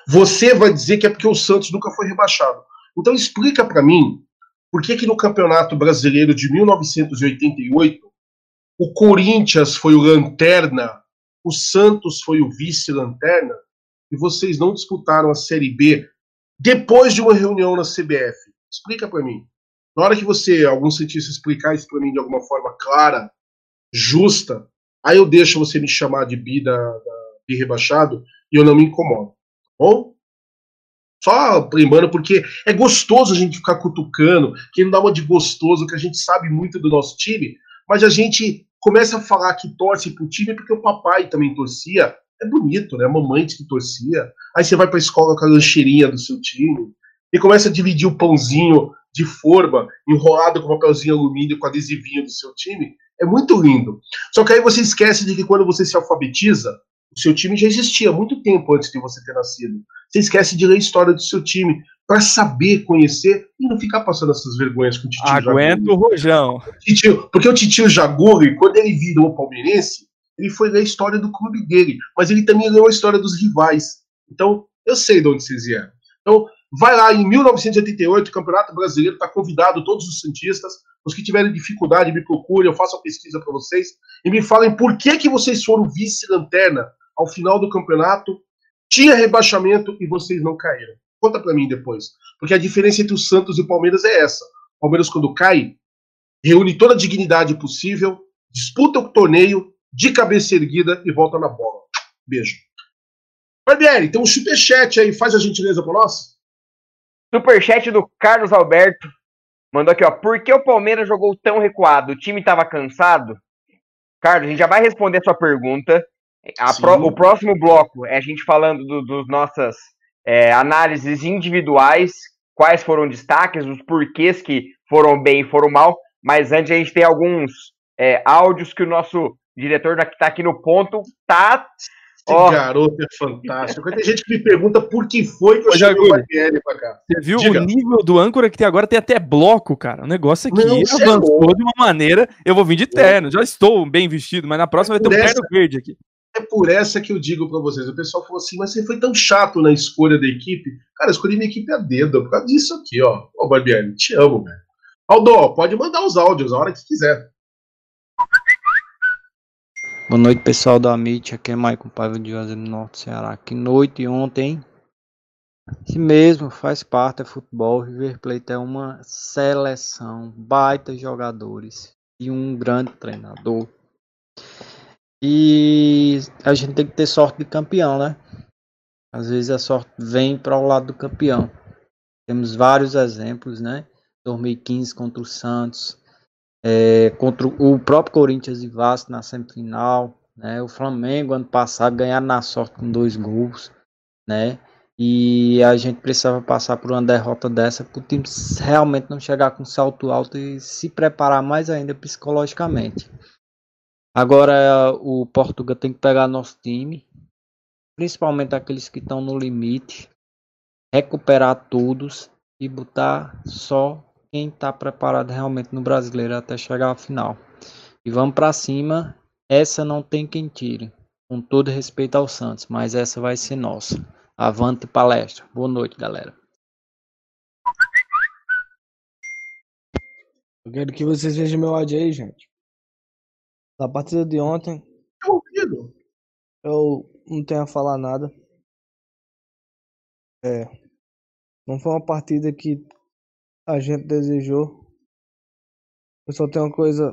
Você vai dizer que é porque o Santos nunca foi rebaixado. Então explica para mim por que, que no Campeonato Brasileiro de 1988 o Corinthians foi o lanterna, o Santos foi o vice-lanterna e vocês não disputaram a Série B depois de uma reunião na CBF? Explica para mim. Na hora que você, algum cientista, explicar isso para mim de alguma forma clara, justa, aí eu deixo você me chamar de bi da, da bi rebaixado e eu não me incomodo. Tá bom? Só lembrando, porque é gostoso a gente ficar cutucando, que não dá uma de gostoso, que a gente sabe muito do nosso time, mas a gente começa a falar que torce pro time porque o papai também torcia. É bonito, né? A mamãe que torcia. Aí você vai pra escola com a lancheirinha do seu time e começa a dividir o pãozinho de forma enrolado com papelzinho alumínio com adesivinho do seu time. É muito lindo. Só que aí você esquece de que quando você se alfabetiza, o seu time já existia muito tempo antes de você ter nascido. Você esquece de ler a história do seu time para saber, conhecer e não ficar passando essas vergonhas com o Titio Aguenta o rojão. Titio, porque o Titio Jaguri, quando ele virou palmeirense, ele foi ler a história do clube dele, mas ele também leu a história dos rivais. Então, eu sei de onde vocês vieram. Então, vai lá em 1988, o Campeonato Brasileiro está convidado todos os santistas, os que tiverem dificuldade me procurem, eu faço a pesquisa para vocês e me falem por que que vocês foram vice-lanterna ao final do campeonato, tinha rebaixamento e vocês não caíram. Conta para mim depois. Porque a diferença entre o Santos e o Palmeiras é essa. O Palmeiras, quando cai, reúne toda a dignidade possível, disputa o torneio de cabeça erguida e volta na bola. Beijo. Barbieri, tem um superchat aí, faz a gentileza para nós. Superchat do Carlos Alberto. Mandou aqui, ó. Por que o Palmeiras jogou tão recuado? O time estava cansado? Carlos, a gente já vai responder a sua pergunta. Pro, o próximo bloco é a gente falando dos do, nossas é, análises individuais, quais foram destaques, os porquês que foram bem e foram mal. Mas antes a gente tem alguns é, áudios que o nosso diretor que está aqui no ponto tá. Esse oh. garoto é fantástico. Tem gente que me pergunta por que foi que eu chamei o Barbieri pra cá. Você viu Diga. o nível do âncora que tem agora? Tem até bloco, cara. O negócio aqui Não, avançou é de uma maneira. Eu vou vir de terno. Já estou bem vestido, mas na próxima vai ter um terno verde aqui. É por essa que eu digo para vocês. O pessoal falou assim, mas você foi tão chato na escolha da equipe. Cara, eu escolhi minha equipe a dedo, por causa disso aqui, ó. Ó, Barbieri, te amo, velho. Aldo, pode mandar os áudios a hora que quiser. Boa noite, pessoal da Amit. Aqui é Maicon Paiva de Juazeiro do Norte, Ceará. Que noite ontem. Isso mesmo, faz parte, é futebol. River Plate é uma seleção, baita jogadores e um grande treinador. E a gente tem que ter sorte de campeão, né? Às vezes a sorte vem para o lado do campeão. Temos vários exemplos, né? 2015 contra o Santos, é, contra o próprio Corinthians e Vasco na semifinal, né? O Flamengo ano passado ganharam na sorte com dois gols, né? E a gente precisava passar por uma derrota dessa para o time realmente não chegar com salto alto e se preparar mais ainda psicologicamente. Agora o Portugal tem que pegar nosso time, principalmente aqueles que estão no limite, recuperar todos e botar só quem está preparado realmente no brasileiro até chegar à final. E vamos para cima. Essa não tem quem tire. Com todo respeito ao Santos, mas essa vai ser nossa. Avante palestra. Boa noite, galera. Eu quero que vocês vejam meu áudio aí, gente. Da partida de ontem. Eu não tenho a falar nada. É. Não foi uma partida que a gente desejou. Eu só tenho uma coisa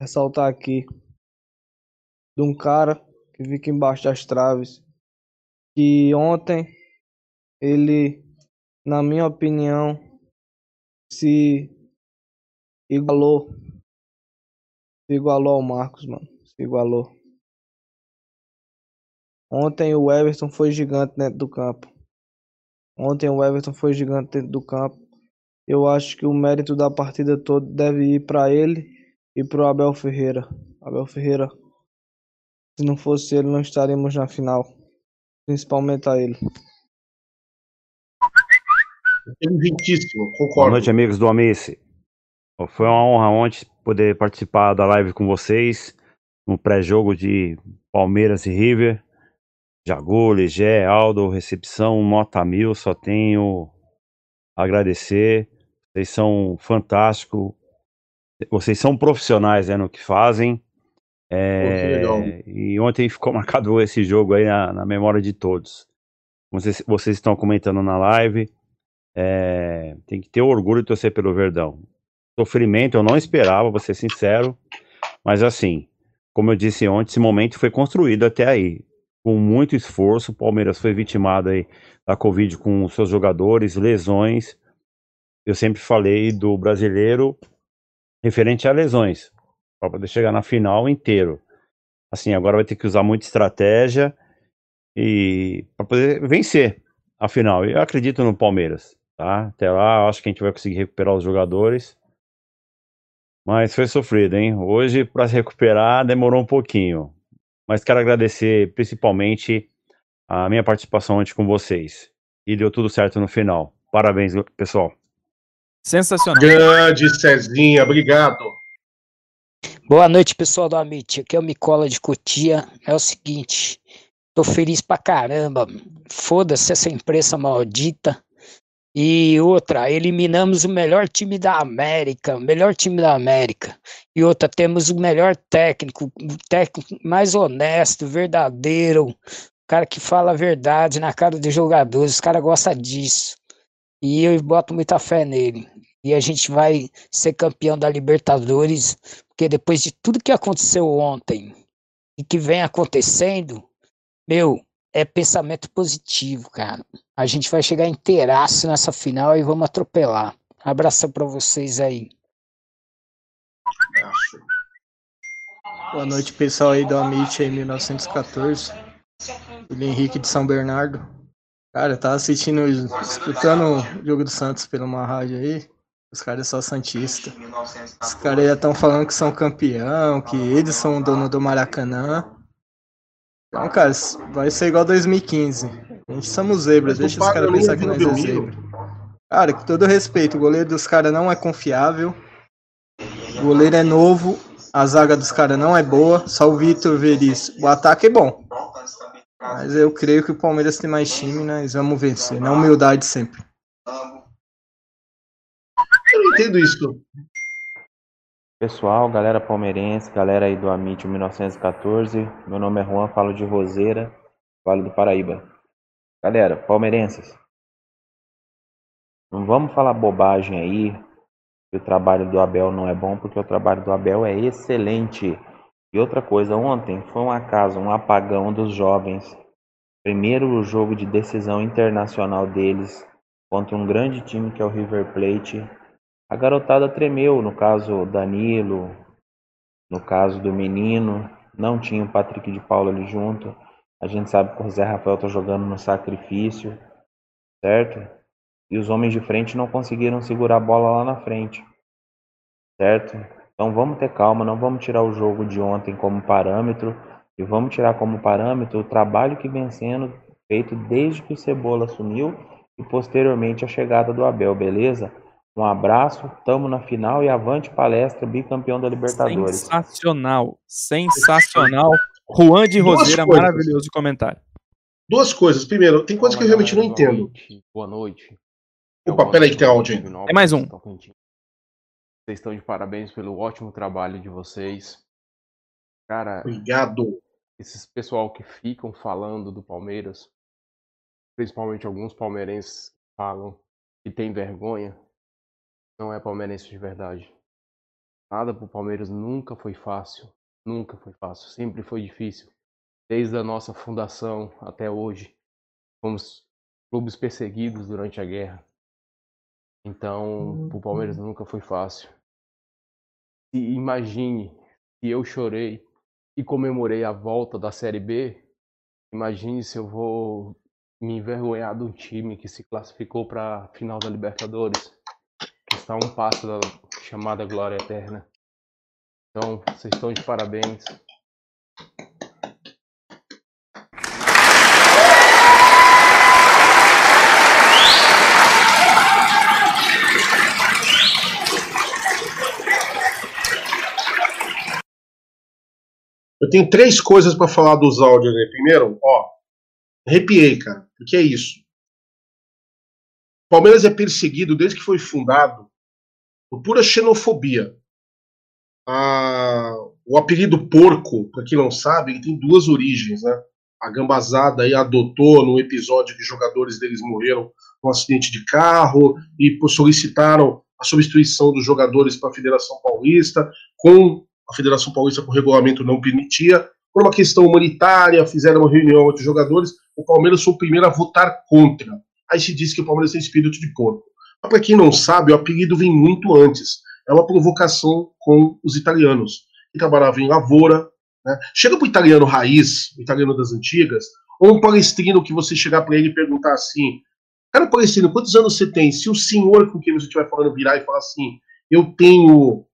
a ressaltar aqui. De um cara que fica embaixo das traves. Que ontem ele, na minha opinião, se igualou. Se igualou ao Marcos, mano. Se igualou. Ontem o Everton foi gigante dentro do campo. Ontem o Everton foi gigante dentro do campo. Eu acho que o mérito da partida toda deve ir para ele e para o Abel Ferreira. Abel Ferreira, se não fosse ele, não estaríamos na final. Principalmente a ele. Inteligentíssimo, concordo. Boa noite, amigos do Amice. Foi uma honra ontem poder participar da live com vocês no pré-jogo de Palmeiras e River. Jagu, Legé, Aldo, recepção, nota mil, só tenho a agradecer. Vocês são fantásticos. Vocês são profissionais né, no que fazem. É, Pô, e ontem ficou marcado esse jogo aí na, na memória de todos. Vocês, vocês estão comentando na live. É, tem que ter orgulho de torcer pelo Verdão. Sofrimento eu não esperava, vou ser sincero. Mas assim, como eu disse ontem, esse momento foi construído até aí. Com muito esforço, o Palmeiras foi vitimado aí da Covid com seus jogadores, lesões. Eu sempre falei do brasileiro referente a lesões, para poder chegar na final inteiro. Assim, agora vai ter que usar muita estratégia e para poder vencer a final. Eu acredito no Palmeiras, tá? Até lá, acho que a gente vai conseguir recuperar os jogadores. Mas foi sofrido, hein? Hoje, para se recuperar, demorou um pouquinho. Mas quero agradecer principalmente a minha participação ontem com vocês. E deu tudo certo no final. Parabéns, pessoal. Sensacional. Grande Cezinha, obrigado. Boa noite, pessoal do Amit. Aqui é o Micola de Cotia. É o seguinte, tô feliz pra caramba. Foda-se essa imprensa maldita. E outra, eliminamos o melhor time da América, o melhor time da América. E outra, temos o melhor técnico, o técnico mais honesto, verdadeiro, o cara que fala a verdade na cara dos jogadores, os caras gostam disso. E eu boto muita fé nele. E a gente vai ser campeão da Libertadores, porque depois de tudo que aconteceu ontem e que vem acontecendo, meu, é pensamento positivo, cara. A gente vai chegar inteiraço nessa final e vamos atropelar. Abração pra vocês aí. Boa noite, pessoal aí do Amit aí 1914. William Henrique de São Bernardo. Cara, eu tava assistindo, escutando o jogo do Santos pela uma rádio aí. Os caras são santistas. Os caras já estão falando que são campeão, que eles são dono do Maracanã. Então, cara, vai ser igual 2015. A gente somos zebras, deixa os caras pensar que nós é zebra. Cara, com todo respeito, o goleiro dos caras não é confiável. O goleiro é novo, a zaga dos caras não é boa, só o Vitor Veríssimo. O ataque é bom. Mas eu creio que o Palmeiras tem mais time? Nós vamos vencer. Na humildade sempre. Eu não entendo isso. Pessoal, galera palmeirense, galera aí do Amit 1914, meu nome é Juan, falo de Roseira, Vale do Paraíba. Galera, palmeirenses, não vamos falar bobagem aí, que o trabalho do Abel não é bom, porque o trabalho do Abel é excelente. E outra coisa, ontem foi um acaso, um apagão dos jovens. Primeiro jogo de decisão internacional deles contra um grande time que é o River Plate. A garotada tremeu, no caso Danilo, no caso do menino, não tinha o Patrick de Paula ali junto. A gente sabe que o Zé Rafael tá jogando no sacrifício, certo? E os homens de frente não conseguiram segurar a bola lá na frente, certo? Então vamos ter calma, não vamos tirar o jogo de ontem como parâmetro e vamos tirar como parâmetro o trabalho que vem sendo feito desde que o Cebola assumiu e posteriormente a chegada do Abel, beleza? Um abraço, tamo na final e avante palestra, bicampeão da Libertadores. Sensacional, sensacional. Juan de Duas Roseira, coisas. maravilhoso comentário. Duas coisas. Primeiro, tem coisas que eu realmente não entendo. Boa noite. Opa, peraí que tem áudio aí. É mais um. Vocês estão de parabéns pelo ótimo trabalho de vocês. Cara, Obrigado. esses pessoal que ficam falando do Palmeiras, principalmente alguns palmeirenses que falam que tem vergonha, não é palmeirense de verdade. Nada pro Palmeiras nunca foi fácil, nunca foi fácil, sempre foi difícil. Desde a nossa fundação até hoje, fomos clubes perseguidos durante a guerra. Então, pro Palmeiras nunca foi fácil. E imagine se eu chorei e comemorei a volta da Série B, imagine se eu vou me envergonhar de um time que se classificou para a final da Libertadores, está um passo da chamada glória eterna. Então, vocês estão de parabéns. Eu tenho três coisas pra falar dos áudios aí. Primeiro, ó, arrepiei, cara. O que é isso? Palmeiras é perseguido desde que foi fundado por pura xenofobia. Ah, o apelido porco, para quem não sabe, ele tem duas origens, né? A Gambazada aí adotou num episódio que jogadores deles morreram num acidente de carro e solicitaram a substituição dos jogadores para a Federação Paulista, com a Federação Paulista com o regulamento não permitia, por uma questão humanitária, fizeram uma reunião entre os jogadores, o Palmeiras foi o primeiro a votar contra. Aí se diz que o Palmeiras tem espírito de porco. Mas para quem não sabe, o apelido vem muito antes. É uma provocação com os italianos, que trabalhavam em lavoura. Né? Chega para o italiano raiz, o italiano das antigas, ou um palestrino que você chegar para ele e perguntar assim: Cara, palestrino, quantos anos você tem? Se o senhor com quem você estiver falando virar e falar assim: Eu tenho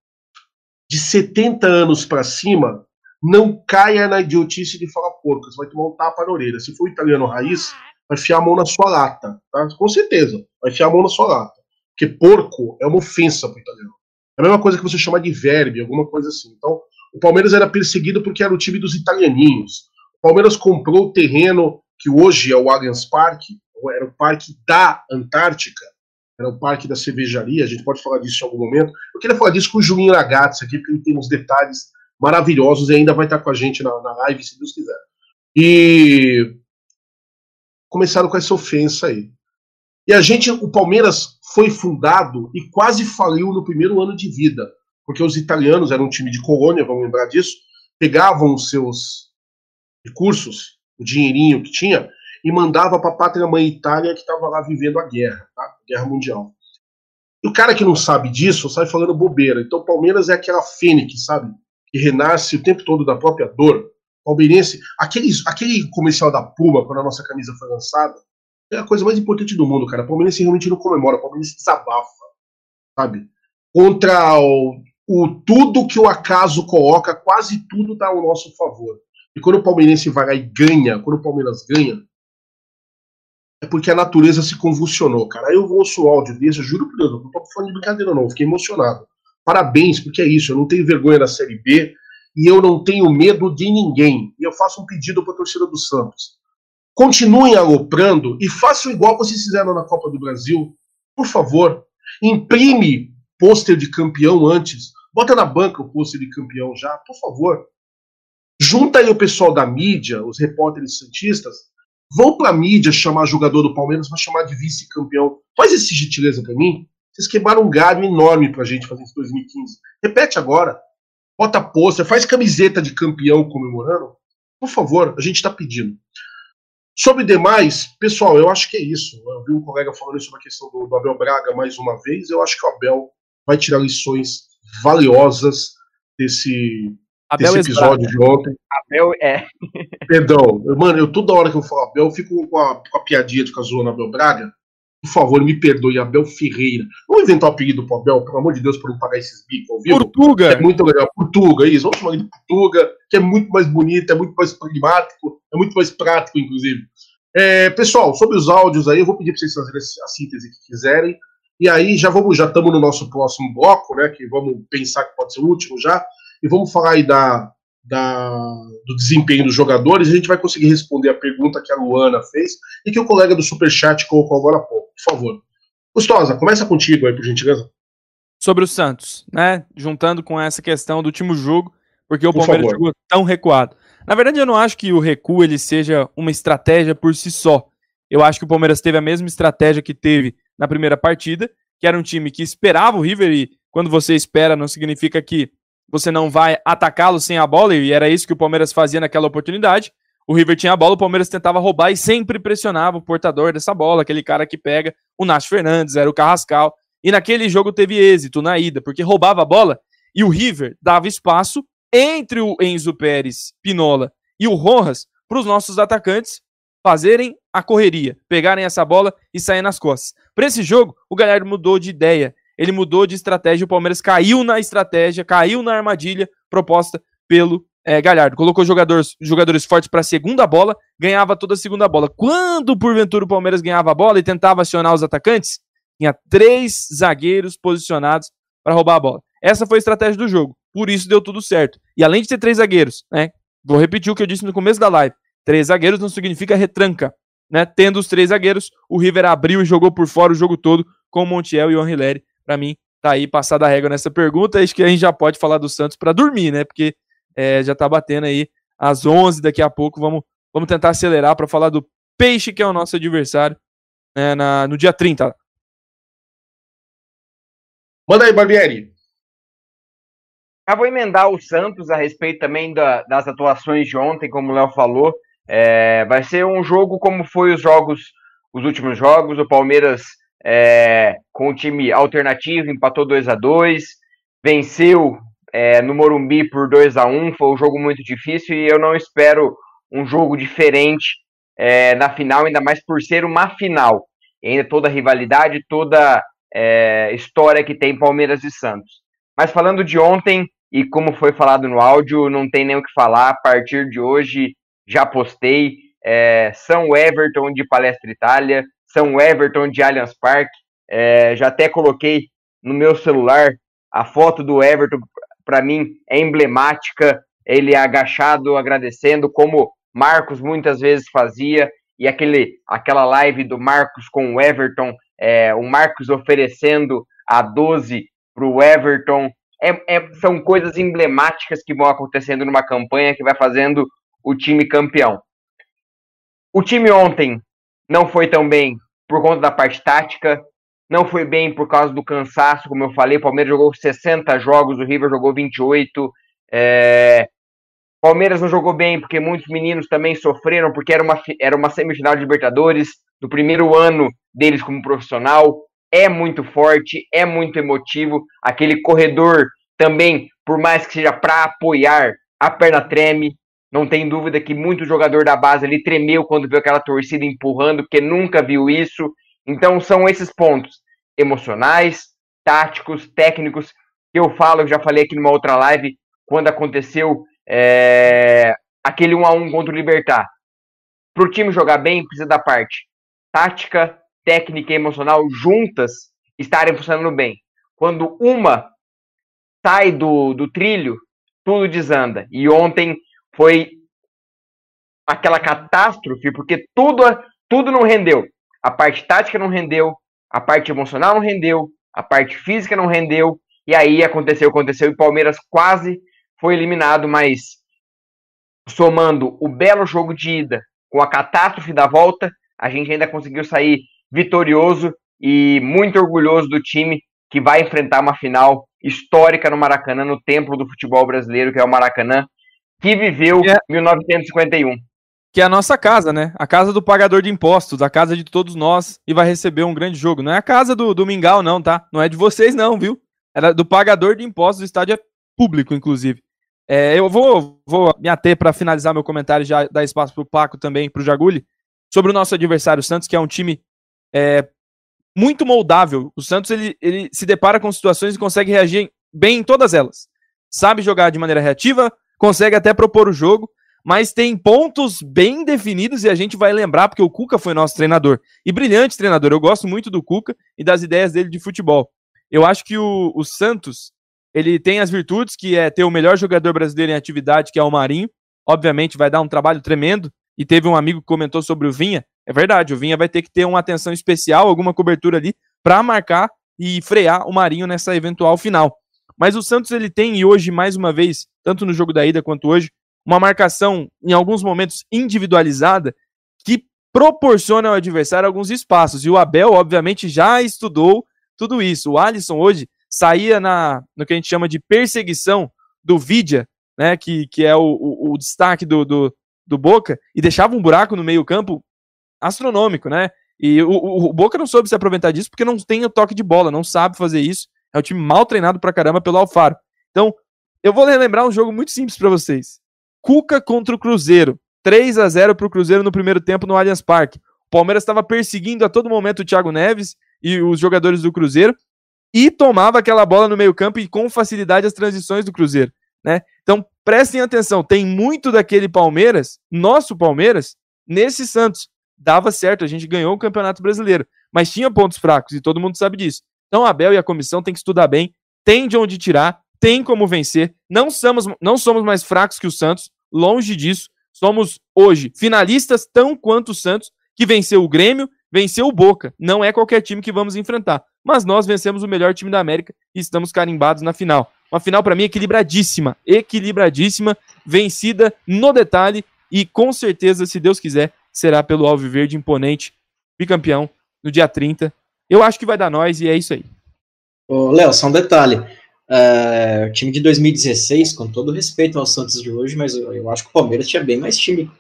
de 70 anos para cima, não caia na idiotice de falar. Você vai tomar um tapa na orelha. Se for italiano raiz, vai enfiar a mão na sua lata. Tá? Com certeza, vai enfiar a mão na sua lata. Porque porco é uma ofensa para italiano. É a mesma coisa que você chamar de verbe, alguma coisa assim. Então, o Palmeiras era perseguido porque era o time dos italianinhos. O Palmeiras comprou o terreno que hoje é o Allianz Parque, era o parque da Antártica, era o parque da cervejaria, a gente pode falar disso em algum momento. Eu queria falar disso com o Julinho Ragazzi aqui, porque ele tem uns detalhes maravilhosos e ainda vai estar com a gente na, na live, se Deus quiser. E começaram com essa ofensa aí. E a gente, o Palmeiras foi fundado e quase faliu no primeiro ano de vida, porque os italianos eram um time de colônia, vamos lembrar disso, pegavam os seus recursos, o dinheirinho que tinha, e mandava para a pátria mãe Itália que estava lá vivendo a guerra, tá? guerra mundial. E o cara que não sabe disso sai falando bobeira. Então o Palmeiras é aquela fênix, sabe? Que renasce o tempo todo da própria dor. Palmeirense, aquele, aquele comercial da Puma, quando a nossa camisa foi lançada, é a coisa mais importante do mundo, cara. Palmeirense realmente não comemora, Palmeirense desabafa, sabe? Contra o, o tudo que o acaso coloca, quase tudo está ao nosso favor. E quando o Palmeirense vai lá e ganha, quando o Palmeiras ganha, é porque a natureza se convulsionou, cara. Eu ouço o áudio desse, eu juro por Deus, eu não tô falando de brincadeira, não, eu fiquei emocionado. Parabéns, porque é isso, eu não tenho vergonha da Série B e eu não tenho medo de ninguém. E eu faço um pedido para a torcida do Santos. Continuem aloprando e façam igual vocês fizeram na Copa do Brasil. Por favor, imprime pôster de campeão antes Bota na banca o posto de campeão já, por favor. Junta aí o pessoal da mídia, os repórteres santistas, vão pra mídia chamar jogador do Palmeiras pra chamar de vice-campeão. Faz esse gentileza pra mim. Vocês quebraram um galho enorme pra gente fazer isso em 2015. Repete agora. Bota pôster, faz camiseta de campeão comemorando. Por favor, a gente tá pedindo. Sobre demais, pessoal, eu acho que é isso. Eu vi um colega falando sobre a questão do, do Abel Braga mais uma vez. Eu acho que o Abel vai tirar lições valiosas desse, Abel desse episódio de ontem. Abel é. Perdão, mano, eu toda hora que eu falo Abel, eu fico com a, com a piadinha de ficar zoando Abel Braga. Por favor, me perdoe, Abel Ferreira. Vamos inventar um apelido pro Abel, pelo amor de Deus, para não pagar esses bicos vivo. Portuga. É muito legal. Portuga, isso. Vamos chamar ele de Portuga, que é muito mais bonito, é muito mais pragmático, é muito mais prático, inclusive. É, pessoal, sobre os áudios aí, eu vou pedir para vocês fazerem a síntese que quiserem. E aí já vamos, já estamos no nosso próximo bloco, né? Que vamos pensar que pode ser o último já. E vamos falar aí da, da, do desempenho dos jogadores. A gente vai conseguir responder a pergunta que a Luana fez e que o colega do Superchat colocou agora há pouco. Por favor. Gustosa, começa contigo aí, por gentileza. Sobre o Santos, né? Juntando com essa questão do último jogo, porque o Por Palmeiras favor. jogou tão recuado. Na verdade, eu não acho que o recuo ele seja uma estratégia por si só. Eu acho que o Palmeiras teve a mesma estratégia que teve na primeira partida, que era um time que esperava o River e quando você espera não significa que você não vai atacá-lo sem a bola, e era isso que o Palmeiras fazia naquela oportunidade. O River tinha a bola, o Palmeiras tentava roubar e sempre pressionava o portador dessa bola, aquele cara que pega o Nath Fernandes, era o Carrascal. E naquele jogo teve êxito na ida, porque roubava a bola e o River dava espaço entre o Enzo Pérez, Pinola e o Rojas para os nossos atacantes fazerem a correria, pegarem essa bola e saírem nas costas. Para esse jogo, o Galhardo mudou de ideia, ele mudou de estratégia, o Palmeiras caiu na estratégia, caiu na armadilha proposta pelo é, Galhardo. Colocou jogadores, jogadores fortes para a segunda bola, ganhava toda a segunda bola. Quando, porventura, o Palmeiras ganhava a bola e tentava acionar os atacantes, tinha três zagueiros posicionados para roubar a bola. Essa foi a estratégia do jogo. Por isso deu tudo certo. E além de ter três zagueiros, né? Vou repetir o que eu disse no começo da live. Três zagueiros não significa retranca. Né? Tendo os três zagueiros, o River abriu e jogou por fora o jogo todo com o Montiel e o Henrileri. Para mim, tá aí passada a régua nessa pergunta. Acho que a gente já pode falar do Santos para dormir, né? Porque é, já tá batendo aí às 11 daqui a pouco. Vamos, vamos tentar acelerar para falar do Peixe, que é o nosso adversário, né, na, no dia 30. Manda aí, Barbieri. Já vou emendar o Santos a respeito também da- das atuações de ontem, como o Léo falou. É, vai ser um jogo como foi os jogos, os últimos jogos. O Palmeiras é, com o time alternativo empatou 2 a 2 venceu é, no Morumbi por 2 a 1 Foi um jogo muito difícil e eu não espero um jogo diferente é, na final, ainda mais por ser uma final. E ainda toda a rivalidade, toda é, história que tem Palmeiras e Santos. Mas falando de ontem, e como foi falado no áudio, não tem nem o que falar. A partir de hoje, já postei. É, São Everton de Palestra Itália, São Everton de Allianz Parque. É, já até coloquei no meu celular a foto do Everton. Para mim, é emblemática. Ele agachado, agradecendo, como Marcos muitas vezes fazia. E aquele, aquela live do Marcos com o Everton, é, o Marcos oferecendo a 12 para o Everton. É, é- são coisas emblemáticas que vão acontecendo numa campanha que vai fazendo o time campeão. O time ontem não foi tão bem por conta da parte tática, não foi bem por causa do cansaço, como eu falei. O Palmeiras jogou 60 jogos, o River jogou 28. É... Palmeiras não jogou bem porque muitos meninos também sofreram, porque era uma, era uma semifinal de Libertadores, do primeiro ano deles como profissional. É muito forte, é muito emotivo. Aquele corredor também, por mais que seja para apoiar, a perna treme. Não tem dúvida que muito jogador da base ali tremeu quando viu aquela torcida empurrando, porque nunca viu isso. Então são esses pontos emocionais, táticos, técnicos, que eu falo, eu já falei aqui numa outra live, quando aconteceu é, aquele 1 a 1 contra o Libertar. Para o time jogar bem, precisa da parte tática, técnica e emocional juntas estarem funcionando bem. Quando uma sai do, do trilho, tudo desanda. E ontem foi aquela catástrofe, porque tudo, tudo não rendeu. A parte tática não rendeu, a parte emocional não rendeu, a parte física não rendeu, E aí aconteceu, aconteceu, e o Palmeiras quase foi eliminado, mas somando o belo jogo de ida com a catástrofe da volta, a gente ainda conseguiu sair vitorioso e muito orgulhoso do time que vai enfrentar uma final histórica no Maracanã, no templo do futebol brasileiro, que é o Maracanã, que viveu é... 1951. Que é a nossa casa, né? A casa do pagador de impostos, a casa de todos nós, e vai receber um grande jogo. Não é a casa do, do Mingau, não, tá? Não é de vocês, não, viu? Era do pagador de impostos, o estádio é público, inclusive. É, eu vou, vou me ater para finalizar meu comentário e já dar espaço para o Paco também, para o Jaguli, sobre o nosso adversário, o Santos, que é um time é, muito moldável. O Santos ele, ele se depara com situações e consegue reagir bem em todas elas. Sabe jogar de maneira reativa, consegue até propor o jogo, mas tem pontos bem definidos e a gente vai lembrar, porque o Cuca foi nosso treinador. E brilhante treinador. Eu gosto muito do Cuca e das ideias dele de futebol. Eu acho que o, o Santos ele tem as virtudes, que é ter o melhor jogador brasileiro em atividade, que é o Marinho. Obviamente vai dar um trabalho tremendo. E teve um amigo que comentou sobre o Vinha. É verdade, o Vinha vai ter que ter uma atenção especial, alguma cobertura ali, para marcar e frear o Marinho nessa eventual final. Mas o Santos ele tem, e hoje, mais uma vez, tanto no jogo da ida quanto hoje, uma marcação, em alguns momentos, individualizada, que proporciona ao adversário alguns espaços. E o Abel, obviamente, já estudou tudo isso. O Alisson hoje saía na, no que a gente chama de perseguição do Vidia, né, que, que é o, o, o destaque do, do, do Boca, e deixava um buraco no meio-campo astronômico, né? E o, o, Boca não soube se aproveitar disso porque não tem o toque de bola, não sabe fazer isso. É um time mal treinado pra caramba pelo Alfaro. Então, eu vou relembrar um jogo muito simples para vocês. Cuca contra o Cruzeiro. 3 a 0 pro Cruzeiro no primeiro tempo no Allianz Parque. O Palmeiras estava perseguindo a todo momento o Thiago Neves e os jogadores do Cruzeiro e tomava aquela bola no meio-campo e com facilidade as transições do Cruzeiro, né? Então, prestem atenção, tem muito daquele Palmeiras, nosso Palmeiras, nesse Santos dava certo, a gente ganhou o Campeonato Brasileiro, mas tinha pontos fracos e todo mundo sabe disso. Então Abel e a comissão têm que estudar bem, tem de onde tirar, tem como vencer. Não somos, não somos mais fracos que o Santos, longe disso. Somos hoje finalistas tão quanto o Santos, que venceu o Grêmio, venceu o Boca. Não é qualquer time que vamos enfrentar, mas nós vencemos o melhor time da América e estamos carimbados na final. Uma final para mim equilibradíssima, equilibradíssima, vencida no detalhe e com certeza, se Deus quiser, será pelo Alviverde imponente, bicampeão, no dia 30. Eu acho que vai dar nós e é isso aí. Ô, Léo, só um detalhe. É, o time de 2016, com todo respeito ao Santos de hoje, mas eu, eu acho que o Palmeiras tinha bem mais time.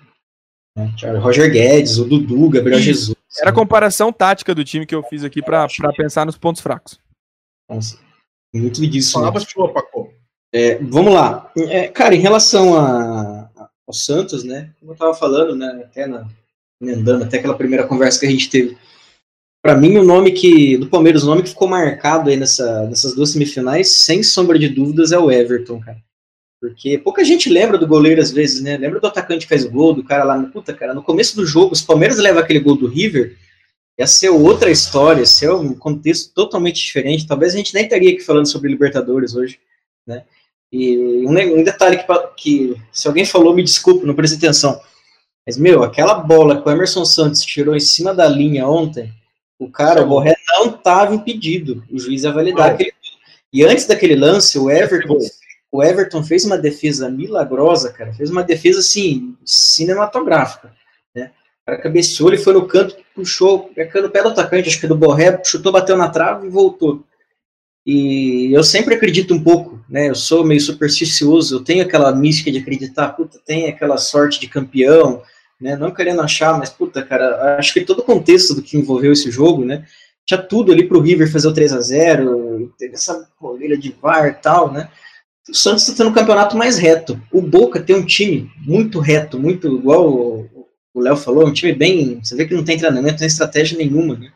Né? Tinha o Roger Guedes, o Dudu, Gabriel. Jesus. Era a comparação tática do time que eu fiz aqui para pensar nos pontos fracos. Nossa, muito disso. Falava né? sua, Paco. É, vamos lá. É, cara, em relação a, ao Santos, né? Como eu estava falando, né? Até na, emendando até aquela primeira conversa que a gente teve. Para mim, o nome que do Palmeiras, o nome que ficou marcado aí nessa, nessas duas semifinais, sem sombra de dúvidas, é o Everton, cara. Porque pouca gente lembra do goleiro às vezes, né? Lembra do atacante que faz gol, do cara lá no puta, cara. No começo do jogo, os Palmeiras leva aquele gol do River, ia ser outra história, ia ser um contexto totalmente diferente. Talvez a gente nem estaria aqui falando sobre Libertadores hoje, né? E um, um detalhe que, que, se alguém falou, me desculpe, não prestei atenção. Mas, meu, aquela bola que o Emerson Santos tirou em cima da linha ontem, o cara, o Borré não estava impedido. O juiz ia validar aquele. E antes daquele lance, o Everton, o Everton fez uma defesa milagrosa, cara. Fez uma defesa, assim, cinematográfica. Né? O cara cabeceou, ele foi no canto, puxou, no pé do atacante, acho que do Borré, chutou, bateu na trave e voltou. E eu sempre acredito um pouco, né? Eu sou meio supersticioso, eu tenho aquela mística de acreditar, puta, tem aquela sorte de campeão, né? Não querendo achar, mas puta, cara, acho que todo o contexto do que envolveu esse jogo, né? Tinha tudo ali pro River fazer o 3 a 0 teve essa corrida de VAR e tal, né? O Santos está tendo um campeonato mais reto. O Boca tem um time muito reto, muito igual o Léo falou, um time bem. Você vê que não tem treinamento, não tem estratégia nenhuma, né?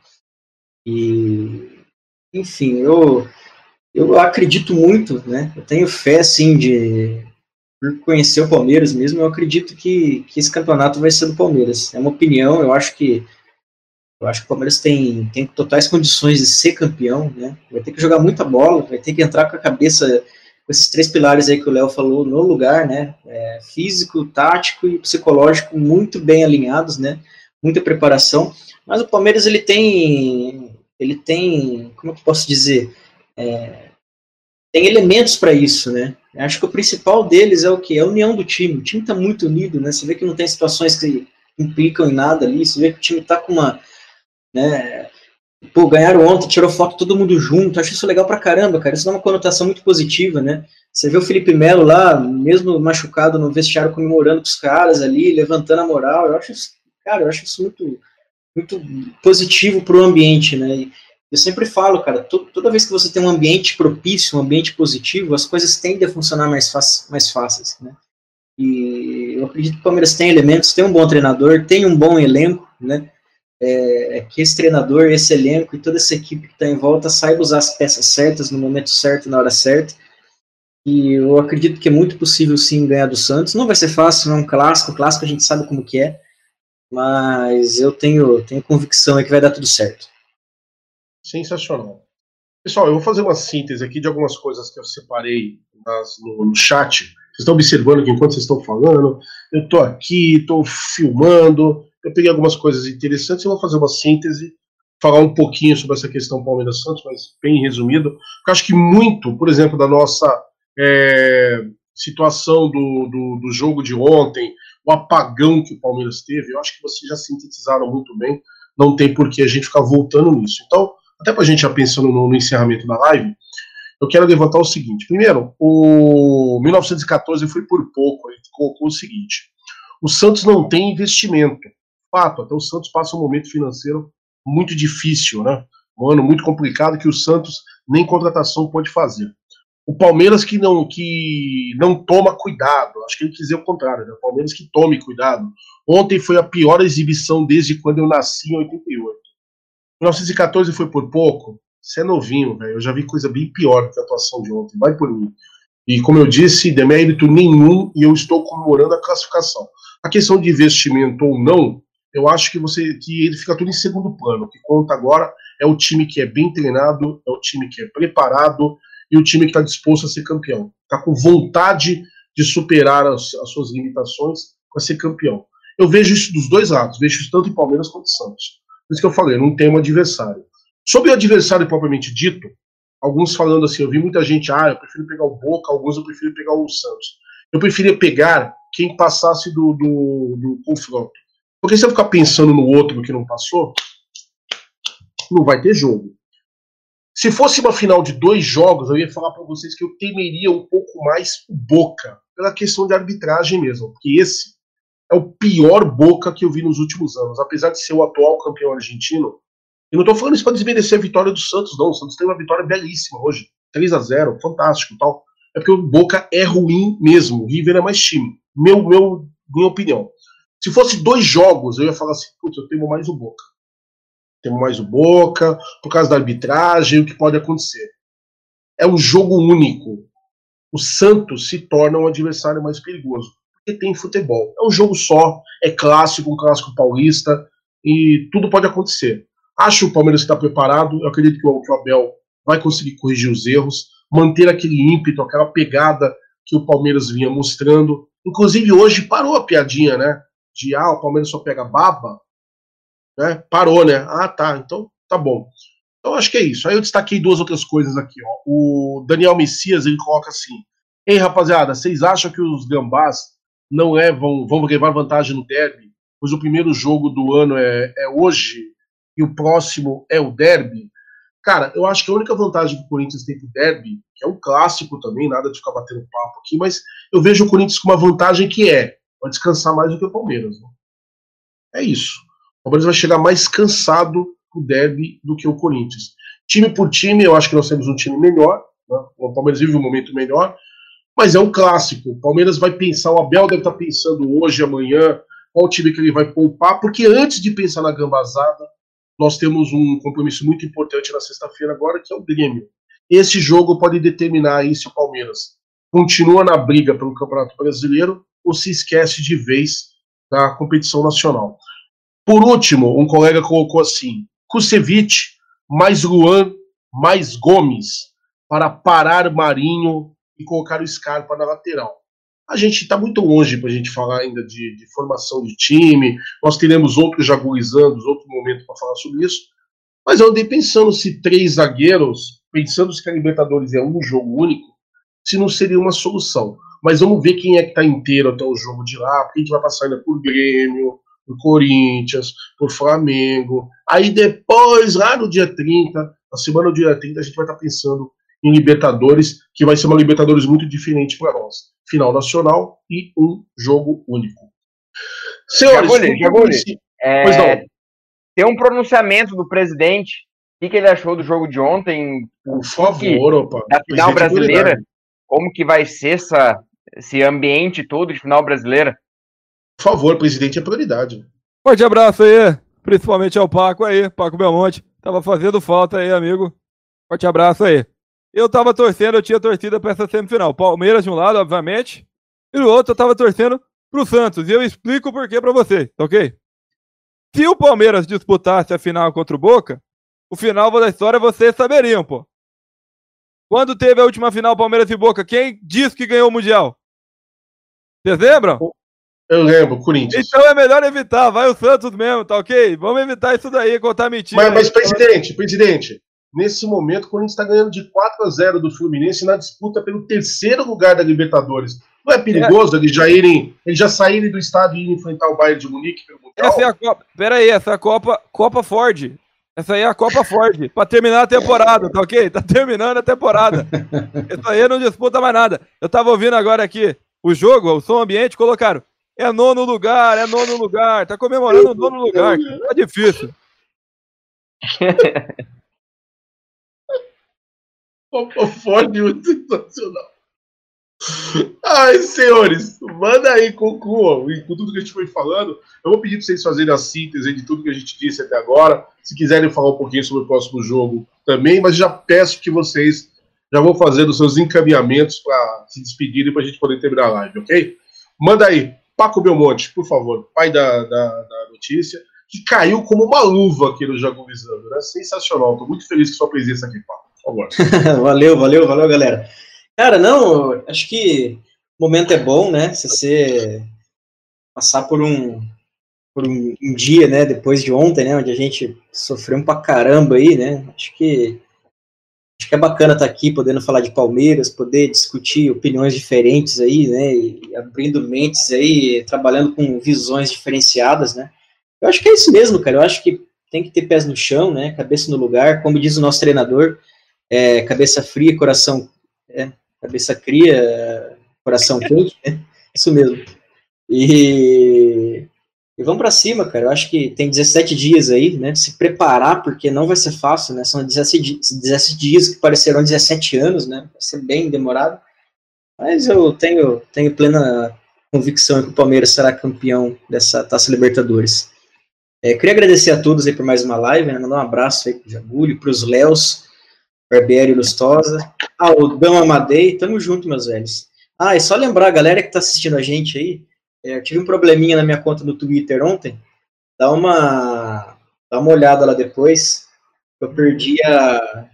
E. Enfim, eu, eu acredito muito, né? Eu tenho fé, assim, de, por conhecer o Palmeiras mesmo, eu acredito que, que esse campeonato vai ser do Palmeiras. É uma opinião, eu acho que eu acho que o Palmeiras tem, tem totais condições de ser campeão, né? Vai ter que jogar muita bola, vai ter que entrar com a cabeça com esses três pilares aí que o Léo falou no lugar, né? É, físico, tático e psicológico muito bem alinhados, né? Muita preparação. Mas o Palmeiras ele tem, ele tem, como eu posso dizer? É, tem elementos para isso, né? Acho que o principal deles é o que? É a união do time. O time está muito unido, né? Você vê que não tem situações que implicam em nada ali. Você vê que o time está com uma. Né, pô, ganharam ontem, tirou foto todo mundo junto. Acho isso legal pra caramba, cara. Isso dá uma conotação muito positiva, né? Você vê o Felipe Melo lá, mesmo machucado no vestiário, comemorando com os caras ali, levantando a moral. Eu acho isso, cara, eu acho isso muito, muito positivo pro ambiente, né? Eu sempre falo, cara, toda vez que você tem um ambiente propício, um ambiente positivo, as coisas tendem a funcionar mais, mais fáceis, né? E eu acredito que o Palmeiras tem elementos, tem um bom treinador, tem um bom elenco, né? É, é que esse treinador, esse elenco e toda essa equipe que está em volta saiba usar as peças certas no momento certo, na hora certa. E eu acredito que é muito possível sim ganhar do Santos. Não vai ser fácil, não é um clássico, clássico a gente sabe como que é, mas eu tenho, tenho convicção é que vai dar tudo certo. Sensacional. Pessoal, eu vou fazer uma síntese aqui de algumas coisas que eu separei nas, no, no, chat. Vocês estão observando que enquanto vocês estão falando, eu estou aqui, estou filmando, eu peguei algumas coisas interessantes e vou fazer uma síntese, falar um pouquinho sobre essa questão Palmeiras Santos, mas bem resumido. Porque acho que muito, por exemplo, da nossa é, situação do, do, do jogo de ontem, o apagão que o Palmeiras teve, eu acho que vocês já sintetizaram muito bem. Não tem por que a gente ficar voltando nisso. Então, até para a gente já pensando no, no, encerramento da live, eu quero levantar o seguinte. Primeiro, o 1914 foi por pouco, ele colocou o seguinte: o Santos não tem investimento. Fato, até o Santos passa um momento financeiro muito difícil, né? Um ano muito complicado que o Santos nem contratação pode fazer. O Palmeiras que não que não toma cuidado, acho que ele quis dizer o contrário, né? O Palmeiras que tome cuidado. Ontem foi a pior exibição desde quando eu nasci em 88. 1914 foi por pouco. Você é novinho, velho. Eu já vi coisa bem pior que a atuação de ontem. Vai por mim. E como eu disse, demérito nenhum e eu estou comemorando a classificação. A questão de investimento ou não, eu acho que você que ele fica tudo em segundo plano. O que conta agora é o time que é bem treinado, é o time que é preparado e o time que está disposto a ser campeão. Está com vontade de superar as, as suas limitações para ser campeão. Eu vejo isso dos dois lados, vejo isso tanto em Palmeiras quanto em Santos. Por isso que eu falei, não tem um adversário. Sobre o adversário propriamente dito, alguns falando assim, eu vi muita gente, ah, eu prefiro pegar o Boca, alguns eu prefiro pegar o Santos. Eu preferia pegar quem passasse do, do, do confronto. Porque se eu ficar pensando no outro que não passou, não vai ter jogo. Se fosse uma final de dois jogos, eu ia falar para vocês que eu temeria um pouco mais o Boca, pela questão de arbitragem mesmo, porque esse é o pior Boca que eu vi nos últimos anos. Apesar de ser o atual campeão argentino, eu não estou falando isso para desmerecer a vitória do Santos, não. O Santos tem uma vitória belíssima hoje. 3 a 0 fantástico tal. É porque o Boca é ruim mesmo. O River é mais time. Meu, meu, minha opinião. Se fosse dois jogos, eu ia falar assim, putz, eu tenho mais o Boca. Temo mais o Boca, por causa da arbitragem, o que pode acontecer. É um jogo único. O Santos se torna um adversário mais perigoso porque tem futebol. É um jogo só, é clássico, um clássico paulista, e tudo pode acontecer. Acho o Palmeiras está preparado, eu acredito que o, que o Abel vai conseguir corrigir os erros, manter aquele ímpeto, aquela pegada que o Palmeiras vinha mostrando. Inclusive hoje parou a piadinha, né? De ah, o Palmeiras só pega baba. Né? Parou, né? Ah, tá, então tá bom. Então acho que é isso. Aí eu destaquei duas outras coisas aqui. Ó. O Daniel Messias ele coloca assim: Ei, rapaziada, vocês acham que os gambás não é vão, levar vantagem no derby, pois o primeiro jogo do ano é, é hoje e o próximo é o derby. Cara, eu acho que a única vantagem que o Corinthians tem pro derby, que é um clássico também, nada de ficar batendo papo aqui, mas eu vejo o Corinthians com uma vantagem que é vai descansar mais do que o Palmeiras. Né? É isso. O Palmeiras vai chegar mais cansado pro derby do que o Corinthians. Time por time, eu acho que nós temos um time melhor. Né? O Palmeiras vive um momento melhor. Mas é um clássico. O Palmeiras vai pensar, o Abel deve estar pensando hoje, amanhã, qual time que ele vai poupar, porque antes de pensar na gambazada, nós temos um compromisso muito importante na sexta-feira agora, que é o Grêmio. Esse jogo pode determinar aí se o Palmeiras continua na briga pelo Campeonato Brasileiro ou se esquece de vez da competição nacional. Por último, um colega colocou assim: Kusevich mais Luan mais Gomes para parar Marinho e colocar o Scarpa na lateral. A gente está muito longe para a gente falar ainda de, de, formação de time. Nós teremos outros jaguizando, outro momento para falar sobre isso. Mas eu andei pensando se três zagueiros pensando que a Libertadores é um jogo único, se não seria uma solução. Mas vamos ver quem é que tá inteiro até o jogo de lá, porque a gente vai passar ainda por Grêmio, por Corinthians, por Flamengo. Aí depois, lá no dia 30, na semana do dia 30, a gente vai estar pensando em Libertadores, que vai ser uma Libertadores muito diferente para nós. Final nacional e um jogo único. Senhores, Jaguli, Jaguli, disse- é, Pois não. tem um pronunciamento do presidente. O que, que ele achou do jogo de ontem? Por favor, opa. Da final brasileira. Como que vai ser essa, esse ambiente todo de final brasileira? Por favor, presidente é prioridade. Forte abraço aí, principalmente ao Paco aí, Paco Belmonte. Tava fazendo falta aí, amigo. Forte abraço aí. Eu tava torcendo, eu tinha torcida pra essa semifinal. Palmeiras de um lado, obviamente, e do outro eu tava torcendo pro Santos. E eu explico o porquê pra vocês, tá ok? Se o Palmeiras disputasse a final contra o Boca, o final da história vocês saberiam, pô. Quando teve a última final Palmeiras e Boca, quem disse que ganhou o Mundial? Vocês lembram? Eu lembro, Corinthians. Então é melhor evitar, vai o Santos mesmo, tá ok? Vamos evitar isso daí, contar mentira. Mas, mas, presidente, presidente, nesse momento o Corinthians está ganhando de 4 a 0 do Fluminense na disputa pelo terceiro lugar da Libertadores. Não é perigoso eles já irem, eles já saírem do estádio e irem enfrentar o Bayern de Munique pelo Mundial? Essa é a Copa. Pera aí, essa é a Copa, Copa Ford. Essa aí é a Copa Ford, pra terminar a temporada, tá ok? Tá terminando a temporada. Isso aí não disputa mais nada. Eu tava ouvindo agora aqui o jogo, o som ambiente, colocaram. É nono lugar, é nono lugar. Tá comemorando o nono lugar. Tá difícil. Muito sensacional. Ai, senhores, manda aí, concluam. E com tudo que a gente foi falando, eu vou pedir para vocês fazerem a síntese de tudo que a gente disse até agora. Se quiserem falar um pouquinho sobre o próximo jogo também, mas já peço que vocês já vão fazendo seus encaminhamentos para se despedirem para a gente poder terminar a live, ok? Manda aí, Paco Belmonte, por favor, pai da, da, da notícia, que caiu como uma luva aqui no Jagulizando, né? Sensacional, estou muito feliz com sua presença aqui, Paco. Favor. valeu, valeu, valeu, galera. Cara, não, acho que o momento é bom, né? Se você passar por um, por um, um dia, né, depois de ontem, né, onde a gente sofreu pra caramba aí, né? Acho que acho que é bacana estar aqui podendo falar de Palmeiras, poder discutir opiniões diferentes aí, né, e abrindo mentes aí, trabalhando com visões diferenciadas, né? Eu acho que é isso mesmo, cara. Eu acho que tem que ter pés no chão, né, cabeça no lugar, como diz o nosso treinador, é, cabeça fria, coração é, cabeça cria, coração quente, né? Isso mesmo. E, e vamos para cima, cara. Eu acho que tem 17 dias aí, né? Se preparar, porque não vai ser fácil, né? São 17, di- 17 dias que parecerão 17 anos, né? Vai ser bem demorado. Mas eu tenho, tenho plena convicção que o Palmeiras será campeão dessa Taça Libertadores. É, queria agradecer a todos aí por mais uma live, né? Mandar um abraço aí pro Jagulho, pros Léos, Barbieri Lustosa, Aldão Amadei, tamo junto, meus velhos. Ah, e só lembrar a galera que tá assistindo a gente aí, é, eu tive um probleminha na minha conta do Twitter ontem, dá uma, dá uma olhada lá depois, eu perdi a,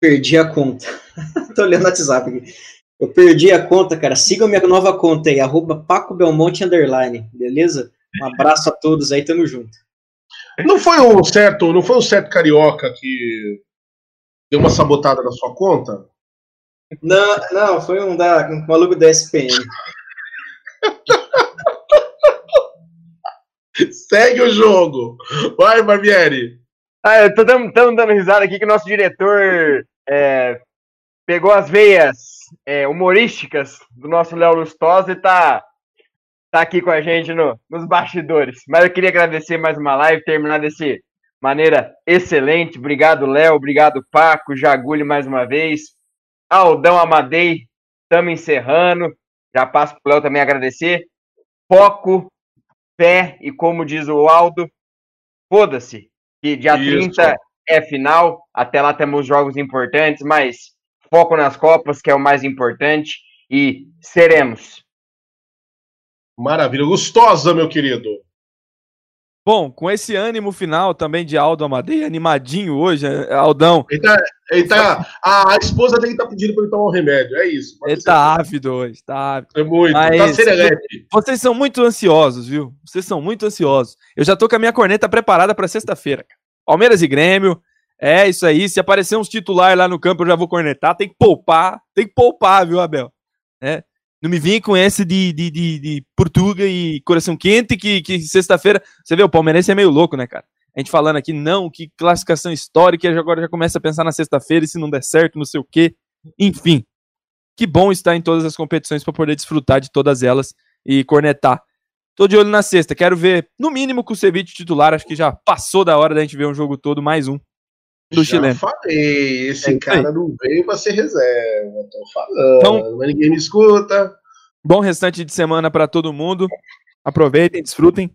perdi a conta, tô olhando no WhatsApp aqui, eu perdi a conta, cara, sigam minha nova conta aí, arroba Paco Belmonte Underline, beleza? Um abraço a todos aí, tamo junto. Não foi um certo, não foi um certo carioca que deu uma sabotada na sua conta? Não, não, foi um, da, um maluco da SPM. Segue o jogo. Vai, Barbieri. Ah, eu tô dando, dando risada aqui que o nosso diretor é, pegou as veias é, humorísticas do nosso Léo Lustosa e tá, tá aqui com a gente no, nos bastidores. Mas eu queria agradecer mais uma live, terminar desse maneira excelente. Obrigado, Léo. Obrigado, Paco. Jagulho mais uma vez. Aldão Amadei, estamos encerrando. Já passo pro Léo também agradecer. Foco, fé e como diz o Aldo, foda-se. Que dia Isso. 30 é final. Até lá temos jogos importantes, mas foco nas Copas, que é o mais importante. E seremos. Maravilha. Gostosa, meu querido. Bom, com esse ânimo final também de Aldo Amadei, animadinho hoje, é, Aldão. Ele tá, ele tá, a, esposa dele tá pedindo pra ele tomar um remédio. É isso. Ele tá ávido hoje, tá ávido. É muito. Tá Mas serelepe. vocês são muito ansiosos, viu? Vocês são muito ansiosos. Eu já tô com a minha corneta preparada pra sexta-feira. Palmeiras e Grêmio. É isso aí. Se aparecer uns titulares lá no campo, eu já vou cornetar. Tem que poupar. Tem que poupar, viu, Abel? É. Não me vem com esse de, de, de, de Portuga e coração quente que, que sexta-feira. Você vê, o palmeirense é meio louco, né, cara? A gente falando aqui, não, que classificação histórica, agora já começa a pensar na sexta-feira e se não der certo, não sei o quê. Enfim, que bom estar em todas as competições para poder desfrutar de todas elas e cornetar. Tô de olho na sexta, quero ver, no mínimo, o Ceviche titular. Acho que já passou da hora da gente ver um jogo todo, mais um do Já chileno. falei, esse É cara aí. não veio pra ser reserva. Tô falando, Então- mas ninguém me escuta. Bom restante de semana para todo mundo. Aproveitem, desfrutem.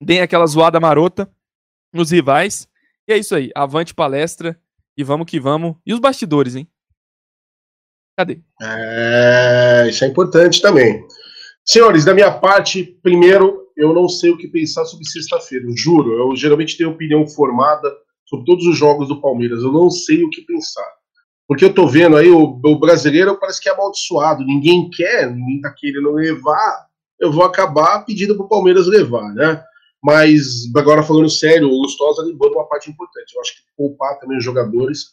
Deem aquela zoada marota nos rivais. E é isso aí. Avante palestra. E vamos que vamos. E os bastidores, hein? Cadê? É, isso é importante também. Senhores, da minha parte, primeiro, eu não sei o que pensar sobre sexta-feira, juro. Eu geralmente tenho opinião formada sobre todos os jogos do Palmeiras. Eu não sei o que pensar. Porque eu tô vendo aí, o, o brasileiro parece que é amaldiçoado. Ninguém quer, ninguém tá querendo levar. Eu vou acabar pedindo pro Palmeiras levar, né? Mas, agora falando sério, o Lustosa de uma parte importante. Eu acho que poupar também os jogadores.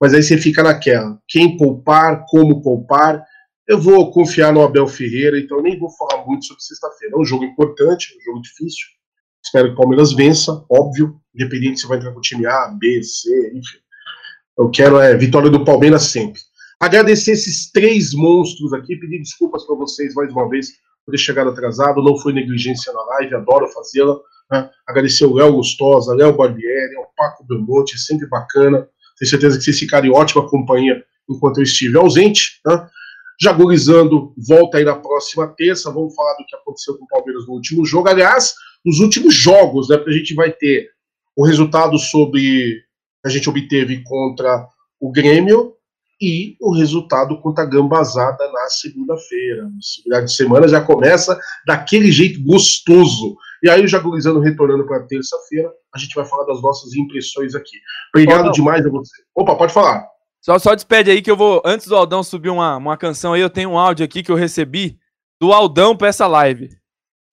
Mas aí você fica naquela. Quem poupar, como poupar. Eu vou confiar no Abel Ferreira, então nem vou falar muito sobre sexta-feira. É um jogo importante, um jogo difícil. Espero que o Palmeiras vença, óbvio, independente se vai entrar com o time A, B, C, enfim. Eu quero é vitória do Palmeiras sempre. Agradecer esses três monstros aqui, pedir desculpas para vocês mais uma vez por ter chegado atrasado, não foi negligência na live, adoro fazê-la. né? Agradecer o Léo Gustosa, Léo Barbieri, o Paco Belmonte, é sempre bacana. Tenho certeza que vocês ficaram em ótima companhia enquanto eu estive ausente. Né? Volta aí na próxima terça. Vamos falar do que aconteceu com o Palmeiras no último jogo. Aliás, nos últimos jogos, né? Porque a gente vai ter o resultado sobre a gente obteve contra o Grêmio e o resultado contra a Gambazada na segunda-feira. Segunda de semana já começa daquele jeito gostoso. E aí, o Jaguarizando retornando para terça-feira, a gente vai falar das nossas impressões aqui. Obrigado Aldão. demais a você. Opa, pode falar. Só, só despede aí que eu vou. Antes do Aldão subir uma, uma canção aí, eu tenho um áudio aqui que eu recebi do Aldão pra essa live.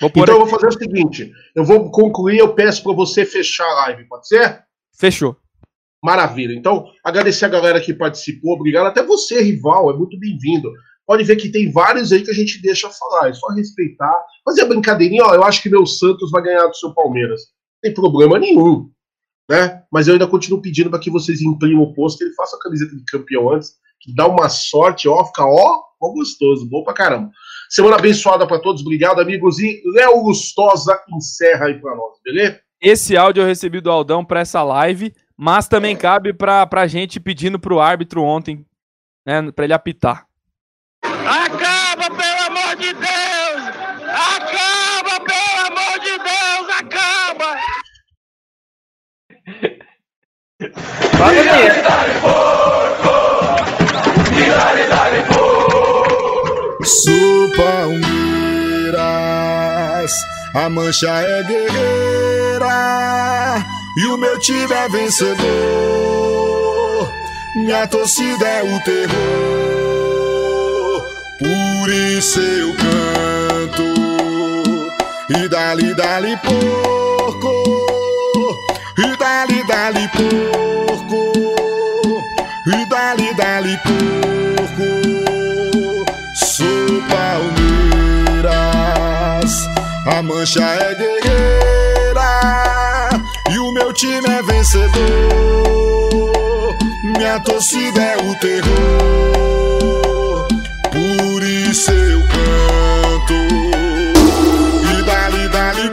Vou Então eu aqui. vou fazer o seguinte: eu vou concluir, eu peço para você fechar a live, pode ser? Fechou. Maravilha. Então, agradecer a galera que participou, obrigado. Até você, rival, é muito bem-vindo. Pode ver que tem vários aí que a gente deixa falar, é só respeitar. Fazer a brincadeirinha, ó, eu acho que meu Santos vai ganhar do seu Palmeiras. Não tem problema nenhum, né? Mas eu ainda continuo pedindo para que vocês imprimam o pôster e façam a camiseta de campeão antes, que dá uma sorte, ó, fica ó, ó gostoso, bom pra caramba. Semana abençoada para todos, obrigado, amigos. E Léo Gustosa encerra aí para nós, beleza? Esse áudio eu recebi do Aldão pra essa live, mas também cabe pra, pra gente pedindo pro árbitro ontem, né, pra ele apitar. Acaba, pelo amor de Deus! Acaba, pelo amor de Deus! Acaba! Sou Palmeiras, a mancha é guerreira e o meu time é vencedor. Minha torcida é o terror, por isso eu canto e dali dali porco, e dali dali porco, e dali dali porco. Sou Palmeiras, a mancha é guerreira e o meu time é vencedor. Minha torcida é o terror, por isso eu canto. E dali, dali,